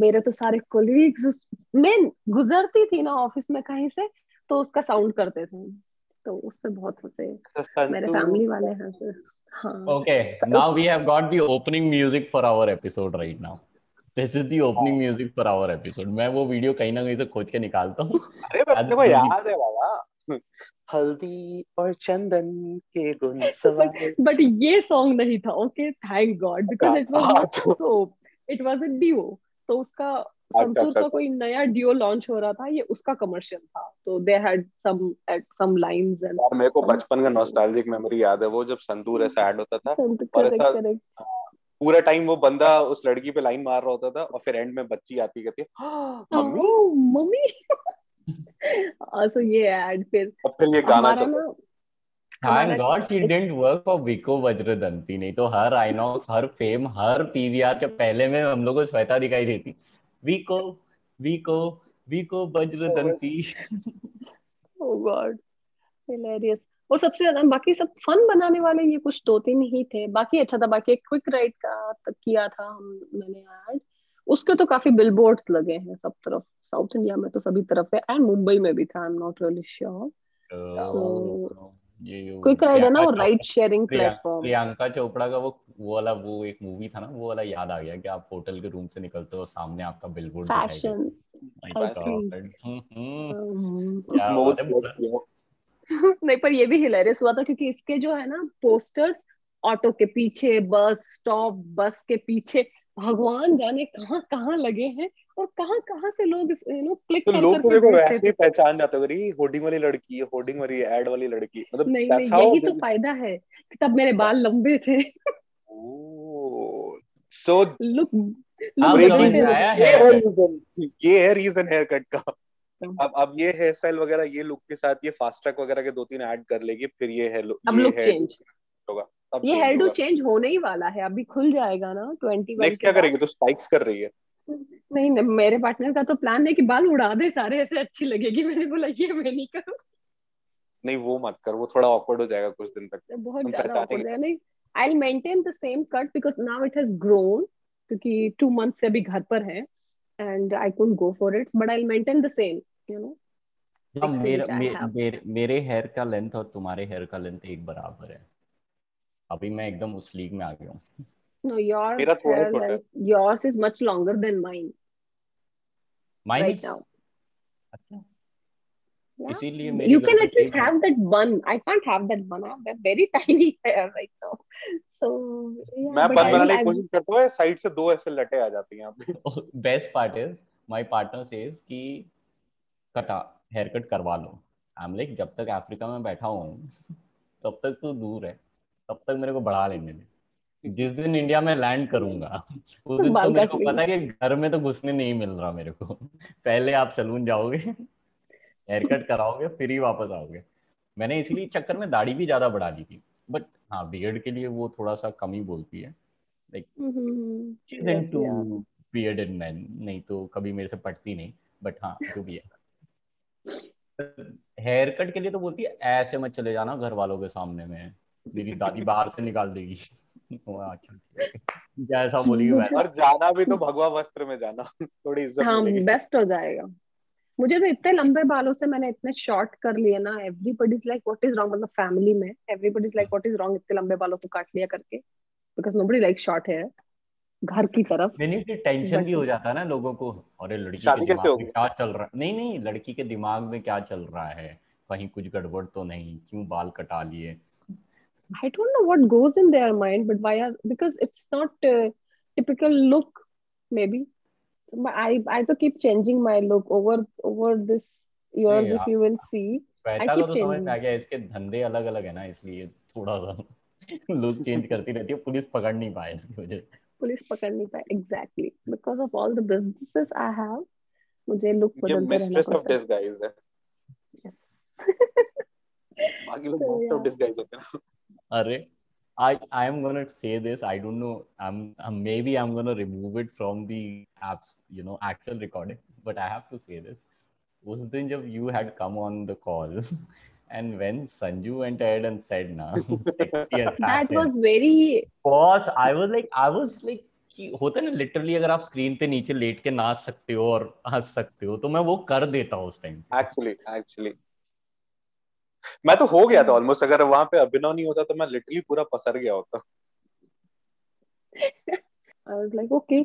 Speaker 12: मेरे तो सारे कोलीग्स मैं गुजरती थी ना ऑफिस में कहीं से तो उसका साउंड करते थे तो उस पे बहुत हंसे अच्छा, मेरे फैमिली वाले हंसे
Speaker 10: okay now we have got the opening music for our episode right now this is the opening music for our episode मैं वो वीडियो कहीं ना कहीं से खोज के निकालता हूँ अरे अपने को याद है बाबा
Speaker 12: हल्दी और चंदन के गुण बट ये सॉन्ग नहीं था okay thank God because it was so it was a duo तो उसका अच्छा, संतूर अच्छा। का कोई नया डियो लॉन्च हो रहा था ये उसका कमर्शियल था तो they had some some lines and और मेरे
Speaker 10: को बचपन का नॉस्टैल्जिक मेमोरी याद है वो जब संतूर ऐसा ऐड होता था और ऐसा पूरा टाइम वो बंदा उस लड़की पे लाइन मार रहा होता था और फिर एंड में बच्ची आती कहती है हाँ, हाँ, मम्मी
Speaker 12: मम्मी सो हाँ, ये ऐड फिर और फिर ये गाना चला
Speaker 10: Thank God she didn't work for Vico Vajradanti नहीं तो हर आइनॉक्स हर फेम हर पीवीआर के पहले में हम लोगों को श्वेता दिखाई देती वीको वीको वीको वज्रदंती
Speaker 12: ओह गॉड हिलेरियस और सबसे ज्यादा बाकी सब फन बनाने वाले ये कुछ दो तीन ही थे बाकी अच्छा था बाकी एक क्विक राइड का किया था हम मैंने ऐड उसके तो काफी बिलबोर्ड्स लगे हैं सब तरफ साउथ इंडिया में तो सभी तरफ है एंड मुंबई में भी था I am not really sure so quick ride है ना वो ride sharing platform Priyanka
Speaker 10: Chopra का वो वो वाला वो एक मूवी था ना वो वाला याद आ गया कि आप होटल के रूम से निकलते हो सामने आपका बिलबोर्ड
Speaker 12: मतलब- फैशन नहीं पर ये भी हिलेरियस हुआ था क्योंकि इसके जो है ना पोस्टर्स ऑटो के पीछे बस स्टॉप बस के पीछे भगवान जाने कहाँ कहाँ लगे हैं और कहाँ कहाँ से लोग यू नो क्लिक
Speaker 10: तो लोग तो देखो वैसे ही पहचान जाते अगर ये होर्डिंग वाली लड़की है होर्डिंग वाली एड वाली लड़की
Speaker 12: मतलब नहीं नहीं यही दिन... तो फायदा है कि तब मेरे हाँ। बाल लंबे थे सो हाँ, तो लुक
Speaker 10: ये है रीजन हेयर कट का अब अब ये हेयर स्टाइल वगैरह ये लुक के साथ ये फास्ट ट्रैक वगैरह के दो तीन ऐड कर लेगी फिर ये है अब लुक चेंज
Speaker 12: होगा अब ये हेयर डू चेंज होने ही वाला है अभी खुल जाएगा ना ट्वेंटी नेक्स्ट
Speaker 10: क्या करेगी तो स्पाइक्स कर रही है
Speaker 12: नहीं नहीं मेरे पार्टनर का तो प्लान है कि बाल उड़ा दे सारे ऐसे अच्छी लगेगी मैंने बोला ये मैं नहीं करूँ
Speaker 10: नहीं वो मत कर वो थोड़ा ऑकवर्ड हो जाएगा कुछ दिन तक
Speaker 12: बहुत ज्यादा ऑकवर्ड है नहीं I will maintain the same cut because now it has grown क्योंकि टू मंथ से अभी घर पर है and I could go for it but I will maintain the same you know
Speaker 10: मेरे मेरे मेरे हेयर का लेंथ और तुम्हारे हेयर का लेंथ एक बराबर है अभी मैं एकदम उस लीग में आ गया हूँ no your मेरा थोड़ा
Speaker 12: छोटा है yours is much longer than mine
Speaker 10: mine right is now अच्छा
Speaker 12: yeah. इसीलिए मेरी you can at least have that bun I can't have that bun I have very tiny hair right now so yeah, मैं बन बनाने की कोशिश
Speaker 10: करता हूँ साइड से दो ऐसे लटे आ
Speaker 12: जाते हैं यहाँ
Speaker 10: best
Speaker 12: part is
Speaker 10: my partner says ki, kata, hair cut करवा लो I'm like, लाइक जब तक अफ्रीका में बैठा हूँ तब तक तो दूर है तब तक मेरे को बढ़ा लेने में जिस दिन इंडिया में लैंड करूंगा उस दिन तो मेरे को पता है कि घर में तो घुसने नहीं मिल रहा मेरे को पहले आप सलून जाओगे हेयर कट कराओगे फिर ही वापस आओगे मैंने इसलिए चक्कर में दाढ़ी भी ज्यादा बढ़ा ली थी बट हाँ बियर्ड के लिए वो थोड़ा सा कम ही बोलती है हम्म, हम्म, हम्म। नहीं तो कभी मेरे से पटती नहीं बट हाँ जो भी है हेयर कट के लिए तो बोलती है ऐसे मत चले जाना घर वालों के सामने में मेरी दादी बाहर से निकाल देगी जैसा अच्छा, अच्छा। बोली और जाना भी तो भगवा वस्त्र में जाना
Speaker 12: थोड़ी इज्जत हाँ बेस्ट हो जाएगा मुझे तो इतने लंबे बालों से मैंने इतने शॉर्ट कर लिए ना everybody is like what is wrong मतलब फैमिली में everybody is like what is wrong इतने लंबे बालों को काट लिया करके because nobody like short hair घर की
Speaker 10: तरफ नहीं नहीं फिर टेंशन भी हो जाता है ना लोगों को अरे लड़की के दिमाग में क्या चल रहा है नहीं नहीं लड़की के दिमाग में क्या चल रहा है कहीं कुछ गड़बड़ तो नहीं क्यों बाल कटा लिए
Speaker 12: I don't know what goes in their mind, but why because it's not a typical look, maybe. I I have to keep changing my look over over this years if you will see. I keep
Speaker 10: changing. इसके धंधे अलग अलग है ना इसलिए थोड़ा सा लुक चेंज करती रहती है पुलिस पकड़ नहीं पाए इसकी वजह
Speaker 12: पुलिस पकड़ नहीं पाए exactly because of all the businesses I have मुझे लुक
Speaker 10: बदलना है ये मिस्ट्रेस ऑफ डिस है बाकी लोग मोस्ट ऑफ डिस होते हैं array I I am gonna say this. I don't know. I'm, I'm, maybe I'm gonna remove it from the apps, you know, actual recording. But I have to say this. उस दिन जब you had come on the call, and when Sanju entered and said, "Na,
Speaker 12: that was
Speaker 10: very." Boss, I was like, I was like. कि होता है ना लिटरली अगर आप स्क्रीन पे नीचे लेट के नाच सकते हो और हंस सकते हो तो मैं वो कर देता हूँ उस टाइम एक्चुअली एक्चुअली मैं तो हो गया था ऑलमोस्ट हम्म। अगर वहां पे अभिनव नहीं होता तो मैं लिटरली पूरा पसर गया होता लाइक ओके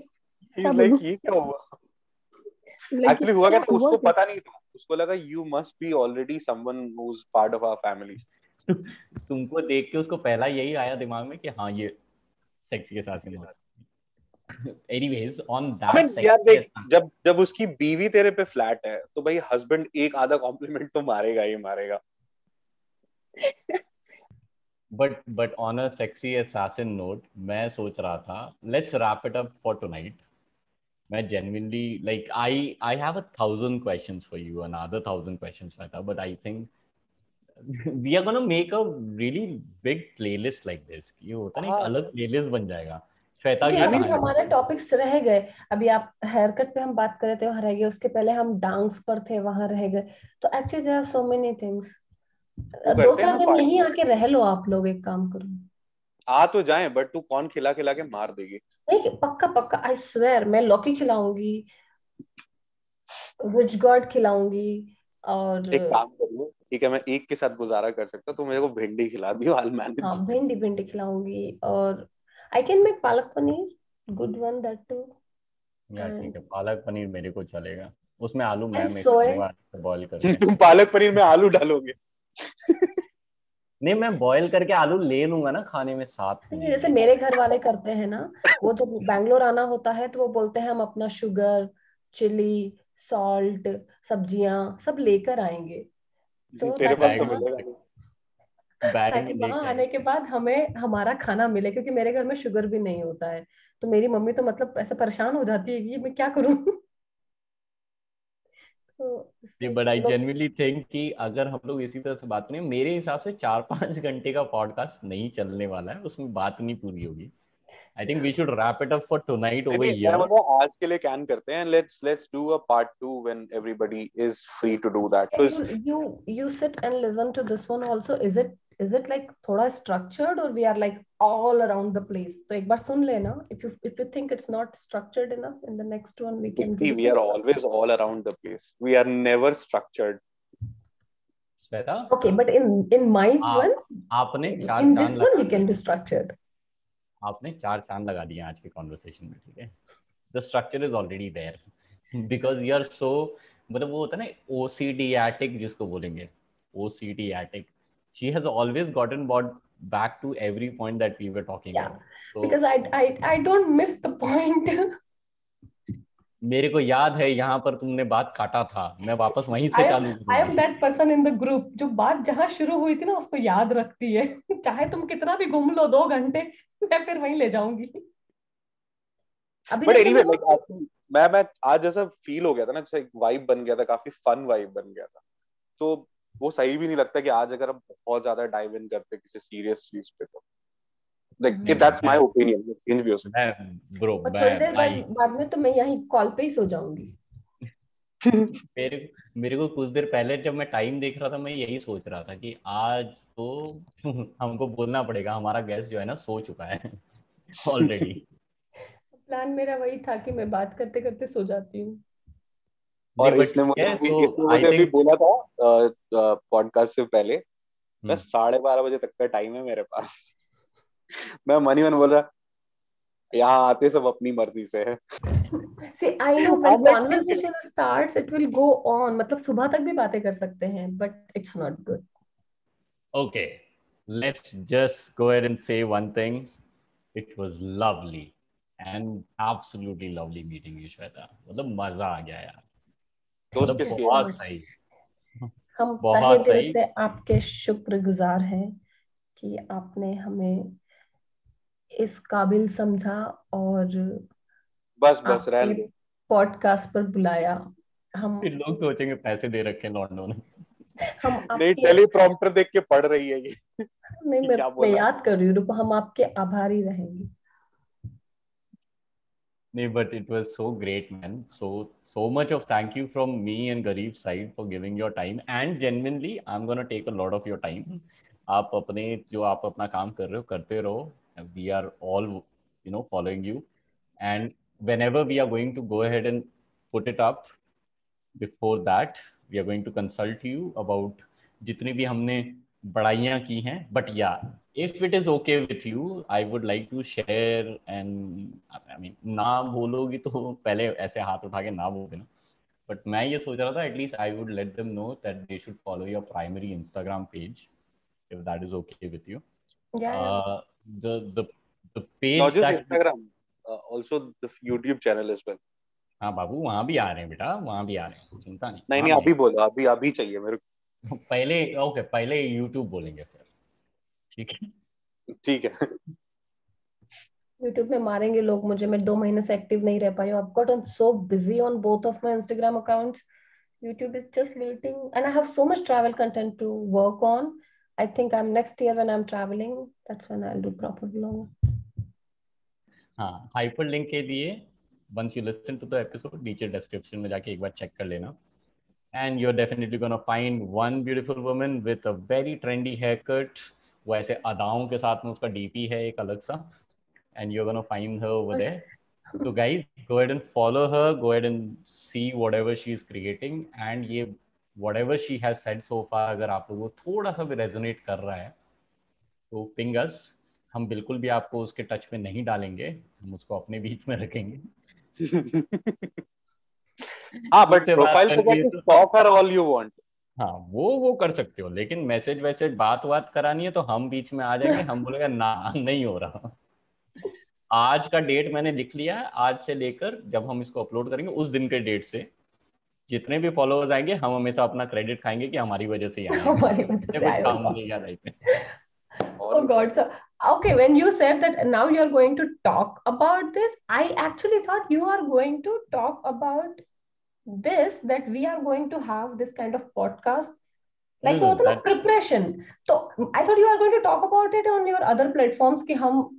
Speaker 12: लाइक ये क्या हुआ एक्चुअली हुआ क्या था उसको पता
Speaker 10: नहीं था उसको लगा you must be already someone who is part of our family तुमको देख के उसको पहला यही आया दिमाग में कि हाँ ये सेक्स के साथ ही एनीवेज ऑन दैट यार देख जब जब उसकी बीवी तेरे पे फ्लैट है तो भाई हस्बैंड एक आधा कॉम्प्लीमेंट तो मारेगा ही मारेगा but but on a sexy assassin note मैं सोच रहा था let's wrap it up for tonight मैं genuinely like I I have a thousand questions for you and other thousand questions for but I think we are going to make a really big playlist like this ये होता ना हाँ। अलग playlist बन जाएगा श्वेता की अभी हमारे टॉपिक्स
Speaker 12: रह गए अभी आप हेयर कट पे हम बात कर रहे थे वहां रह गए उसके पहले हम डांस पर थे वहां रह गए तो actually there are so many things दो चार दिन यही आके रह लो आप लोग एक काम करो
Speaker 10: आ तो जाए बट तू कौन खिला खिला के मार
Speaker 12: देगी नहीं पक्का पक्का आई स्वेर मैं लौकी खिलाऊंगी रिच गॉड खिलाऊंगी और एक काम करूँ ठीक है मैं एक के साथ
Speaker 10: गुजारा कर सकता तो मेरे को भिंडी खिला दियो आई
Speaker 12: मैनेज हां भिंडी भिंडी खिलाऊंगी और I can make palak paneer good one that
Speaker 10: too ठीक है पालक पनीर मेरे को चलेगा उसमें आलू मैं मेक करूंगा बॉईल करूंगा तुम पालक पनीर में आलू डालोगे नहीं मैं बॉईल करके आलू ले लूंगा ना खाने में साथ में
Speaker 12: जैसे मेरे घर वाले करते हैं ना वो जब बैंगलोर आना होता है तो वो बोलते हैं हम अपना शुगर चिली सॉल्ट सब्जियां सब लेकर आएंगे तो तेरे पास तो मिलेगा वहां आने के बाद हमें हमारा खाना मिले क्योंकि मेरे घर में शुगर भी नहीं होता है तो मेरी मम्मी तो मतलब ऐसा परेशान हो जाती है कि मैं क्या करूं
Speaker 10: तो बट आई जेनविनली थिंक कि अगर हम लोग इसी तरह से बात करें मेरे हिसाब से चार पांच घंटे का पॉडकास्ट नहीं चलने वाला है उसमें बात नहीं पूरी होगी I think we should wrap it up for tonight over here. आज can करत हैं. Let's let's do a part two when everybody is free to do that.
Speaker 12: Because you you sit and listen to this one also. Is it is it like थोड़ा structured or we are like all around the place? तो एक बार सुन लेना. If you if you think it's not structured enough, in the next one we can.
Speaker 10: we are always all around the place. We are never structured. Shweta?
Speaker 12: Okay, but in in my ah, one,
Speaker 10: आपने
Speaker 12: in this one we can be structured.
Speaker 10: आपने चार चांद लगा दिया आज के कॉन्वर्सेशन में ठीक है the structure is already there because you are so मतलब वो होता है ना ओ सी डी एटिक जिसको बोलेंगे ओ सी डी एटिक she has always gotten bot back to every point that
Speaker 12: we were talking yeah. about. So, because I, I I don't miss the point.
Speaker 10: मेरे को याद है यहाँ पर तुमने बात काटा था
Speaker 12: मैं वापस वहीं से चालू I am that person in the group जो बात जहाँ शुरू हुई थी ना उसको याद रखती है चाहे तुम कितना भी घूम लो दो घंटे मैं फिर वहीं ले
Speaker 10: जाऊंगी अभी बट एनीवे लाइक मैं मैं आज जैसा फील हो गया था ना जैसे एक वाइब बन गया था काफी फन वाइब बन गया था तो वो सही भी नहीं लगता कि आज अगर हम बहुत ज्यादा डाइव इन करते किसी सीरियस चीज पे तो like that's my opinion मैं views bro हो सकता
Speaker 12: है ब्रो मैं थोड़ी देर बाद में तो मैं यहीं कॉल पे ही सो जाऊंगी
Speaker 10: मेरे मेरे को कुछ देर पहले जब मैं टाइम देख रहा था मैं यही सोच रहा था कि आज तो हमको बोलना पड़ेगा हमारा गेस्ट जो है ना सो चुका है ऑलरेडी
Speaker 12: प्लान मेरा वही था कि मैं बात करते करते सो जाती हूँ
Speaker 10: और इसने मुझे भी, तो इसने मुझे भी बोला था पॉडकास्ट से पहले बस हम्म। साढ़े बारह बजे तक का टाइम है मेरे पास मैं मन ही मन बोल रहा यहाँ आते सब अपनी मर्जी से है
Speaker 12: See, I know when conversation starts, it will go on. मतलब सुबह तक भी बातें कर सकते हैं, but it's not good.
Speaker 10: Okay, let's just go ahead and say one thing. It was lovely and absolutely lovely meeting you, Shweta. मतलब मजा आ गया
Speaker 12: यार. दोस्त के बहुत सही. हम तहे दिल से आपके शुक्रगुजार हैं कि आपने हमें इस काबिल समझा और
Speaker 10: बस बस रहने
Speaker 12: पॉडकास्ट पर बुलाया हम
Speaker 10: इन लोग सोचेंगे पैसे दे रखे लॉन्डो ने हम नहीं प्रॉम्प्टर देख के
Speaker 12: पढ़ रही है ये नहीं मैं, मैं याद कर रही हूँ रुको हम आपके आभारी रहेंगे नहीं
Speaker 10: but it was so great man so so much of thank you from me and Garib side for giving your time and genuinely I'm gonna take a lot of your time आप अपने जो आप अपना काम कर रहे हो करते रहो we are all you know following you and whenever we are going to go ahead and put it up before that we are going to consult you about jitni bhi humne badhaiyan ki hain but yeah if it is okay with you i would like to share and i mean na I to pehle aise haath utha ke na उठा के but बोल ye soch raha tha at least i would let them know that they should follow your primary instagram page if that is okay with you yeah uh, the the the page not just that Instagram uh, also the YouTube channel as well हाँ बाबू वहाँ भी आ रहे हैं बेटा वहाँ भी आ रहे
Speaker 12: हैं चिंता नहीं नहीं नहीं अभी बोलो अभी अभी चाहिए मेरे को पहले ओके पहले
Speaker 10: YouTube बोलेंगे फिर ठीक है ठीक है
Speaker 12: YouTube में मारेंगे लोग मुझे मैं दो महीने से एक्टिव नहीं रह पाई हूँ I've gotten so busy on both of my Instagram accounts YouTube is just waiting and I have so much travel content to work on I think I'm next year when I'm traveling, that's when I'll do proper vlog. हाँ
Speaker 10: हाइपरलिंक के लिए once you listen to the episode नीचे description में जाके एक बार check कर लेना and you're definitely gonna find one beautiful woman with a very trendy haircut वो ऐसे अदाओं के साथ में उसका डीपी है एक अलग सा and you're gonna find her over there so guys go ahead and follow her go ahead and see whatever she's creating and ये whatever she has said so far अगर आप लोगों को थोड़ा सा भी रेजोनेट कर रहा है तो पिंगस हम बिल्कुल भी आपको उसके टच में नहीं डालेंगे हम उसको अपने बीच में रखेंगे हाँ बट प्रोफाइल पे जाके stalk her all you want हाँ वो वो कर सकते हो लेकिन मैसेज वैसेज बात बात करानी है तो हम बीच में आ जाएंगे हम बोलेंगे ना नहीं हो रहा आज का डेट मैंने लिख लिया आज से लेकर जब हम इसको अपलोड करेंगे उस दिन के डेट से जितने भी फॉलोअर्स आएंगे हम हमेशा अपना क्रेडिट खाएंगे कि हमारी वजह से हमारी वजह से काम नहीं
Speaker 12: oh god okay when you said that now you are going to talk about this i actually thought you are going to talk about this that we are going to have this kind of podcast like हम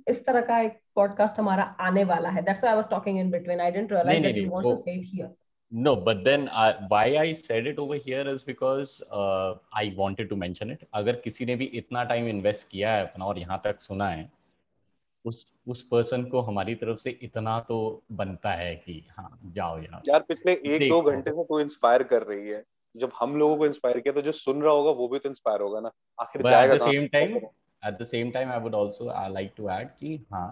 Speaker 12: इस तरह का एक पॉडकास्ट हमारा आने वाला है No, but then uh, why I said it over here is because uh, I wanted to mention it. agar किसी ने भी इतना time invest किया है अपना और यहाँ तक सुना है उस उस पर्सन को हमारी तरफ से इतना तो बनता है कि हाँ जाओ यार यार पिछले एक दो घंटे से तू इंस्पायर कर रही है जब हम लोगों को इंस्पायर किया तो जो सुन रहा होगा वो भी तो इंस्पायर होगा ना आखिर But जाएगा same time at the same time I would also I like to add कि हाँ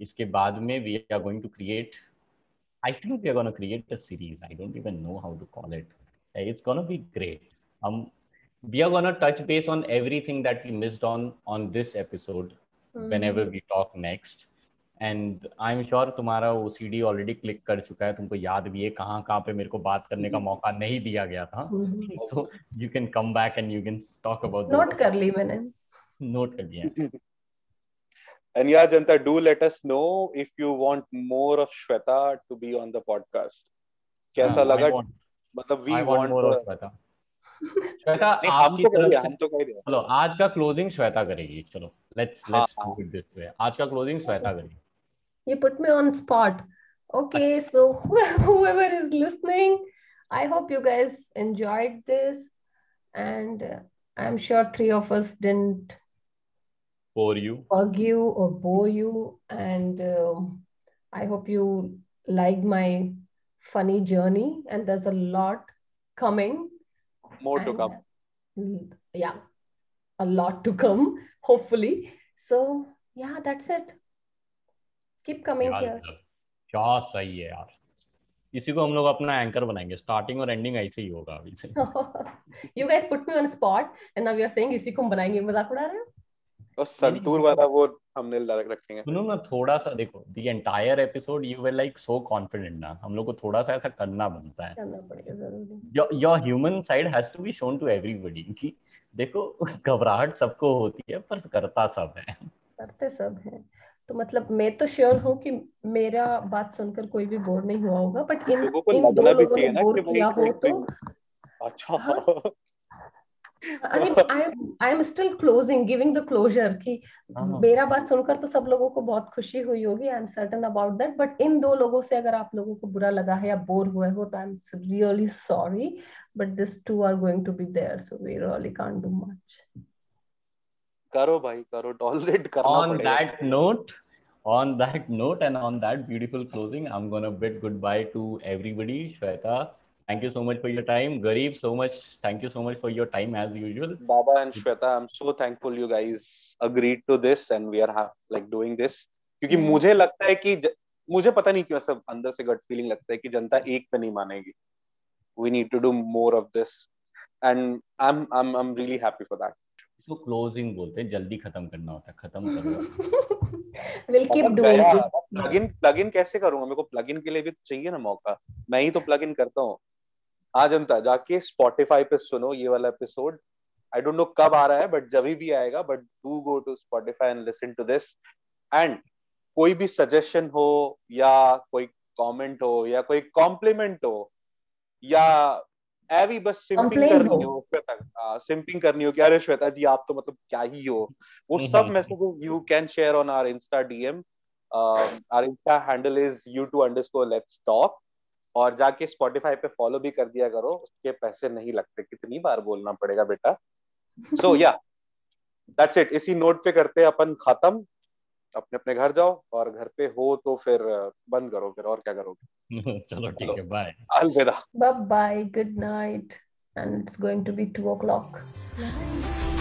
Speaker 12: इसके बाद में we are going to create I think we are going to create a series. I don't even know how to call it. It's going to be great. Um, we are going to touch base on everything that we missed on on this episode mm-hmm. whenever we talk next. and I'm sure tomorrow तुम्हारा ओ सी डी ऑलरेडी कर चुका है तुमको याद भी है कहाँ कहाँ पे मेरे को बात करने का मौका नहीं दिया गया था So you can come back and you can talk about. Note कर ली मैंने Note कर लिया And yeah, Janta, do let us know if you want more of Shweta to be on the podcast. कैसा yeah, लगा मतलब we want more of Shweta Shweta आप तो कर हम तो कर दिया चलो आज का क्लोजिंग श्वेता करेगी चलो let's let's do it this way आज you put me on spot okay so whoever is listening i hope you guys enjoyed this and uh, i'm sure three of us didn't bore you bug you or bore you and um, i hope you like my funny journey and there's a lot coming more and, to come yeah a lot to come hopefully so yeah that's it keep coming यार, here क्या सही है यार इसी को हम लोग अपना एंकर बनाएंगे स्टार्टिंग और एंडिंग ऐसे ही होगा अभी से you guys put me on spot and now you are saying इसी को हम बनाएंगे मजाक उड़ा रहे हो और संतूर वाला वो हमने रखेंगे सुनो ना थोड़ा सा देखो the entire episode you were like so confident ना हम लोग को थोड़ा सा ऐसा करना बनता है करना पड़ेगा जरूरी your human side has to be shown to everybody कि देखो घबराहट सबको होती है पर करता सब है करते सब है तो मतलब मैं तो श्योर हूँ कि मेरा बात सुनकर कोई भी बोर नहीं हुआ होगा बट हाँ, इन तो इन दो लोगों ने बोर किया हो तो अच्छा हाँ, I mean, I'm I'm still closing, giving कि हाँ। मेरा बात सुनकर तो सब लोगों को बहुत खुशी हुई होगी I am certain about that but इन दो लोगों से अगर आप लोगों को बुरा लगा है या बोर हुए हो तो I am really sorry but this two are going to be there so we really can't do much करो भाई करो टॉलरेट करना on that note on that note and on that beautiful closing i'm gonna bid goodbye to everybody shweta Thank you so much for your time. Garib, so much. Thank you so much for your time as usual. Baba and Shweta, I'm so thankful you guys agreed to this and we are ha- like doing this. क्योंकि मुझे लगता है कि मुझे पता नहीं क्यों सब अंदर से गट फीलिंग लगता है कि जनता एक पे नहीं मानेगी we need to do more of this and I am I am really happy for that इसको क्लोजिंग बोलते हैं जल्दी खत्म करना होता है खत्म करो will keep doing plugin plugin कैसे करूंगा मेरे को प्लगइन के लिए भी चाहिए ना मौका मैं ही तो प्लगइन करता हूँ हाँ जनता जाके स्पॉटिफाई पे सुनो ये वाला एपिसोड आई डोंट नो कब आ रहा है बट जब भी आएगा but do go to Spotify and listen to this and कोई भी सजेशन हो या कोई कमेंट हो या कोई कॉम्प्लीमेंट हो या एवी बस सिंपिंग करनी हो सिंपिंग हाँ, करनी हो कि अरे श्वेता जी आप तो मतलब क्या ही हो वो सब messages you can share on our insta DM our insta handle is you two underscore let's talk और जाके स्पॉटिफाई पे फॉलो भी कर दिया करो उसके पैसे नहीं लगते कितनी बार बोलना पड़ेगा बेटा सो या दैट्स इट इसी नोट पे करते हैं अपन खत्म अपने अपने घर जाओ और घर पे हो तो फिर uh, बंद करो फिर और क्या करोगे चलो ठीक है बाय अलविदा bye good night and it's going to be two O clock